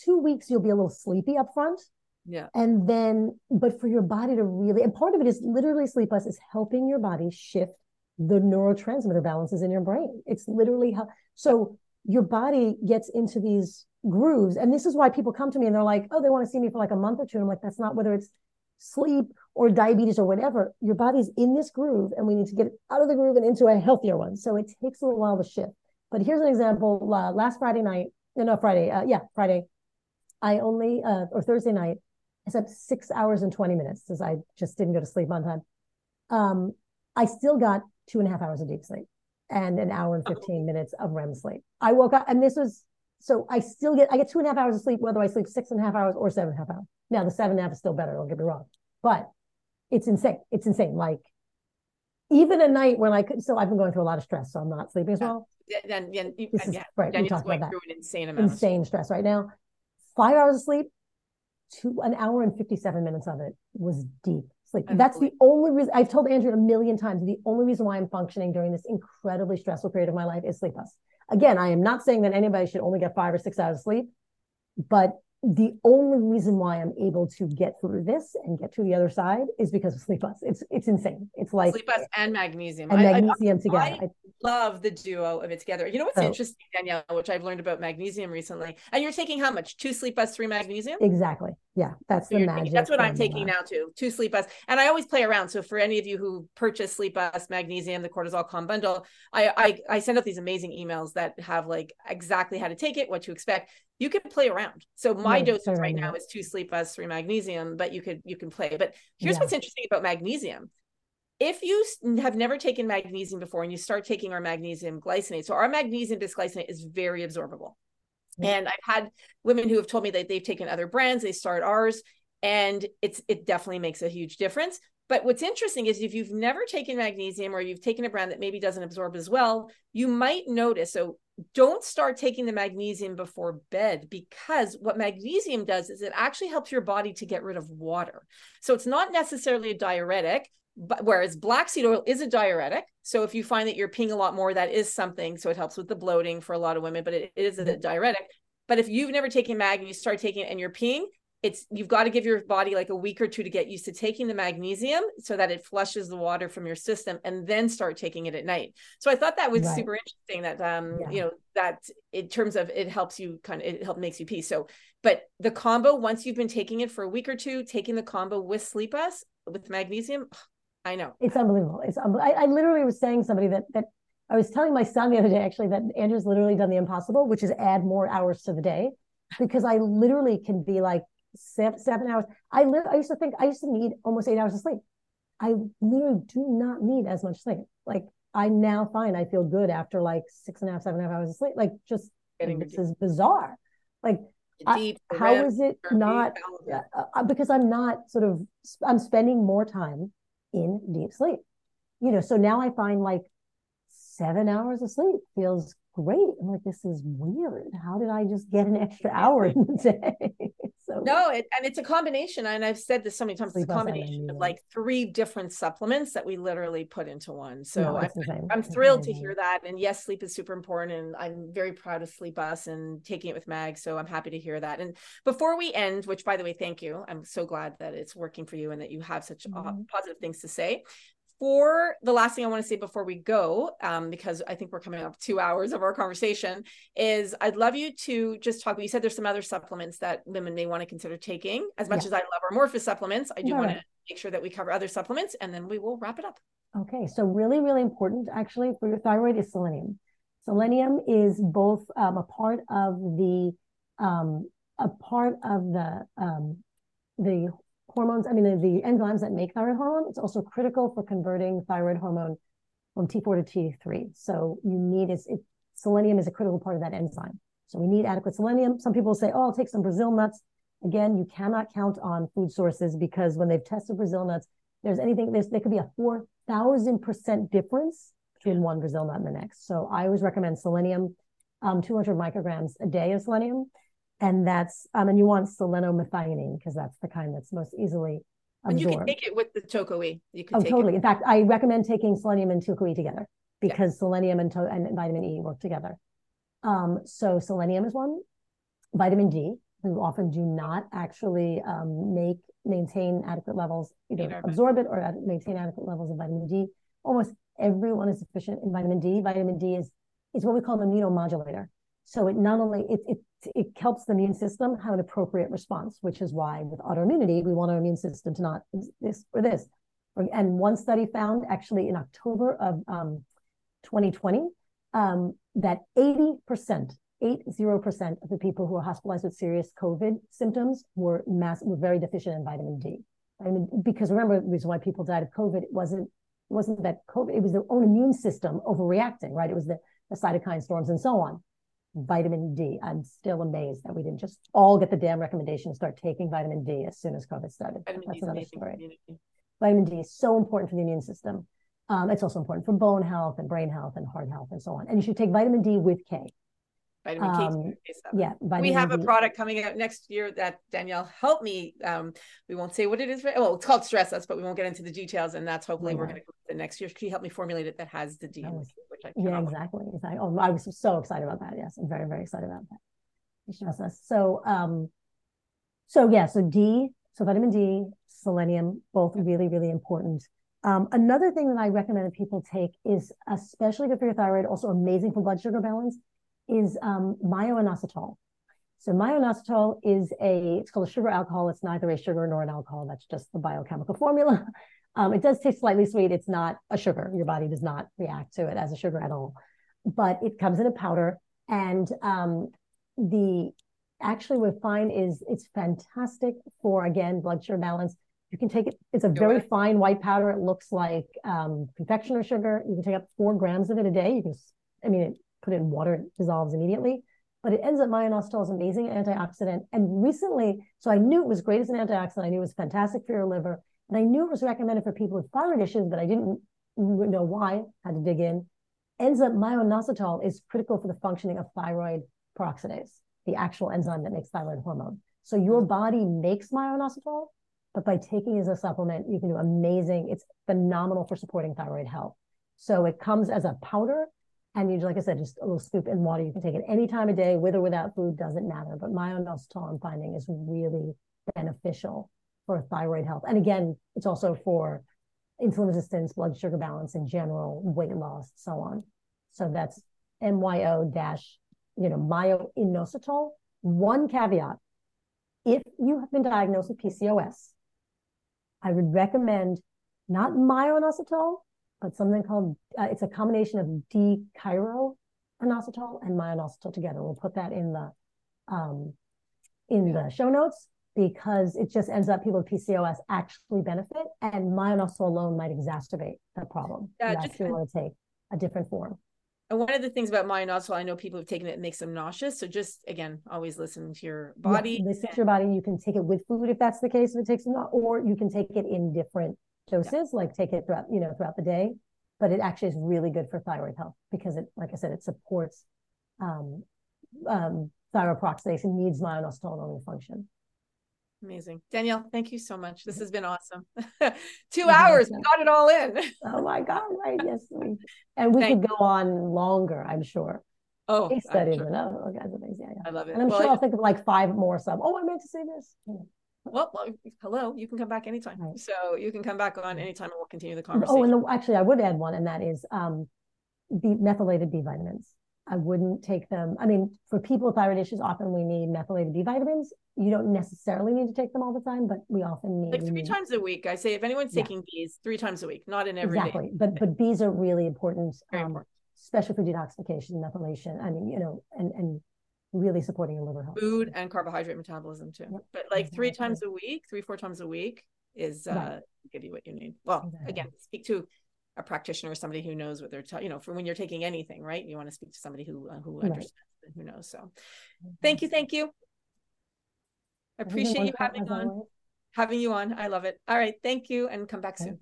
Speaker 2: two weeks. You'll be a little sleepy up front.
Speaker 1: Yeah.
Speaker 2: And then, but for your body to really, and part of it is literally Sleepus is helping your body shift the neurotransmitter balances in your brain. It's literally how, so your body gets into these grooves. And this is why people come to me and they're like, oh, they want to see me for like a month or two. And I'm like, that's not whether it's sleep or diabetes or whatever. Your body's in this groove and we need to get out of the groove and into a healthier one. So it takes a little while to shift. But here's an example. Uh, last Friday night, no, Friday, uh, yeah, Friday, I only, uh, or Thursday night, I slept six hours and 20 minutes because I just didn't go to sleep on time. um, I still got two and a half hours of deep sleep and an hour and 15 minutes of REM sleep. I woke up and this was so I still get I get two and a half hours of sleep, whether I sleep six and a half hours or seven and a half hours. Now the seven and a half is still better, don't get me wrong. But it's insane. It's insane. Like even a night when I could so I've been going through a lot of stress, so I'm not sleeping as well.
Speaker 1: Then, then, you,
Speaker 2: is-
Speaker 1: yeah,
Speaker 2: right, we
Speaker 1: Daniel's
Speaker 2: talked
Speaker 1: going
Speaker 2: about
Speaker 1: through an insane amount.
Speaker 2: Insane stress right now. Five hours of sleep, two an hour and 57 minutes of it was deep sleep. That's the only reason I've told Andrea a million times. The only reason why I'm functioning during this incredibly stressful period of my life is Sleepus. Again, I am not saying that anybody should only get five or six hours of sleep, but the only reason why I'm able to get through this and get to the other side is because of Sleepus. It's it's insane. It's like
Speaker 1: Sleepus and magnesium.
Speaker 2: and
Speaker 1: I- I-
Speaker 2: magnesium together.
Speaker 1: I-
Speaker 2: I-
Speaker 1: love the duo of it together. You know what's
Speaker 2: So-
Speaker 1: interesting, Danielle, which I've learned about magnesium recently, and you're taking how much? Two Sleepus, three magnesium.
Speaker 2: exactly. Yeah, that's
Speaker 1: So
Speaker 2: the magic.
Speaker 1: that's what I'm taking now too. Two Sleepus, and I always play around. So for any of you who purchase Sleepus, magnesium, the cortisol calm bundle, I, I I send out these amazing emails that have like exactly how to take it, what to expect. You can play around. So my
Speaker 2: Yeah,
Speaker 1: right now is two Sleepus, three magnesium, but you could you can play. But here's
Speaker 2: Yeah.
Speaker 1: what's interesting about magnesium. If you have never taken magnesium before and you start taking our magnesium glycinate, so our magnesium bisglycinate is very absorbable.
Speaker 2: Mhm.
Speaker 1: And I've had women who have told me that they've taken other brands, they start ours, and it's it definitely makes a huge difference. But what's interesting is if you've never taken magnesium or you've taken a brand that maybe doesn't absorb as well, you might notice. So don't start taking the magnesium before bed because what magnesium does is it actually helps your body to get rid of water. So it's not necessarily a diuretic, but whereas black seed oil is a diuretic. So if you find that you're peeing a lot more, that is something. So it helps with the bloating for a lot of women, but it, it is a
Speaker 2: Mhm.
Speaker 1: diuretic. But if you've never taken mag and you start taking it and you're peeing, it's you've got to give your body like a week or two to get used to taking the magnesium so that it flushes the water from your system and then start taking it at night. So I thought that was
Speaker 2: Right.
Speaker 1: super interesting that um
Speaker 2: Yeah.
Speaker 1: you know that in terms of it helps you kind of it helps makes you pee. So but the combo once you've been taking it for a week or two, taking the combo with Sleepus with magnesium, I know.
Speaker 2: It's unbelievable. It's I, I literally was saying somebody that that I was telling my son the other day actually that Andrea's literally done the impossible, which is add more hours to the day, because I literally can be like seven, seven hours. I live. I used to think I used to need almost eight hours of sleep. I literally do not need as much sleep. Like I now find I feel good after like six and a half, seven and a half hours of sleep. Like just
Speaker 1: Getting
Speaker 2: this is bizarre. Like I-
Speaker 1: deep
Speaker 2: how
Speaker 1: red,
Speaker 2: it not
Speaker 1: all of it.
Speaker 2: uh, uh, because I'm not sort of I'm spending more time in deep sleep. You know, so now I find like seven hours of sleep feels great. I'm like, this is weird. How did I just get an extra hour in the day? so
Speaker 1: No, it, and it's a combination. And I've said this so many times. It's a
Speaker 2: Sleepus and
Speaker 1: combination of like three different supplements that we literally put into one. So
Speaker 2: no,
Speaker 1: I'm. I'm thrilled to hear that. And yes, sleep is super important. And I'm very proud of Sleepus and taking it with Mag. So I'm happy to hear that. And before we end, which by the way, thank you. I'm so glad that it's working for you and that you have such
Speaker 2: Mhm.
Speaker 1: positive things to say. For the last thing I want to say before we go, um, because I think we're coming up two hours of our conversation, is I'd love you to just talk. You said there's some other supplements that women may want to consider taking. As much
Speaker 2: Yeah.
Speaker 1: as I love our Morphus supplements, I do
Speaker 2: Right.
Speaker 1: want to make sure that we cover other supplements, and then we will wrap it up.
Speaker 2: Okay, so really, really important actually for your thyroid is selenium. Selenium is both um, a part of the um, a part of the um, the hormones. I mean, the, enzymes that make thyroid hormone. It's also critical for converting thyroid hormone from T4 to T3. So you need is it selenium is a critical part of that enzyme. So we need adequate selenium. Some people say, "Oh, I'll take some Brazil nuts." Again, you cannot count on food sources because when they've tested Brazil nuts, there's anything there's there could be a four thousand percent difference between one Brazil nut and the next. So I always recommend selenium, um, 200 micrograms a day of selenium, and that's um, and you want selenomethionine because that's the kind that's most easily absorbed.
Speaker 1: And you can take it with the Tokoe. You can
Speaker 2: Oh, totally.
Speaker 1: it.
Speaker 2: In fact, I recommend taking selenium and Tucoe together because selenium and, to- and vitamin E work together. Um, so selenium is one. Vitamin D, we often do not actually um, make maintain adequate levels, either absorb it or ad- maintain adequate levels of vitamin D. Almost everyone is deficient in vitamin D. Vitamin D is is what we call an immunomodulator. So it not only it it it helps the immune system have an appropriate response, which is why with autoimmunity we want our immune system to not this or this. And one study found actually in October of um, 2020 um, that 80%, 80% of the people who were hospitalized with serious COVID symptoms were mass were very deficient in vitamin D. I mean, because remember the reason why people died of COVID it wasn't it wasn't that COVID, it was their own immune system overreacting, right? It was the, the cytokine storms and so on. Vitamin D. I'm still amazed that we didn't just all get the damn recommendation to start taking vitamin D as soon as COVID started. Vitamin That's another story. Vitamin D is so important for the immune system. Um, it's also important for bone health and brain health and heart health and so on. And you should take vitamin D with K.
Speaker 1: Vitamin um, K. Yeah. we have a product coming out next year that Danielle helped me. Um, we won't say what it is. Well, it's called Stress Us, but we won't get into the details. And that's hopefully we're going to the next year. She helped me formulate it that has the D.
Speaker 2: Which I yeah, exactly. exactly. Oh, I was so excited about that. Yes, I'm very, very excited about that. Stress Us. So, um, so yeah, so D, so vitamin D, selenium, both really, really important. Um, another thing that I recommend that people take is especially good for your thyroid, also amazing for blood sugar balance, is um, myo-inositol. So myo-inositol is a, it's called a sugar alcohol. It's neither a sugar nor an alcohol. That's just the biochemical formula. Um, it does taste slightly sweet. It's not a sugar. Your body does not react to it as a sugar at all. But it comes in a powder. And um, the actually what we find is it's fantastic for, again, blood sugar balance you can take it. It's a very fine white powder. It looks like um, confectioner sugar. You can take up four grams of it a day. You can, I mean, it, put it in water, it dissolves immediately. But it ends up myo-inositol is amazing antioxidant. And recently, so I knew it was great as an antioxidant. I knew it was fantastic for your liver. And I knew it was recommended for people with thyroid issues, but I didn't know why. Had to dig in. Ends up myo-inositol is critical for the functioning of thyroid peroxidase, the actual enzyme that makes thyroid hormone. So your body makes myo-inositol, but by taking it as a supplement, you can do amazing. It's phenomenal for supporting thyroid health. So it comes as a powder. And you, like I said, just a little scoop in water. You can take it any time of day, with or without food, doesn't matter. But myo-inositol, I'm finding, is really beneficial for thyroid health. And again, it's also for insulin resistance, blood sugar balance in general, weight loss, so on. So that's MYO dash, you know, myo-inositol. One caveat. If you have been diagnosed with PCOS, I would recommend not myo-inositol, but something called, uh, it's a combination of D-chiro inositol and myo-inositol together. We'll put that in the, um, in the show notes because it just ends up people with PCOS actually benefit and myo-inositol alone might exacerbate the problem. Yeah, you actually want to take a different form.
Speaker 1: And one of the things about myo-inositol, I know people have taken it, it makes them nauseous. So just again, always listen to your body.
Speaker 2: Yeah, listen to your body. You can take it with food if that's the case, if it takes them, or you can take it in different doses, yeah. like take it throughout, you know, throughout the day. But it actually is really good for thyroid health because it, like I said, it supports um, um, thyroid peroxidase and needs myo-inositol in function.
Speaker 1: Amazing. Danielle, thank you so much. This has been awesome. Two hours, we got it all in.
Speaker 2: oh my God, right. Yes. And we Thank could go on longer, I'm sure.
Speaker 1: Oh,
Speaker 2: case studies sure. and other kinds of things. Yeah, yeah.
Speaker 1: I love it.
Speaker 2: And I'm well, sure I'll think of like five more sub. Oh, I meant to say this. Yeah.
Speaker 1: Well, well, hello, you can come back anytime. Right. So you can come back on anytime and we'll continue the conversation.
Speaker 2: Oh, and the, actually, I would add one, and that is um, B, methylated B vitamins. I wouldn't take them. I mean, for people with thyroid issues, often we need methylated B vitamins. You don't necessarily need to take them all the time, but we often need
Speaker 1: like three times a week. I say if anyone's yeah. taking Bs, three times a week, not in every exactly.
Speaker 2: Day. But but Bs are really important, um, important, especially for detoxification, methylation. I mean, you know, and and really supporting your liver health.
Speaker 1: Food and carbohydrate metabolism too. Yep. But like three times a week, three four times a week is uh right. give you what you need. Well, again, speak to a practitioner, somebody who knows what they're, telling. you know, for when you're taking anything, right? You want to speak to somebody who uh, who understands right. and who knows. So, mm-hmm. thank you, thank you. I appreciate you having on, having you on. I love it. All right, thank you, and come back soon.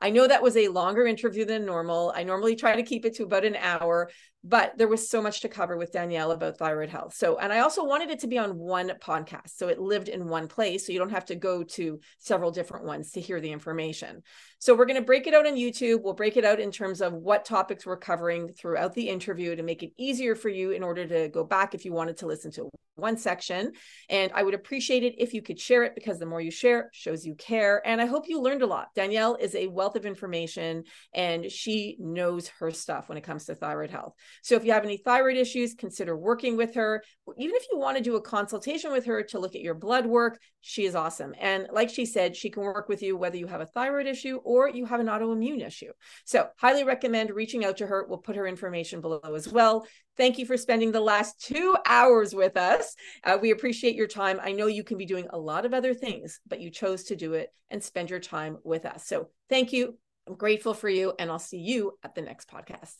Speaker 1: I know that was a longer interview than normal. I normally try to keep it to about an hour, but there was so much to cover with Danielle about thyroid health. So, and I also wanted it to be on one podcast. So it lived in one place. So you don't have to go to several different ones to hear the information. So we're going to break it out on YouTube. We'll break it out in terms of what topics we're covering throughout the interview to make it easier for you in order to go back if you wanted to listen to one section. And I would appreciate it if you could share it because the more you share shows you care. And I hope you learned a lot. Danielle is a wealth of information and she knows her stuff when it comes to thyroid health. So if you have any thyroid issues, consider working with her. Even if you want to do a consultation with her to look at your blood work, she is awesome. And like she said, she can work with you whether you have a thyroid issue or you have an autoimmune issue. So highly recommend reaching out to her. We'll put her information below as well. Thank you for spending the last two hours with us. Uh, we appreciate your time. I know you can be doing a lot of other things, but you chose to do it and spend your time with us. So thank you. I'm grateful for you, and I'll see you at the next podcast.